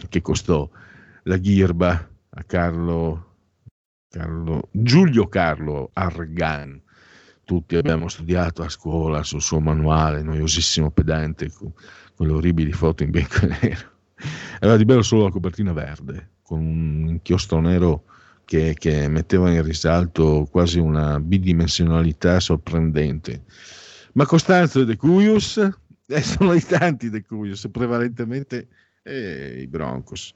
che costò la ghirba a Carlo, Carlo Giulio Carlo Argan. Tutti abbiamo studiato a scuola sul suo manuale noiosissimo pedante con, con le orribili foto in bianco e nero. Aveva di bello solo la copertina verde con un inchiostro nero che, che metteva in risalto quasi una bidimensionalità sorprendente. Ma Costanzo e De Cuius eh, sono i tanti De Cuius, prevalentemente eh, i Broncos.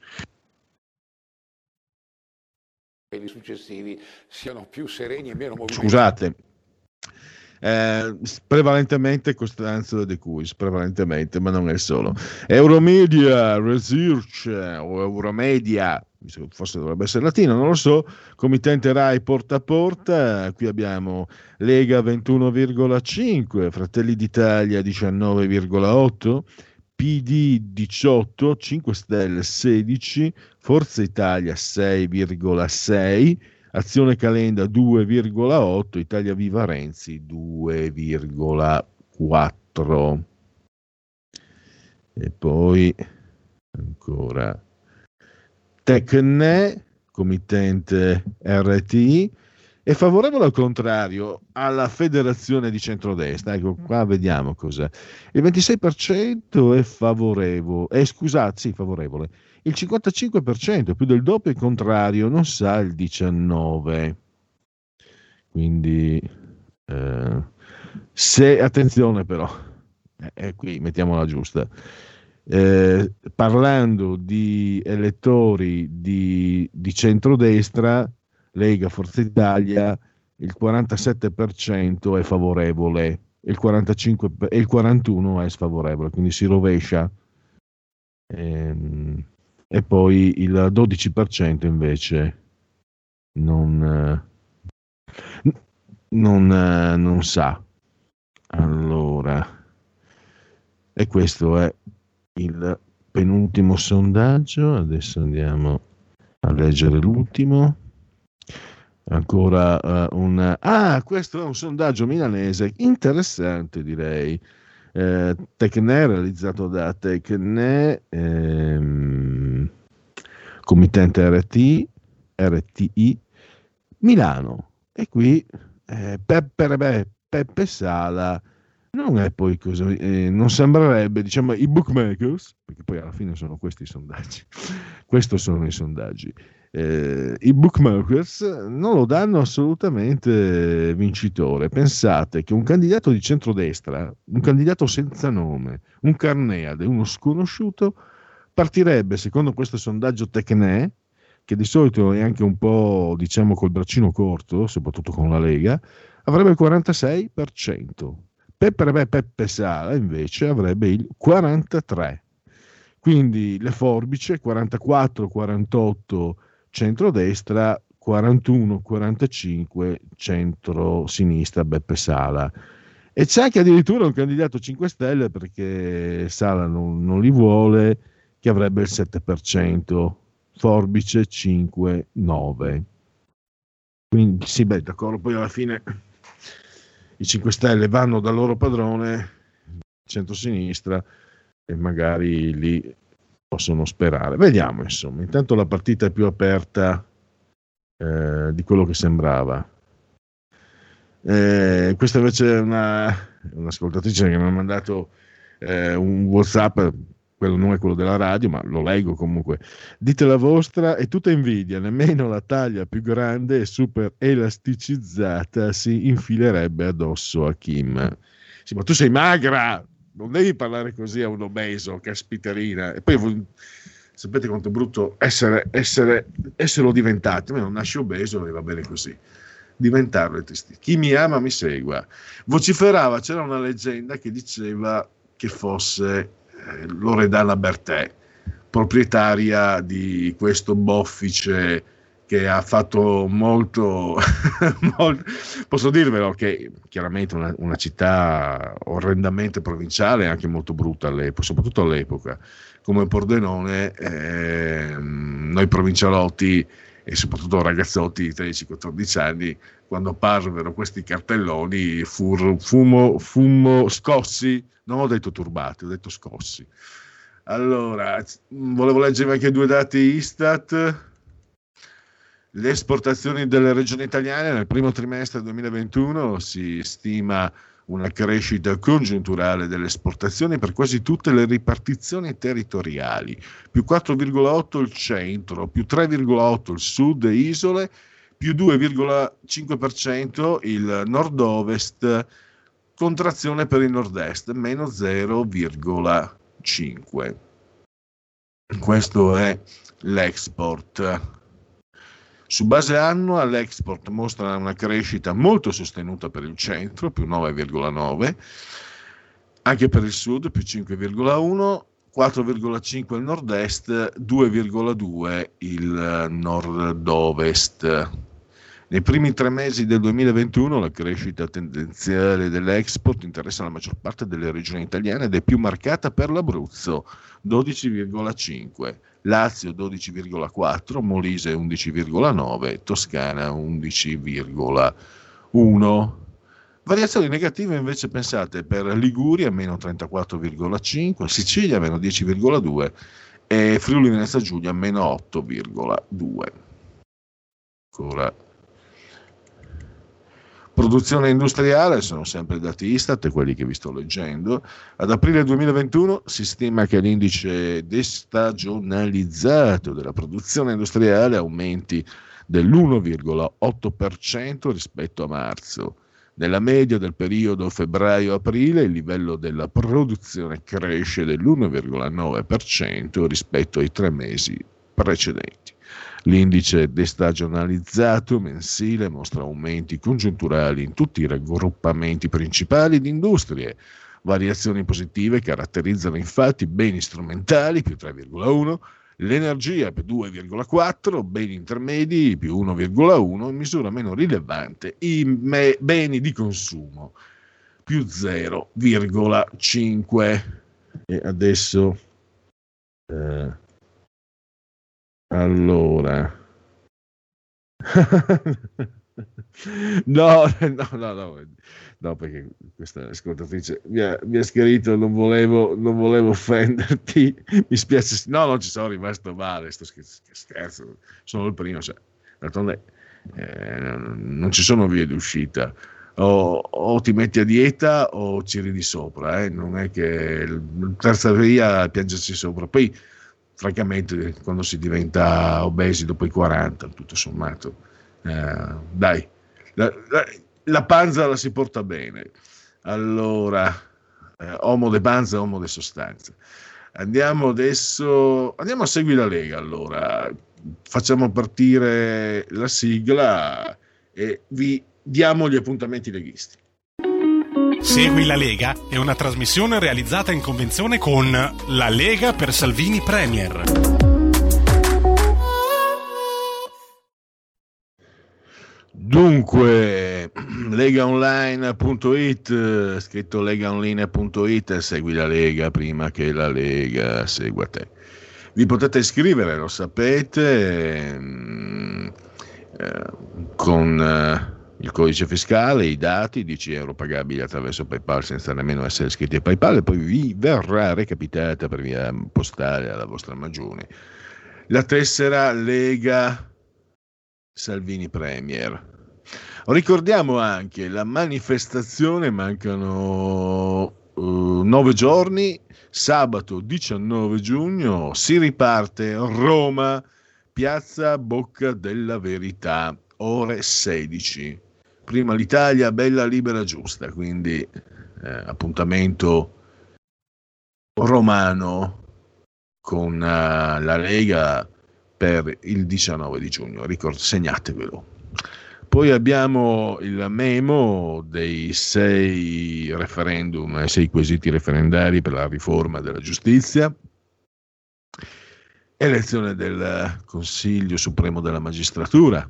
quelli successivi siano più sereni e meno movimentati. Scusate, eh, prevalentemente Costanzo De Cuis, prevalentemente, ma non è solo. Euromedia Research eh, o Euromedia, forse dovrebbe essere latino, non lo so, committente RAI porta a porta, qui abbiamo Lega 21,5, Fratelli d'Italia 19,8, PD 18, 5 Stelle 16, Forza Italia 6,6, Azione Calenda 2,8, Italia Viva Renzi 2,4. E poi ancora Tecne, committente RTI, è favorevole al contrario alla federazione di centrodestra. Ecco, qua vediamo cos'è. Il 26% è favorevole, eh, scusate, sì, favorevole. Il 55%, più del doppio, è contrario, non sa il 19%. Quindi, eh, se, attenzione però, eh, eh, qui mettiamola giusta. Eh, parlando di elettori di, di centrodestra, Lega, Forza Italia, il 47% è favorevole il 45 e il 41 è sfavorevole, quindi si rovescia. Ehm, e poi il 12% invece non, non, non sa. Allora, e questo è il penultimo sondaggio. Adesso andiamo a leggere l'ultimo. Ancora eh, un... Ah, questo è un sondaggio milanese interessante, direi. Eh, Tecne, realizzato da Tecne, ehm, committente RT, RTI, Milano. E qui eh, Peppe, beh, Peppe Sala non è poi così, eh, non sembrerebbe, diciamo, i bookmakers, perché poi alla fine sono questi i sondaggi, questi sono i sondaggi, eh, i bookmakers non lo danno assolutamente vincitore. Pensate che un candidato di centrodestra, un candidato senza nome, un carneade, uno sconosciuto, partirebbe, secondo questo sondaggio Tecne, che di solito è anche un po', diciamo, col braccino corto, soprattutto con la Lega, avrebbe il 46%. Peppe, Peppe Sala invece avrebbe il 43%. Quindi le forbice 44-48 centrodestra, 41-45 centro-sinistra Beppe Sala. E c'è anche addirittura un candidato 5 Stelle perché Sala non, non li vuole, che avrebbe il 7%, forbice 5-9. Quindi sì, beh, d'accordo, poi alla fine i 5 Stelle vanno dal loro padrone, centro-sinistra, e magari lì possono sperare. Vediamo, insomma. Intanto la partita è più aperta eh, di quello che sembrava. Eh, questa invece è una, un'ascoltatrice che mi ha mandato eh, un WhatsApp. Quello non è quello della radio, ma lo leggo comunque. Dite la vostra, è tutta invidia. Nemmeno la taglia più grande e super elasticizzata si infilerebbe addosso a Kim. Sì, ma tu sei magra! non devi parlare così a un obeso, caspiterina. E poi sapete quanto è brutto essere, essere, esserlo diventati, ma non nasci obeso e va bene così. Diventarlo è tristissimo. Chi mi ama mi segua. Vociferava, c'era una leggenda che diceva che fosse Loredana Bertè, proprietaria di questo boffice che ha fatto molto, molto, posso dirvelo che chiaramente una, una, città orrendamente provinciale anche molto brutta all'epoca, soprattutto all'epoca, come Pordenone, eh, noi provincialotti e soprattutto ragazzotti di 13-14 anni, quando apparvero questi cartelloni, fur, fumo, fumo scossi, non ho detto turbati, ho detto scossi. Allora, volevo leggere anche due dati Istat le esportazioni delle regioni italiane nel primo trimestre 2021 si stima una crescita congiunturale delle esportazioni per quasi tutte le ripartizioni territoriali, più 4,8 il centro, più 3,8 il sud e isole, più 2,5% il nord-ovest, contrazione per il nord-est, meno 0,5. Questo è l'export. Su base annua l'export mostra una crescita molto sostenuta per il centro, più 9,9, anche per il sud, più 5,1, 4,5 il nord-est, 2,2 il nord-ovest. Nei primi tre mesi del 2021 la crescita tendenziale dell'export interessa la maggior parte delle regioni italiane ed è più marcata per l'Abruzzo, 12,5, Lazio 12,4, Molise 11,9, Toscana 11,1. Variazioni negative invece pensate per Liguria meno 34,5, Sicilia meno 10,2 e Friuli Venezia Giulia meno 8,2. Ancora Produzione industriale, sono sempre dati Istat, quelli che vi sto leggendo. Ad aprile 2021 si stima che l'indice destagionalizzato della produzione industriale aumenti dell'1,8% rispetto a marzo. Nella media del periodo febbraio-aprile il livello della produzione cresce dell'1,9% rispetto ai tre mesi precedenti. L'indice destagionalizzato mensile mostra aumenti congiunturali in tutti i raggruppamenti principali di industrie. Variazioni positive caratterizzano infatti beni strumentali più 3,1, l'energia più 2,4, beni intermedi più 1,1, in misura meno rilevante i me- beni di consumo più 0,5. E adesso eh, allora. no, no, no, no, no, perché questa ascoltatrice mi ha, mi ha scritto non volevo, non volevo offenderti, mi spiace, no, non ci sono rimasto male, sto scherzo, sono il primo, cioè, d'altronde eh, non ci sono vie d'uscita. O, o, ti metti a dieta o ci ridi sopra, eh? non è che terza via piangersi sopra. Poi francamente quando si diventa obesi dopo i 40, tutto sommato, eh, dai, la, la, la, panza la si porta bene. Allora, eh, homo de panza, homo de sostanza. Andiamo adesso, andiamo a Segui la Lega allora, facciamo partire la sigla e vi diamo gli appuntamenti leghisti. Segui la Lega è una trasmissione realizzata in convenzione con La Lega per Salvini Premier. Dunque, legaonline.it, scritto legaonline.it, segui la Lega prima che la Lega segua te. Vi potete iscrivere, lo sapete, ehm, eh, con eh, il codice fiscale, i dati, 10 euro pagabili attraverso PayPal senza nemmeno essere iscritti a PayPal e poi vi verrà recapitata per via postale alla vostra magione. La tessera Lega Salvini Premier. Ricordiamo anche la manifestazione, mancano eh, nove giorni, sabato 19 giugno si riparte Roma, piazza Bocca della Verità, ore 16. Prima l'Italia, bella, libera, giusta, quindi eh, appuntamento romano con eh, la Lega per il 19 di giugno, Ricord- segnatevelo. Poi abbiamo il memo dei sei referendum, sei quesiti referendari per la riforma della giustizia, elezione del Consiglio Supremo della Magistratura,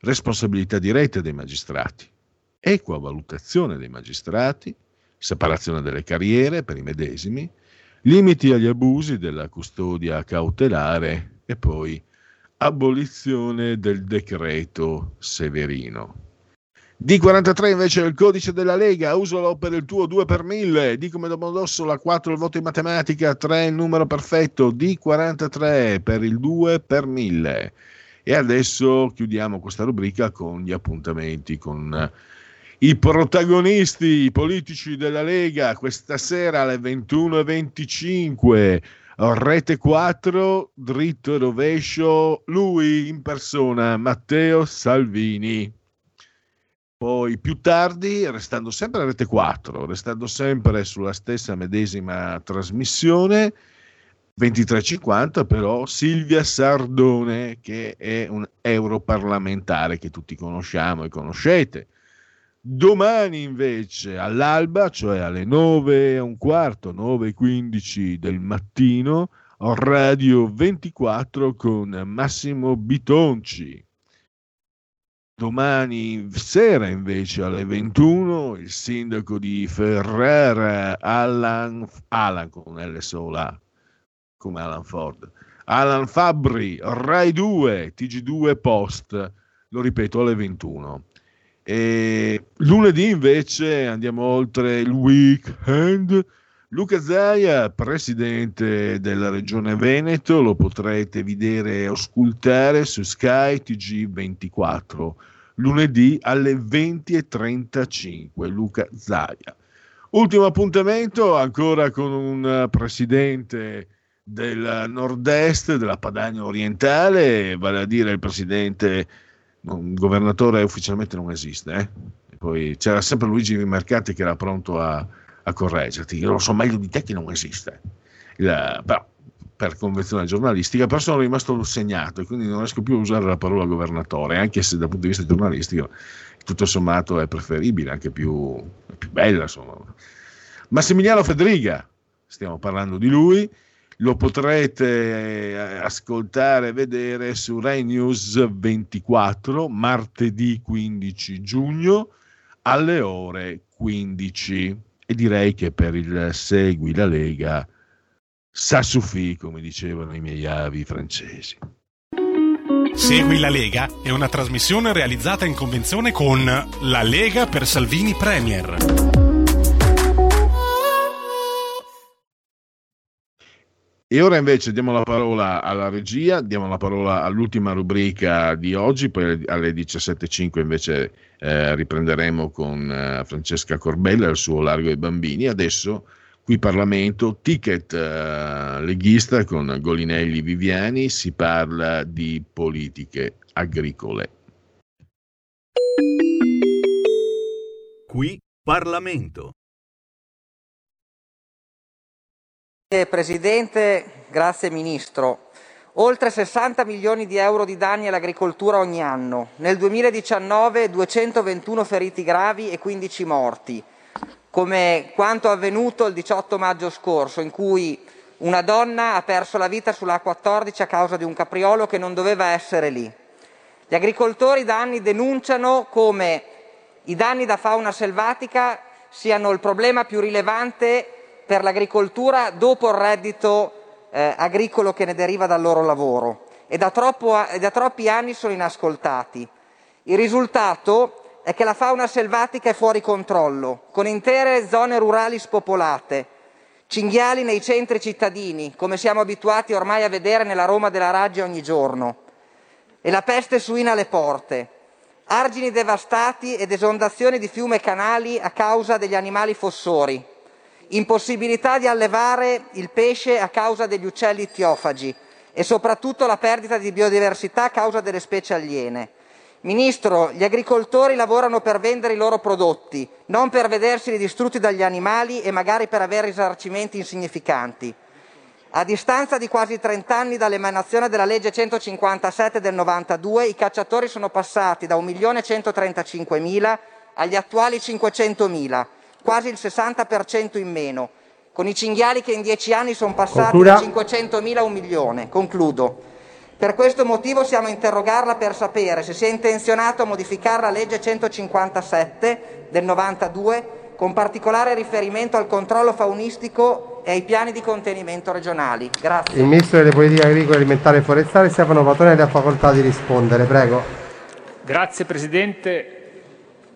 responsabilità diretta dei magistrati, equa valutazione dei magistrati, separazione delle carriere per i medesimi, limiti agli abusi della custodia cautelare e poi abolizione del decreto Severino. D43 invece è il codice della Lega, usalo per il tuo 2 per 1000, D come Domodossola, 4 il voto in matematica, 3 il numero perfetto, D43 per il 2 per 1000. E adesso chiudiamo questa rubrica con gli appuntamenti con i protagonisti politici della Lega questa sera alle 21.25 Rete 4, dritto e rovescio, lui in persona, Matteo Salvini. Poi più tardi, restando sempre a Rete 4, restando sempre sulla stessa medesima trasmissione, 23.50 però Silvia Sardone, che è un europarlamentare che tutti conosciamo e conoscete. Domani invece all'alba, cioè alle 9 e un quarto, 9 15 del mattino, Radio 24 con Massimo Bitonci. Domani sera invece alle 21 il sindaco di Ferrara, Alan, Alan con L sola, come Alan Ford, Alan Fabri, Rai 2, TG2 Post, lo ripeto alle 21. E lunedì invece andiamo oltre il weekend. Luca Zaia, presidente della regione Veneto, lo potrete vedere e ascoltare su Sky TG24 lunedì alle 20.35. Luca Zaia. Ultimo appuntamento ancora con un presidente del nord-est, della Padania orientale, vale a dire il presidente un governatore ufficialmente non esiste. Eh? Poi c'era sempre Luigi Mercati che era pronto a, a correggerti. Io lo so meglio di te che non esiste. Il, però, per convenzione giornalistica, però sono rimasto segnato e quindi non riesco più a usare la parola governatore, anche se dal punto di vista giornalistico tutto sommato è preferibile, anche più, più bella. Insomma. Massimiliano Federiga, stiamo parlando di lui, lo potrete ascoltare e vedere su Rai News 24 martedì 15 giugno alle ore 15 e direi che per il Segui la Lega sa suffi come dicevano i miei avi francesi. Segui la Lega è una trasmissione realizzata in convenzione con La Lega per Salvini Premier. E ora invece diamo la parola alla regia, diamo la parola all'ultima rubrica di oggi, poi alle 17.05 invece eh, riprenderemo con eh, Francesca Corbella il suo Largo ai Bambini. Adesso qui Parlamento, ticket eh, leghista con Golinelli Viviani, si parla di politiche agricole. Qui Parlamento. Presidente, grazie Ministro. Oltre 60 milioni di euro di danni all'agricoltura ogni anno. Nel 2019 221 feriti gravi e 15 morti, come quanto avvenuto il 18 maggio scorso, in cui una donna ha perso la vita sulla A14 a causa di un capriolo che non doveva essere lì. Gli agricoltori da anni denunciano come i danni da fauna selvatica siano il problema più rilevante per l'agricoltura dopo il reddito eh, agricolo che ne deriva dal loro lavoro. E da, troppo- e da troppi anni sono inascoltati. Il risultato è che la fauna selvatica è fuori controllo, con intere zone rurali spopolate, cinghiali nei centri cittadini, come siamo abituati ormai a vedere nella Roma della Raggi ogni giorno, e la peste suina alle porte, argini devastati ed esondazioni di fiume e canali a causa degli animali fossori, impossibilità di allevare il pesce a causa degli uccelli ittiofagi e soprattutto la perdita di biodiversità a causa delle specie aliene. Ministro, gli agricoltori lavorano per vendere i loro prodotti, non per vederseli distrutti dagli animali e magari per avere risarcimenti insignificanti. A distanza di quasi 30 anni dall'emanazione della legge 157 del 92, i cacciatori sono passati da 1.135.000 agli attuali 500.000, quasi il 60% in meno, con i cinghiali che in dieci anni sono passati Concluda. da 500.000 a un milione. Concludo. Per questo motivo siamo a interrogarla per sapere se sia intenzionato a modificare la legge 157 del 92 con particolare riferimento al controllo faunistico e ai piani di contenimento regionali. Grazie. Il Ministro delle Politiche Agricole, Alimentari e Forestali Stefano Patonelli ha facoltà di rispondere. Prego. Grazie Presidente.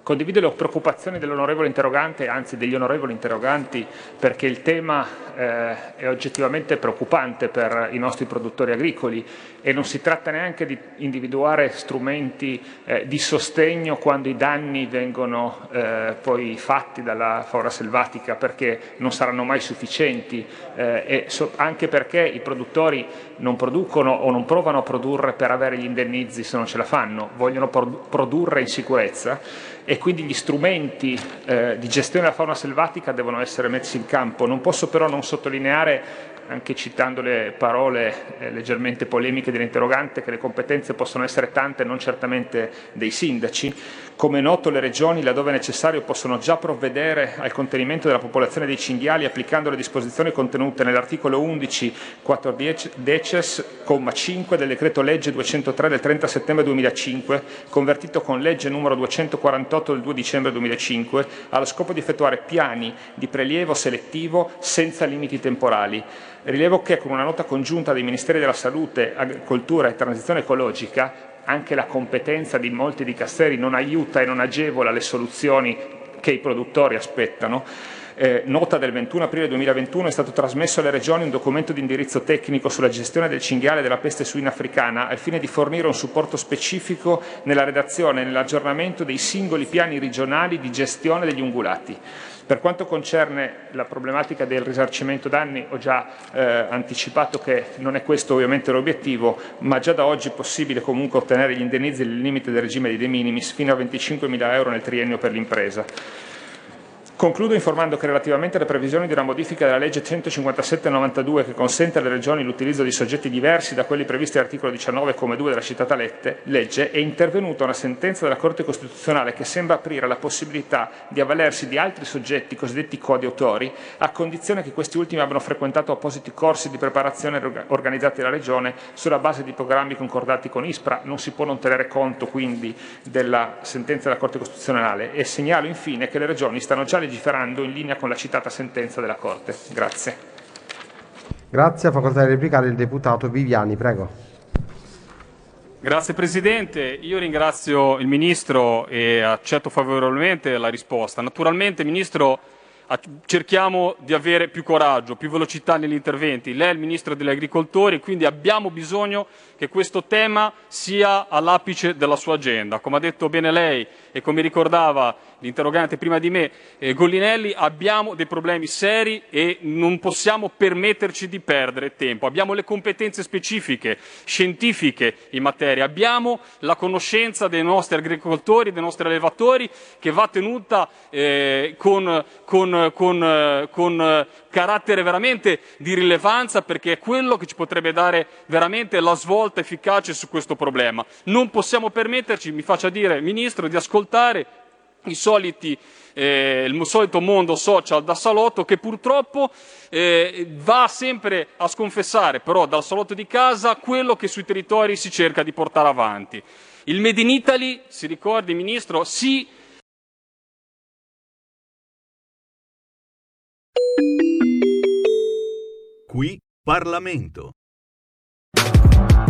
Condivido le preoccupazioni dell'onorevole interrogante, anzi degli onorevoli interroganti, perché il tema eh, è oggettivamente preoccupante per i nostri produttori agricoli e non si tratta neanche di individuare strumenti eh, di sostegno quando i danni vengono eh, poi fatti dalla fauna selvatica, perché non saranno mai sufficienti eh, e so- anche perché i produttori non producono o non provano a produrre per avere gli indennizi se non ce la fanno, vogliono pro- produrre in sicurezza e quindi gli strumenti eh, di gestione della fauna selvatica devono essere messi in campo. Non posso però non sottolineare, anche citando le parole eh, leggermente polemiche dell'interrogante, che le competenze possono essere tante, non certamente dei sindaci. Come è noto, le regioni, laddove necessario, possono già provvedere al contenimento della popolazione dei cinghiali applicando le disposizioni contenute nell'articolo 11 14 decies, comma 5 del decreto legge 203 del 30 settembre 2005, convertito con legge numero 248 del 2 dicembre 2005, allo scopo di effettuare piani di prelievo selettivo senza limiti temporali. Rilevo che con una nota congiunta dei Ministeri della Salute, Agricoltura e Transizione Ecologica anche la competenza di molti dicasteri non aiuta e non agevola le soluzioni che i produttori aspettano. Eh, nota del 21 aprile 2021 è stato trasmesso alle regioni un documento di indirizzo tecnico sulla gestione del cinghiale della peste suina africana al fine di fornire un supporto specifico nella redazione e nell'aggiornamento dei singoli piani regionali di gestione degli ungulati. Per quanto concerne la problematica del risarcimento danni, ho già eh, anticipato che non è questo ovviamente l'obiettivo, ma già da oggi è possibile comunque ottenere gli indennizi nel limite del regime di de minimis fino a 25.000 euro nel triennio per l'impresa. Concludo informando che relativamente alle previsioni di una modifica della legge 157-92 che consente alle regioni l'utilizzo di soggetti diversi da quelli previsti all'articolo 19 come 2 della citata legge è intervenuta una sentenza della Corte Costituzionale che sembra aprire la possibilità di avvalersi di altri soggetti cosiddetti coadiutori a condizione che questi ultimi abbiano frequentato appositi corsi di preparazione orga- organizzati dalla Regione sulla base di programmi concordati con ISPRA. Non si può non tenere conto quindi della sentenza della Corte Costituzionale e segnalo infine che le regioni stanno già legiferando in linea con la citata sentenza della Corte. Grazie. Grazie, ha facoltà di replicare il deputato Viviani. Prego. Grazie Presidente, io ringrazio il Ministro e accetto favorevolmente la risposta. Naturalmente Ministro a- cerchiamo di avere più coraggio, più velocità negli interventi. Lei è il Ministro degli Agricoltori, quindi abbiamo bisogno che questo tema sia all'apice della sua agenda. Come ha detto bene lei e come ricordava l'interrogante prima di me, eh, Gollinelli, abbiamo dei problemi seri e non possiamo permetterci di perdere tempo. Abbiamo le competenze specifiche, scientifiche in materia, abbiamo la conoscenza dei nostri agricoltori, dei nostri allevatori che va tenuta eh, con, con con, con, carattere veramente di rilevanza perché è quello che ci potrebbe dare veramente la svolta efficace su questo problema. Non possiamo permetterci, mi faccia dire, Ministro, di ascoltare soliti eh, il solito mondo social da salotto che purtroppo eh, va sempre a sconfessare però dal salotto di casa quello che sui territori si cerca di portare avanti. Il Made in Italy, si ricordi Ministro, sì Qui Parlamento.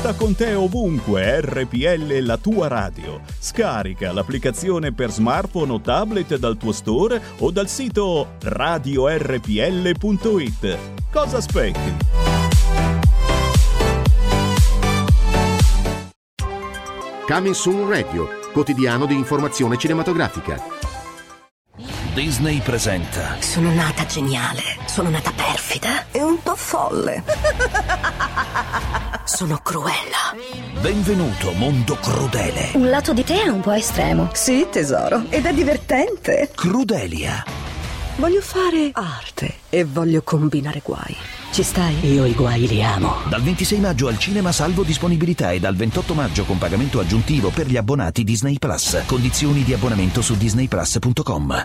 Porta con te ovunque RPL la tua radio. Scarica l'applicazione per smartphone o tablet dal tuo store o dal sito radiorpl.it. Cosa aspetti? Coming Soon Radio, quotidiano di informazione cinematografica. Disney presenta Sono nata geniale, sono nata perfida e un po' folle. Sono cruella. Benvenuto mondo crudele. Un lato di te è un po' estremo. Sì, tesoro, ed è divertente. Crudelia. Voglio fare arte e voglio combinare guai. Ci stai? Io i guai li amo. Dal 26 maggio al cinema salvo disponibilità e dal 28 maggio con pagamento aggiuntivo per gli abbonati Disney Plus. Condizioni di abbonamento su disneyplus.com.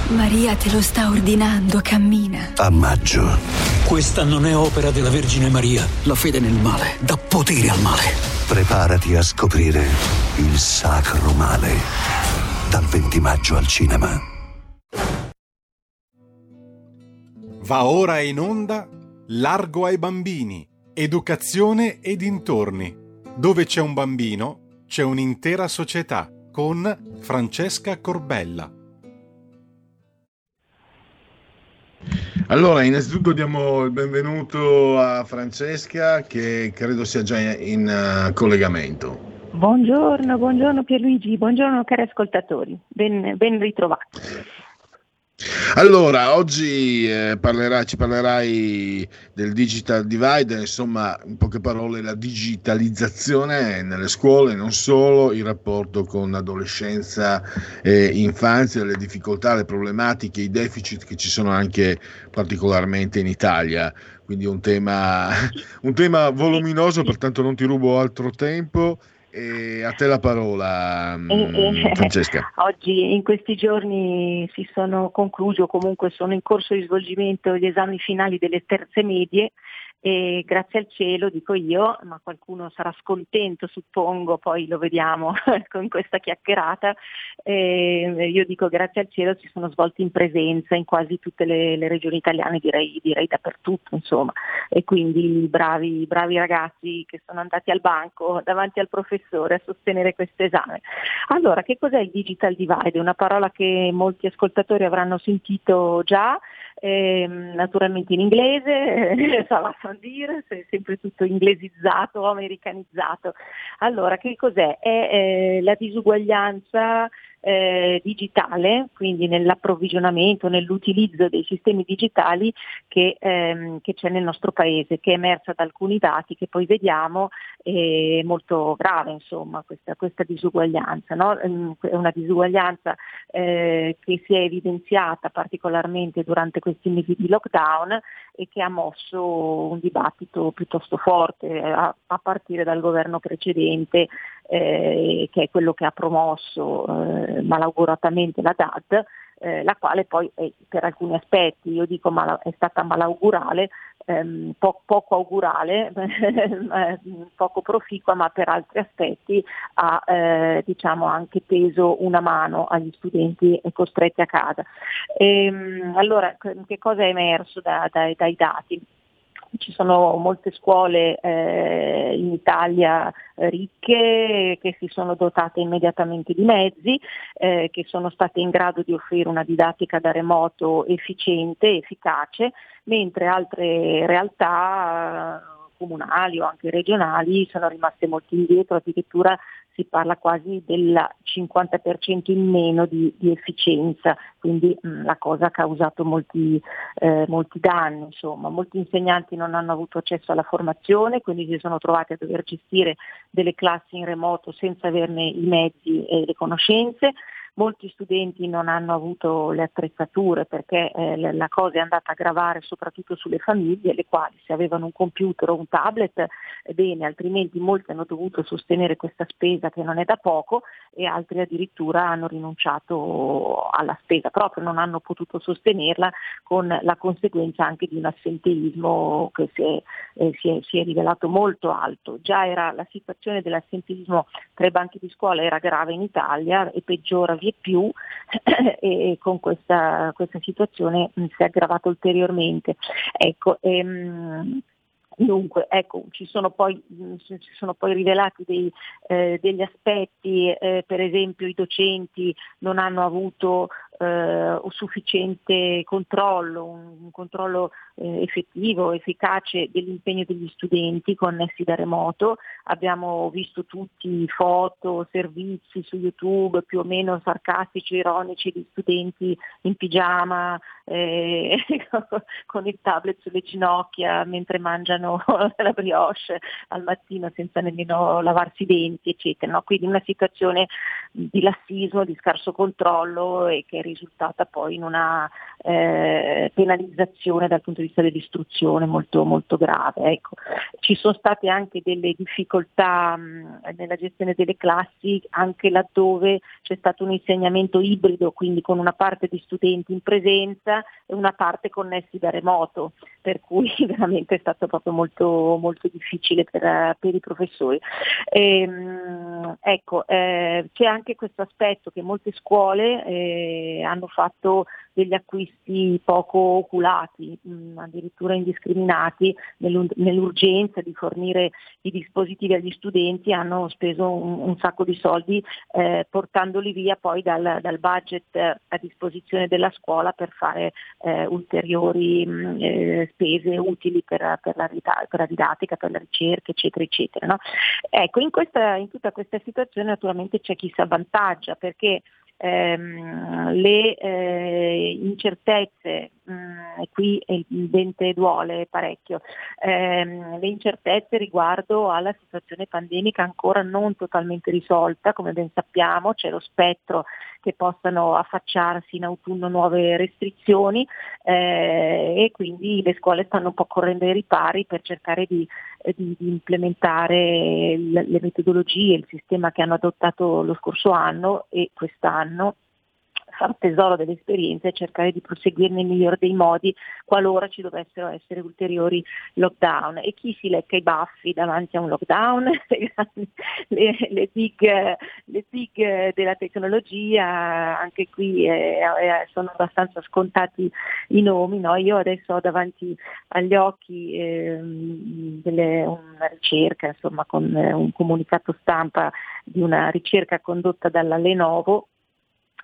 Maria te lo sta ordinando, cammina. A maggio. Questa non è opera della Vergine Maria. La fede nel male dà potere al male. Preparati a scoprire il sacro male. Dal 20 maggio al cinema. Va ora in onda Largo ai bambini, educazione e dintorni. Dove c'è un bambino, c'è un'intera società con Francesca Corbella. Allora, innanzitutto diamo il benvenuto a Francesca che credo sia già in eh, collegamento. Buongiorno, buongiorno Pierluigi, buongiorno cari ascoltatori, ben, ben ritrovati. Allora, oggi eh, parlerai- ci parlerai del digital divide, insomma, in poche parole, la digitalizzazione nelle scuole, non solo, il rapporto con adolescenza e infanzia, le difficoltà, le problematiche, i deficit che ci sono anche particolarmente in Italia. Quindi un tema, un tema voluminoso, pertanto non ti rubo altro tempo. E a te la parola, mm, E- e- Francesca. Oggi in questi giorni si sono conclusi o comunque sono in corso di svolgimento gli esami finali delle terze medie e grazie al cielo, dico io, ma qualcuno sarà scontento suppongo, poi lo vediamo con questa chiacchierata, eh, io dico grazie al cielo si sono svolti in presenza in quasi tutte le, le regioni italiane, direi, direi dappertutto insomma, e quindi bravi, bravi ragazzi che sono andati al banco davanti al professore a sostenere questo esame. Allora, che cos'è il digital divide? Una parola che molti ascoltatori avranno sentito già, ehm, naturalmente in inglese, dire, è sempre tutto inglesizzato, americanizzato. Allora, che cos'è? È eh, la disuguaglianza eh, digitale, quindi nell'approvvigionamento, nell'utilizzo dei sistemi digitali che, ehm, che c'è nel nostro paese, che è emersa da alcuni dati che poi vediamo è molto grave insomma questa, questa disuguaglianza, no? Ehm, è una disuguaglianza eh, che si è evidenziata particolarmente durante questi mesi di lockdown e che ha mosso un dibattito piuttosto forte eh, a, a partire dal governo precedente eh, che è quello che ha promosso eh, malauguratamente la DAD, eh, la quale poi eh, per alcuni aspetti, io dico mala- è stata malaugurale ehm, po- poco augurale, eh, poco proficua, ma per altri aspetti ha eh, diciamo anche teso una mano agli studenti costretti a casa. Ehm, allora, che cosa è emerso da- dai- dai dati? Ci sono molte scuole eh, in Italia ricche che si sono dotate immediatamente di mezzi, eh, che sono state in grado di offrire una didattica da remoto efficiente, efficace, mentre altre realtà comunali o anche regionali sono rimaste molto indietro, addirittura si parla quasi del 50% in meno di, di efficienza, quindi mh, la cosa ha causato molti, eh, molti danni, insomma. molti insegnanti non hanno avuto accesso alla formazione, quindi si sono trovati a dover gestire delle classi in remoto senza averne i mezzi e le conoscenze. Molti studenti non hanno avuto le attrezzature perché eh, la- cosa è andata a gravare soprattutto sulle famiglie, le quali se avevano un computer o un tablet, eh, bene, altrimenti molti hanno dovuto sostenere questa spesa che non è da poco e altri addirittura hanno rinunciato alla spesa, proprio non hanno potuto sostenerla con la conseguenza anche di un assenteismo che si è, eh, si è- si è rivelato molto alto. Già era la situazione dell'assenteismo tra i banchi di scuola era grave in Italia e peggiora vie più e con questa, questa situazione si è aggravato ulteriormente. Ecco, ehm, Dunque, ecco, ci sono poi, si sono poi rivelati dei, eh, degli aspetti, eh, per esempio i docenti non hanno avuto eh, un sufficiente controllo, un, controllo eh, effettivo, efficace dell'impegno degli studenti connessi da remoto. Abbiamo visto tutti foto, servizi su YouTube più o meno sarcastici, ironici di studenti in pigiama, eh, con il tablet sulle ginocchia mentre mangiano la brioche al mattino senza nemmeno lavarsi i denti, eccetera. no? Quindi una situazione di lassismo, di scarso controllo e che risultata poi in una eh, penalizzazione dal punto di vista dell'istruzione molto, molto grave. Ecco. Ci sono state anche delle difficoltà mh, nella gestione delle classi anche laddove c'è stato un insegnamento ibrido, quindi con una parte di studenti in presenza e una parte connessi da remoto, per cui veramente è stato proprio molto, molto difficile per, per i professori. Ehm, ecco, eh, c'è anche questo aspetto che molte scuole eh, hanno fatto degli acquisti poco oculati, mh, addirittura indiscriminati, nell'urgenza di fornire i dispositivi agli studenti, hanno speso un, un sacco di soldi eh, portandoli via poi dal, dal budget eh, a disposizione della scuola per fare eh, ulteriori mh, eh, spese utili per, per la, per la didattica, per la ricerca, eccetera, eccetera. no? Ecco, in, questa- in tutta questa situazione naturalmente c'è chi si avvantaggia perché ehm, le eh, incertezze, e qui il dente duole parecchio, ehm, le incertezze riguardo alla situazione pandemica ancora non totalmente risolta, come ben sappiamo c'è lo spettro che possano affacciarsi in autunno nuove restrizioni eh, e quindi le scuole stanno un po' correndo ai ripari per cercare di, eh, di- di implementare le metodologie, il sistema che hanno adottato lo scorso anno e quest'anno far tesoro delle esperienze e cercare di proseguire nel migliore dei modi qualora ci dovessero essere ulteriori lockdown. E chi si lecca i baffi davanti a un lockdown? le, le big, le big della tecnologia, anche qui eh, eh, sono abbastanza scontati i nomi. no? Io adesso ho davanti agli occhi ehm, delle- una ricerca, insomma, con eh, un comunicato stampa di una ricerca condotta dalla Lenovo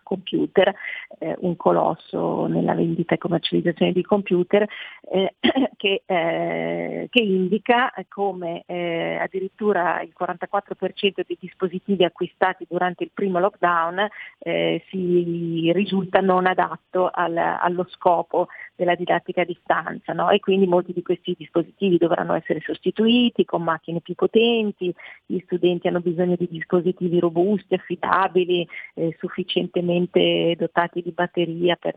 computer, eh, un colosso nella vendita e commercializzazione di computer, eh, che, eh, che indica come eh, addirittura il 44% dei dispositivi acquistati durante il primo lockdown eh, si risulta non adatto al- allo scopo della didattica a distanza no? e quindi molti di questi dispositivi dovranno essere sostituiti con macchine più potenti, gli studenti hanno bisogno di dispositivi robusti, affidabili, eh, sufficientemente dotati di batteria per,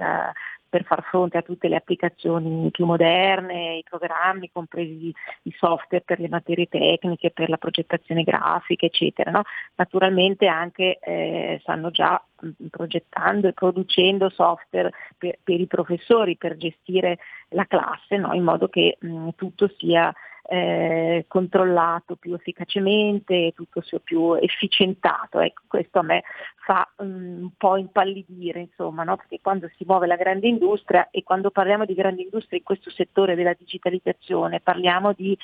per far fronte a tutte le applicazioni più moderne, i programmi, compresi i software per le materie tecniche, per la progettazione grafica, eccetera. no? Naturalmente anche eh, stanno già mh, progettando e producendo software per, per i professori per gestire la classe, no? in modo che mh, tutto sia eh, controllato più efficacemente, tutto sia più efficientato. Ecco, questo a me fa mm, un po' impallidire, insomma, no? perché quando si muove la grande industria e quando parliamo di grande industria in questo settore della digitalizzazione parliamo di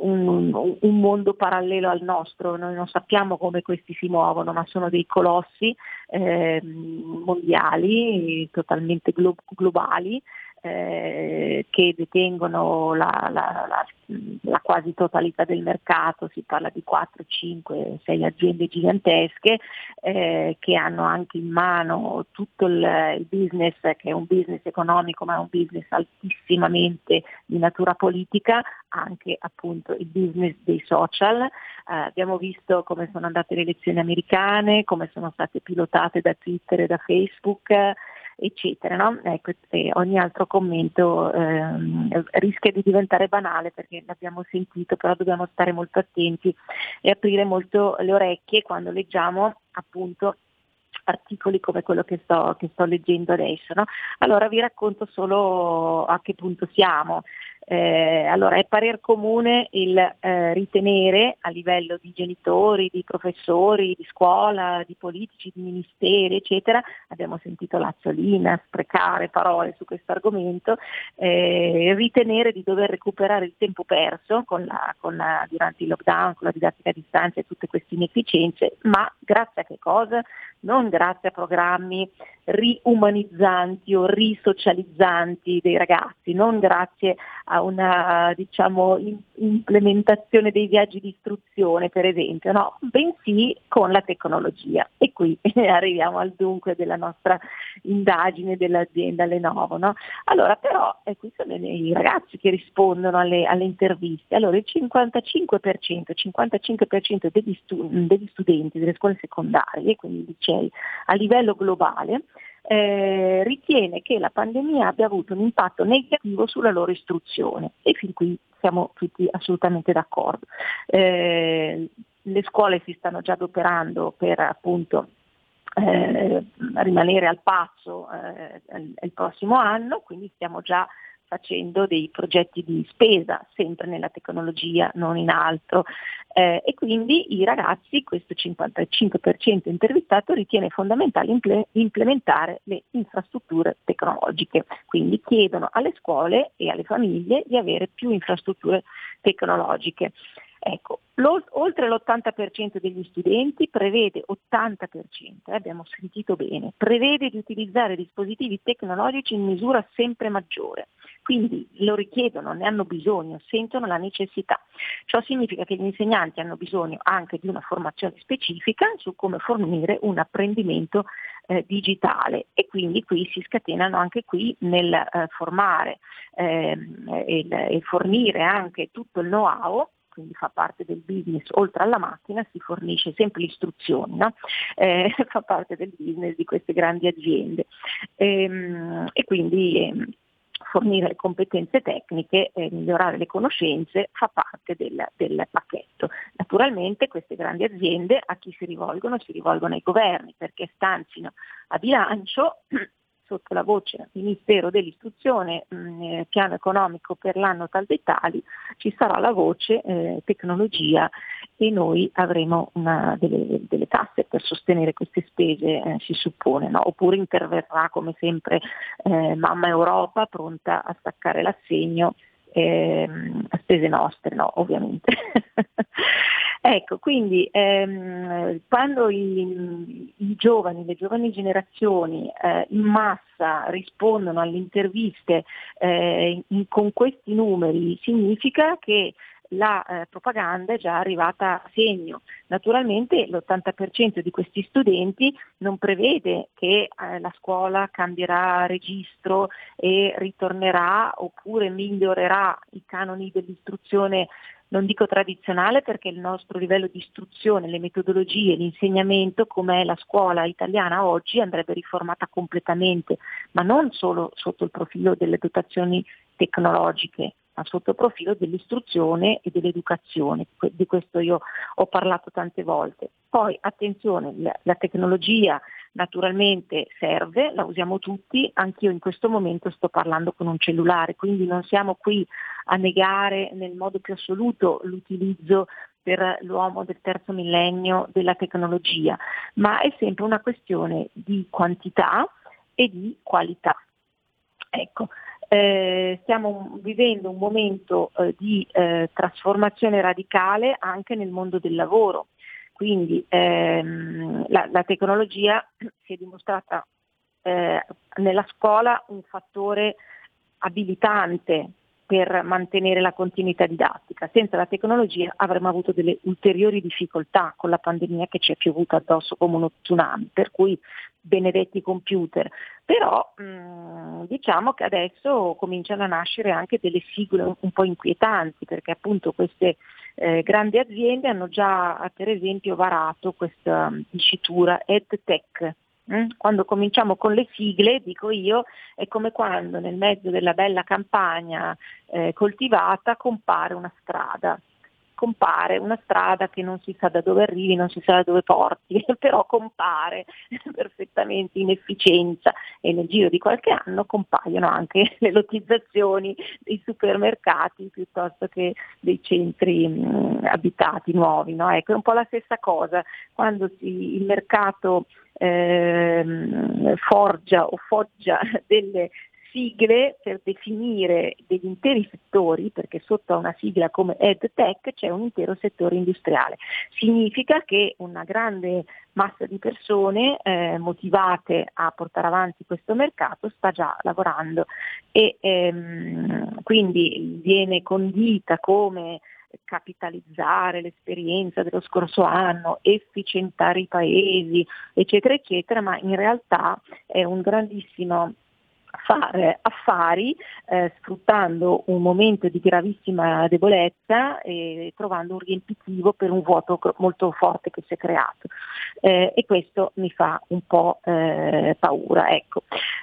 un, un mondo parallelo al nostro, noi non sappiamo come questi si muovono, ma sono dei colossi eh, mondiali, totalmente glo- globali, eh, che detengono la, la- la- la quasi totalità del mercato, si parla di 4, 5, 6 aziende gigantesche eh, che hanno anche in mano tutto il, il business che è un business economico ma è un business altissimamente di natura politica, anche appunto il business dei social. Eh, abbiamo visto come sono andate le elezioni americane, come sono state pilotate da Twitter e da Facebook eccetera. No? Ecco, ogni altro commento ehm, rischia di diventare banale perché l'abbiamo sentito, però dobbiamo stare molto attenti e aprire molto le orecchie quando leggiamo appunto articoli come quello che sto, che sto leggendo adesso. no? Allora vi racconto solo a che punto siamo. Eh, allora è parer comune il eh, ritenere a livello di genitori, di professori, di scuola, di politici, di ministeri, eccetera, abbiamo sentito Lazzolina sprecare parole su questo argomento, eh, ritenere di dover recuperare il tempo perso con la, con la- durante il lockdown, con la didattica a distanza e tutte queste inefficienze, ma grazie a che cosa? Non grazie a programmi riumanizzanti o risocializzanti dei ragazzi, non grazie a una diciamo, in- implementazione dei viaggi di istruzione, per esempio, no, bensì con la tecnologia. E qui arriviamo al dunque della nostra indagine dell'azienda Lenovo. No? Allora, però, eh, qui sono i ragazzi che rispondono alle, alle interviste. Allora, il 55%, 55% degli, stu- degli studenti delle scuole secondarie, quindi licei, a livello globale, eh, ritiene che la pandemia abbia avuto un impatto negativo sulla loro istruzione e fin qui siamo tutti assolutamente d'accordo. Eh, le scuole si stanno già adoperando per appunto eh, rimanere al passo eh, il- il prossimo anno, quindi stiamo già facendo dei progetti di spesa, sempre nella tecnologia, non in altro. Eh, e quindi i ragazzi, questo 55% intervistato, ritiene fondamentale imple- implementare le infrastrutture tecnologiche. Quindi chiedono alle scuole e alle famiglie di avere più infrastrutture tecnologiche. Ecco, oltre l'80% degli studenti prevede 80%, eh, abbiamo sentito bene, prevede di utilizzare dispositivi tecnologici in misura sempre maggiore. Quindi lo richiedono, ne hanno bisogno, sentono la necessità. Ciò significa che gli insegnanti hanno bisogno anche di una formazione specifica su come fornire un apprendimento eh, digitale e quindi qui si scatenano anche qui nel eh, formare ehm, e il- e fornire anche tutto il know-how quindi fa parte del business, oltre alla macchina si fornisce sempre l'istruzione, no? Eh, fa parte del business di queste grandi aziende Ehm, e quindi ehm, fornire le competenze tecniche e migliorare le conoscenze fa parte del, del pacchetto. Naturalmente queste grandi aziende a chi si rivolgono? Si rivolgono ai governi perché stanzino a bilancio sotto la voce Ministero dell'Istruzione, mh, eh, piano economico per l'anno tal dei tali, ci sarà la voce eh, tecnologia e noi avremo una- delle, delle tasse per sostenere queste spese, eh, si suppone, no? oppure interverrà come sempre eh, Mamma Europa pronta a staccare l'assegno ehm, a spese nostre, no, ovviamente. ecco, quindi ehm, quando i, i giovani, le giovani generazioni eh, in massa rispondono alle interviste eh, in- con questi numeri, significa che la eh, propaganda è già arrivata a segno. Naturalmente l'80% di questi studenti non prevede che eh, la scuola cambierà registro e ritornerà oppure migliorerà i canoni dell'istruzione non dico tradizionale perché il nostro livello di istruzione, le metodologie, l'insegnamento, come è la scuola italiana oggi, andrebbe riformata completamente, ma non solo sotto il profilo delle dotazioni tecnologiche, ma sotto il profilo dell'istruzione e dell'educazione. Di questo io ho parlato tante volte. Poi attenzione, la tecnologia naturalmente serve, la usiamo tutti, anch'io in questo momento sto parlando con un cellulare, quindi non siamo qui a negare nel modo più assoluto l'utilizzo per l'uomo del terzo millennio della tecnologia, ma è sempre una questione di quantità e di qualità. Ecco, eh, stiamo vivendo un momento eh, di eh, trasformazione radicale anche nel mondo del lavoro, quindi ehm, la, la tecnologia si è dimostrata eh, nella scuola un fattore abilitante per mantenere la continuità didattica. Senza la tecnologia avremmo avuto delle ulteriori difficoltà con la pandemia che ci è piovuta addosso come uno tsunami, per cui benedetti computer. Però mh, diciamo che adesso cominciano a nascere anche delle sigle un, po' inquietanti, perché appunto queste eh, grandi aziende hanno già per esempio varato questa mh, dicitura EdTech, Mm? Quando cominciamo con le sigle, dico io, è come quando nel mezzo della bella campagna eh, coltivata compare una strada. Compare una strada che non si sa da dove arrivi, non si sa da dove porti, però compare perfettamente in efficienza e nel giro di qualche anno compaiono anche le lotizzazioni dei supermercati piuttosto che dei centri mh, abitati nuovi. No? Ecco, è un po' la stessa cosa, quando si, il mercato ehm, forgia o foggia delle sigle per definire degli interi settori, perché sotto a una sigla come EdTech c'è un intero settore industriale. Significa che una grande massa di persone eh, motivate a portare avanti questo mercato sta già lavorando e ehm, quindi viene condita come capitalizzare l'esperienza dello scorso anno, efficientare i paesi, eccetera, eccetera, ma in realtà è un grandissimo fare affari eh, sfruttando un momento di gravissima debolezza e trovando un riempitivo per un vuoto molto forte che si è creato Eh, e questo mi fa un po' eh, paura. Ecco.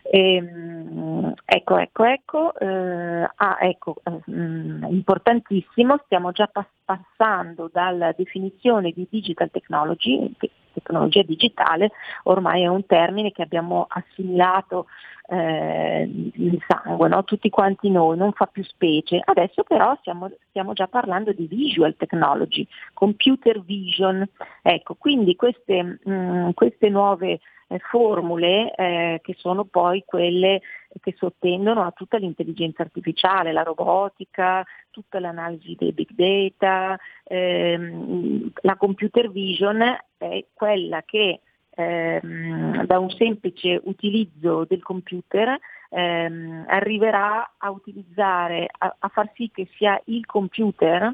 Ehm, ecco, ecco, ecco, eh, ah, ecco mm, importantissimo, stiamo già pas- passando dalla definizione di digital technology, che tecnologia digitale ormai è un termine che abbiamo assimilato eh, in sangue, no? tutti quanti noi, non fa più specie. Adesso però stiamo, stiamo già parlando di visual technology, computer vision. Ecco, quindi queste, mh, queste nuove eh, formule eh, che sono poi quelle che sottendono a tutta l'intelligenza artificiale, la robotica, tutta l'analisi dei big data, ehm, la computer vision è quella che ehm, da un semplice utilizzo del computer ehm, arriverà a utilizzare, a, a far sì che sia il computer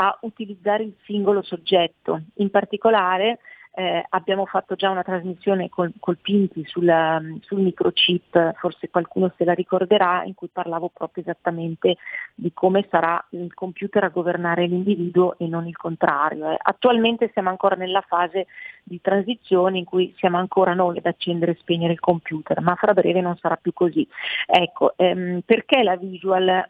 a utilizzare il singolo soggetto. In particolare eh, abbiamo fatto già una trasmissione col, col Pinti sulla- sul microchip, forse qualcuno se la ricorderà, in cui parlavo proprio esattamente di come sarà il computer a governare l'individuo e non il contrario. eh. Attualmente siamo ancora nella fase di transizione in cui siamo ancora noi ad accendere e spegnere il computer, ma fra breve non sarà più così. Ecco, ehm, perché la visual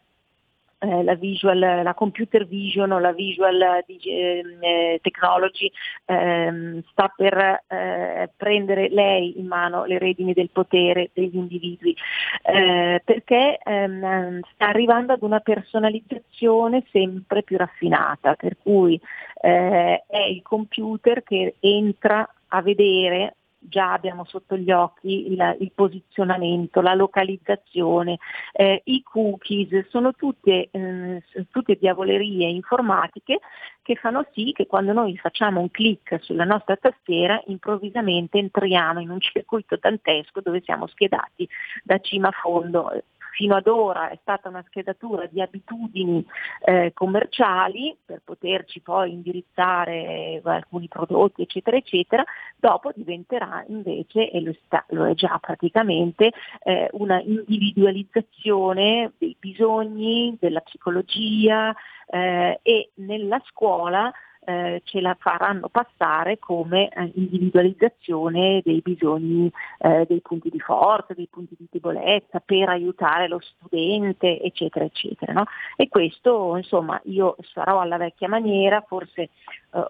eh, la visual, la computer vision o la visual digi- eh, technology ehm, sta per eh, prendere lei in mano le redini del potere degli individui, eh, perché ehm, sta arrivando ad una personalizzazione sempre più raffinata, per cui eh, è il computer che entra a vedere già abbiamo sotto gli occhi il, il posizionamento, la localizzazione, eh, i cookies, sono tutte, eh, tutte diavolerie informatiche che fanno sì che quando noi facciamo un clic sulla nostra tastiera improvvisamente entriamo in un circuito dantesco dove siamo schedati da cima a fondo. Fino ad ora è stata una schedatura di abitudini eh, commerciali per poterci poi indirizzare alcuni prodotti eccetera eccetera, dopo diventerà invece, e lo, sta- lo è già praticamente, eh, una individualizzazione dei bisogni, della psicologia eh, e nella scuola eh, ce la faranno passare come eh, individualizzazione dei bisogni, eh, dei punti di forza, dei punti di debolezza per aiutare lo studente, eccetera, eccetera. no? E questo, insomma, io sarò alla vecchia maniera, forse eh,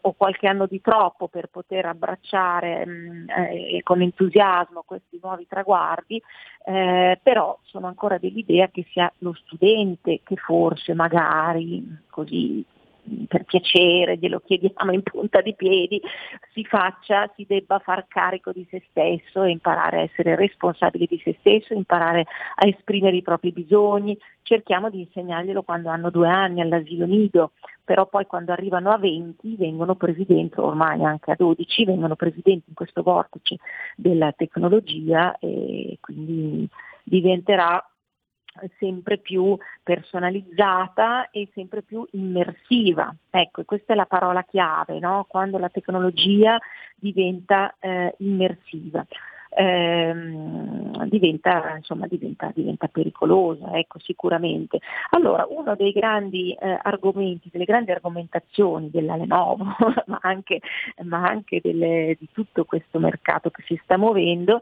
ho qualche anno di troppo per poter abbracciare mh, eh, con entusiasmo questi nuovi traguardi, eh, però sono ancora dell'idea che sia lo studente che forse magari così per piacere, glielo chiediamo in punta di piedi, si faccia, si debba far carico di se stesso e imparare a essere responsabile di se stesso, imparare a esprimere i propri bisogni. Cerchiamo di insegnarglielo quando hanno due anni all'asilo nido, però poi quando arrivano a 20 vengono presi dentro, ormai anche a 12, vengono presi dentro in questo vortice della tecnologia e quindi diventerà sempre più personalizzata e sempre più immersiva. Ecco, questa è la parola chiave, no? quando la tecnologia diventa eh, immersiva. Ehm, diventa, insomma, diventa, diventa pericolosa, ecco, sicuramente. Allora, uno dei grandi eh, argomenti, delle grandi argomentazioni della Lenovo, ma anche, ma anche delle, di tutto questo mercato che si sta muovendo,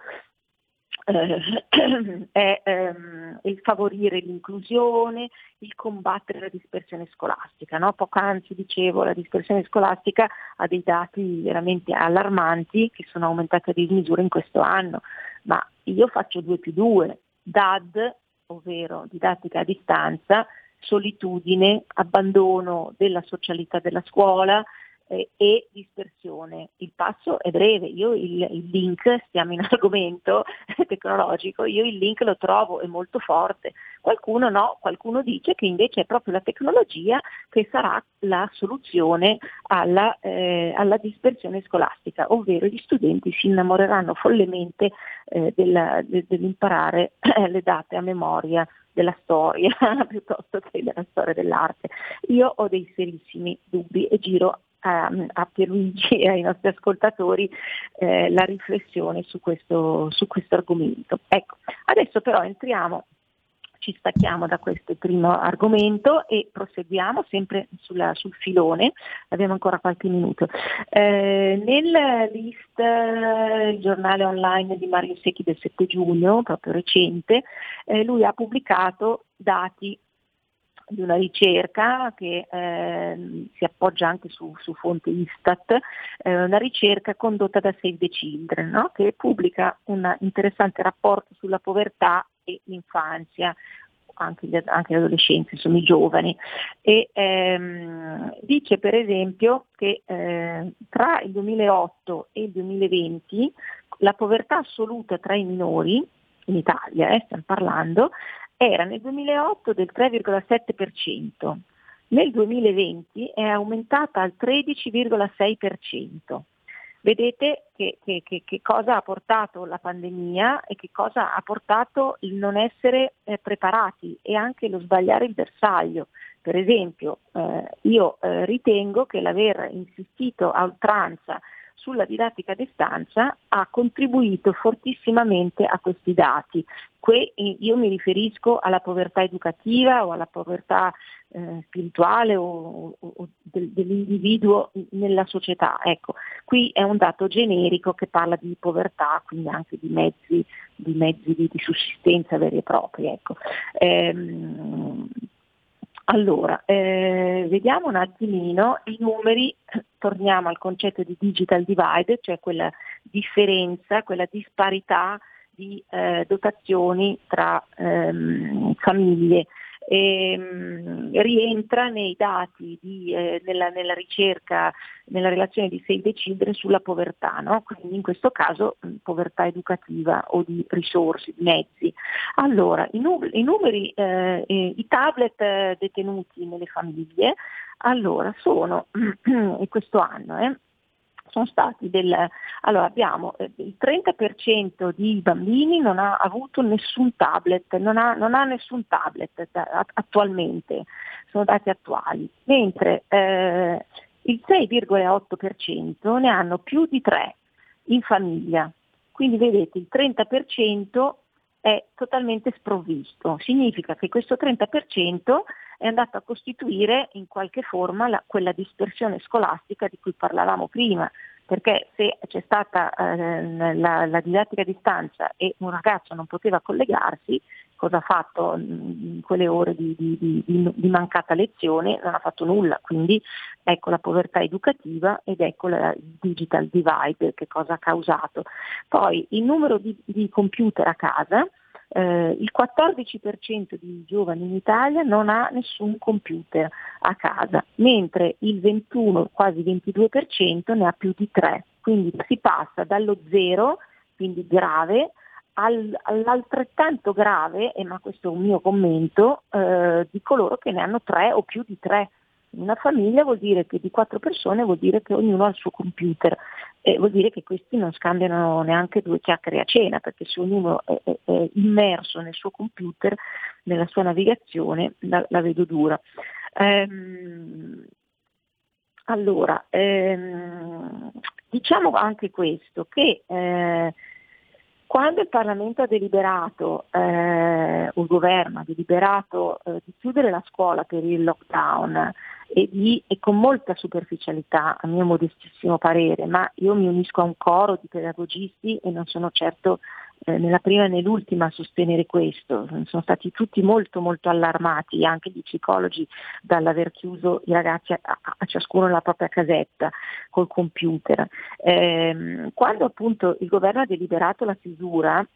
eh, è ehm, il favorire l'inclusione, il combattere la dispersione scolastica. No? Poc'anzi dicevo, la dispersione scolastica ha dei dati veramente allarmanti che sono aumentati a dismisura in questo anno, ma io faccio 2 più 2, DAD, ovvero didattica a distanza, solitudine, abbandono della socialità della scuola, eh, e dispersione. Il passo è breve, io il, il, link, stiamo in argomento tecnologico, io il link lo trovo, è molto forte. Qualcuno no, qualcuno dice che invece è proprio la tecnologia che sarà la soluzione alla, eh, alla dispersione scolastica, ovvero gli studenti si innamoreranno follemente eh, della, de, dell'imparare le date a memoria della storia piuttosto che della storia dell'arte. Io ho dei serissimi dubbi e giro a, a Pierluigi e ai nostri ascoltatori eh, la riflessione su questo, su questo argomento. Ecco, adesso però entriamo ci stacchiamo da questo primo argomento e proseguiamo sempre sulla, sul filone, abbiamo ancora qualche minuto. Eh, nel list, eh, il giornale online di Mario Secchi del 7 giugno, proprio recente, eh, lui ha pubblicato dati di una ricerca che eh, si appoggia anche su, su fonte Istat, eh, una ricerca condotta da Save the Children, no? che pubblica un interessante rapporto sulla povertà e l'infanzia, anche, gli, anche l'adolescenza, insomma i giovani, e ehm, dice per esempio che eh, tra il 2008 e il 2020 la povertà assoluta tra i minori, in Italia eh, stiamo parlando, era nel 2008 del 3,7%, nel 2020 è aumentata al 13,6%. Vedete che, che, che, che, cosa ha portato la pandemia e che cosa ha portato il non essere eh, preparati e anche lo sbagliare il bersaglio. Per esempio, eh, io eh, ritengo che l'aver insistito a oltranza sulla didattica a distanza ha contribuito fortissimamente a questi dati. Qui io mi riferisco alla povertà educativa o alla povertà eh, spirituale o, o, o del, dell'individuo nella società. Ecco, qui è un dato generico che parla di povertà, quindi anche di mezzi di, mezzi di, di sussistenza veri e propri. Ecco. Ehm, allora, eh, vediamo un attimino i numeri, torniamo al concetto di digital divide, cioè quella differenza, quella disparità di eh, dotazioni tra ehm, famiglie ehm, rientra nei dati di, eh, nella, nella, ricerca, nella relazione di Save the Children sulla povertà, no? quindi in questo caso povertà educativa o di risorse, di mezzi. Allora, i, nu- i numeri, eh, eh, i tablet eh, detenuti nelle famiglie, allora sono, questo anno, eh, sono stati del... Allora abbiamo eh, il 30% di bambini non ha avuto nessun tablet, non ha, non ha nessun tablet attualmente, sono dati attuali, mentre eh, il 6,8% ne hanno più di tre in famiglia. Quindi vedete il 30% è totalmente sprovvisto. Significa che questo 30% è andato a costituire in qualche forma la- quella dispersione scolastica di cui parlavamo prima, perché se c'è stata eh, la, la didattica a distanza e un ragazzo non poteva collegarsi, cosa ha fatto in quelle ore di, di- di- di- mancata lezione? Non ha fatto nulla, quindi ecco la povertà educativa ed ecco la digital divide che cosa ha causato. Poi il numero di computer a casa, eh, il 14% di giovani in Italia non ha nessun computer a casa, mentre il 21, quasi 22% ne ha più di tre. Quindi si passa dallo zero, quindi grave, al- all'altrettanto grave, e ma questo è un mio commento, eh, di coloro che ne hanno tre o più di tre. Una famiglia vuol dire che di quattro persone vuol dire che ognuno ha il suo computer e vuol dire che questi non scambiano neanche due chiacchiere a cena perché se ognuno è, è- è immerso nel suo computer, nella sua navigazione, la, la vedo dura. Ehm, allora, ehm, diciamo anche questo, che eh, quando il Parlamento ha deliberato, eh, o il governo ha deliberato eh, di chiudere la scuola per il lockdown e, di- e con molta superficialità, a mio modestissimo parere, ma io mi unisco a un coro di pedagogisti e non sono certo eh, né la prima né l'ultima a sostenere questo, sono stati tutti molto molto allarmati, anche gli psicologi, dall'aver chiuso i ragazzi a, a- ciascuno la propria casetta col computer. Ehm, quando appunto il governo ha deliberato la chiusura,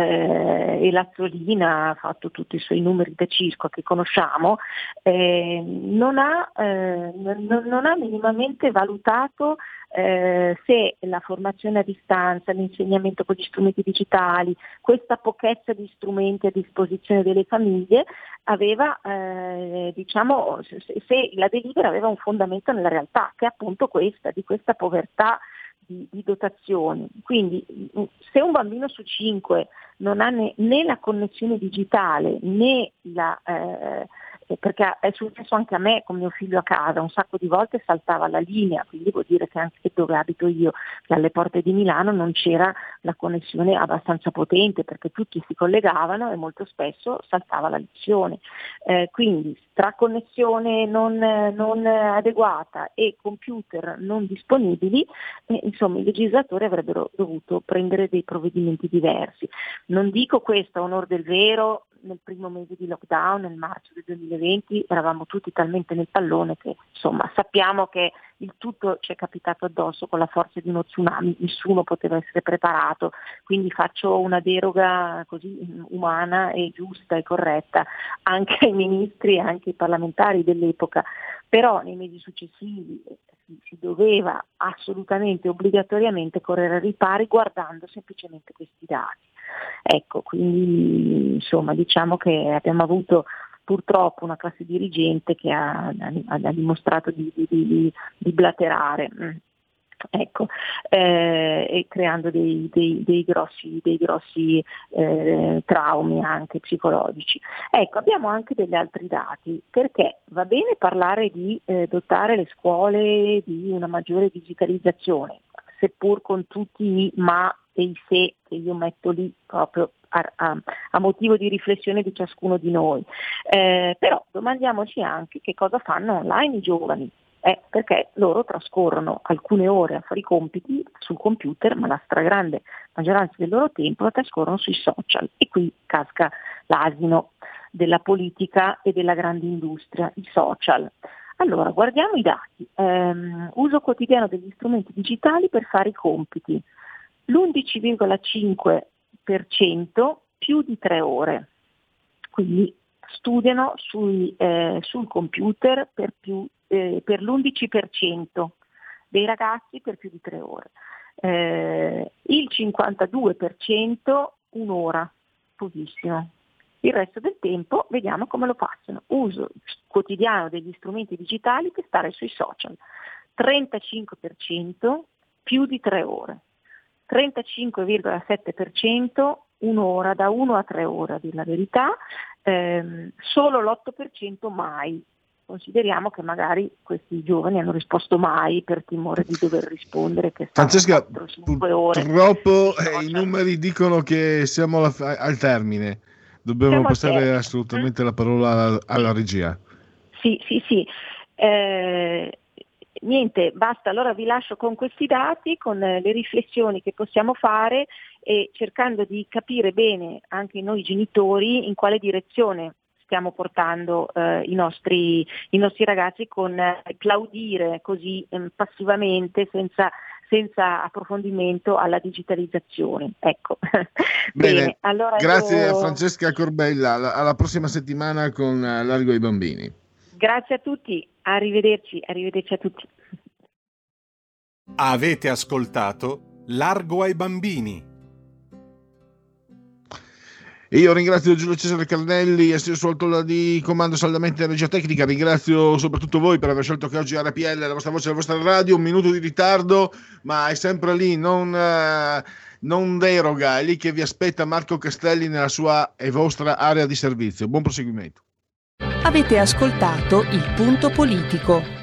eh, e Lazzolina ha fatto tutti i suoi numeri da circo che conosciamo, eh, non, ha, eh, non- non ha minimamente valutato eh, se la formazione a distanza, l'insegnamento con gli strumenti digitali, questa pochezza di strumenti a disposizione delle famiglie aveva, eh, diciamo, se, se la delibera aveva un fondamento nella realtà, che è appunto questa, di questa povertà di, di dotazioni. Quindi mh, se un bambino su cinque non ha né, né la connessione digitale né la... eh, perché è successo anche a me con mio figlio a casa, un sacco di volte saltava la linea, quindi vuol dire che anche dove abito io, che alle porte di Milano non c'era la connessione abbastanza potente perché tutti si collegavano e molto spesso saltava la lezione. Eh, quindi tra connessione non, non adeguata e computer non disponibili, eh, insomma i legislatori avrebbero dovuto prendere dei provvedimenti diversi. Non dico questo a onor del vero, nel primo mese di lockdown, nel marzo del 2020, eravamo tutti talmente nel pallone che insomma sappiamo che il tutto ci è capitato addosso con la forza di uno tsunami, nessuno poteva essere preparato, quindi faccio una deroga così mm, umana e giusta e corretta anche ai ministri e anche ai parlamentari dell'epoca, però nei mesi successivi eh, si, doveva assolutamente, obbligatoriamente correre ai ripari guardando semplicemente questi dati. Ecco, quindi insomma diciamo che abbiamo avuto purtroppo una classe dirigente che ha, ha- dimostrato di, di- di- di blaterare. Ecco, eh, e creando dei, dei- dei grossi, dei grossi eh, traumi anche psicologici. Ecco, abbiamo anche degli altri dati, perché va bene parlare di eh, dotare le scuole di una maggiore digitalizzazione, seppur con tutti i ma e i se che io metto lì proprio a, a- a motivo di riflessione di ciascuno di noi. Eh, però domandiamoci anche che cosa fanno online i giovani. Eh, perché loro trascorrono alcune ore a fare i compiti sul computer, ma la stragrande maggioranza del loro tempo la trascorrono sui social e qui casca l'asino della politica e della grande industria, i social. Allora, guardiamo i dati. Ehm, uso quotidiano degli strumenti digitali per fare i compiti. L'11,5% più di tre ore. Quindi studiano sui, eh, sul computer per, più, eh, per l'11% dei ragazzi per più di tre ore. Eh, il 52% un'ora, pochissimo. Il resto del tempo vediamo come lo passano. Uso quotidiano degli strumenti digitali per stare sui social. 35% più di 3 ore, 35,7% un'ora, da 1 a 3 ore a dire la verità, ehm, solo l'8% mai. Consideriamo che magari questi giovani hanno risposto mai per timore di dover rispondere che Francesca, 4-5 ore. purtroppo eh, i numeri dicono che siamo alla al termine. Dobbiamo Siamo passare assolutamente la parola alla, alla regia. Sì, sì, sì. Eh, niente, basta, allora vi lascio con questi dati, con le riflessioni che possiamo fare e cercando di capire bene anche noi genitori in quale direzione stiamo portando eh, i, nostri, i nostri ragazzi con eh, plaudire così ehm, passivamente senza, senza approfondimento alla digitalizzazione. Ecco. Bene, allora grazie io- a Francesca Corbella. Alla, alla prossima settimana con eh, Largo ai bambini. Grazie a tutti, arrivederci, arrivederci a tutti. Avete ascoltato Largo ai bambini. E io ringrazio Giulio Cesare Carnelli, sul tolla di comando saldamente regia tecnica. Ringrazio soprattutto voi per aver scelto che oggi RPL, la vostra voce, la vostra radio. Un minuto di ritardo, ma è sempre lì, non, eh, non deroga. È lì che vi aspetta Marco Castelli nella sua e vostra area di servizio. Buon proseguimento. Avete ascoltato Il Punto Politico.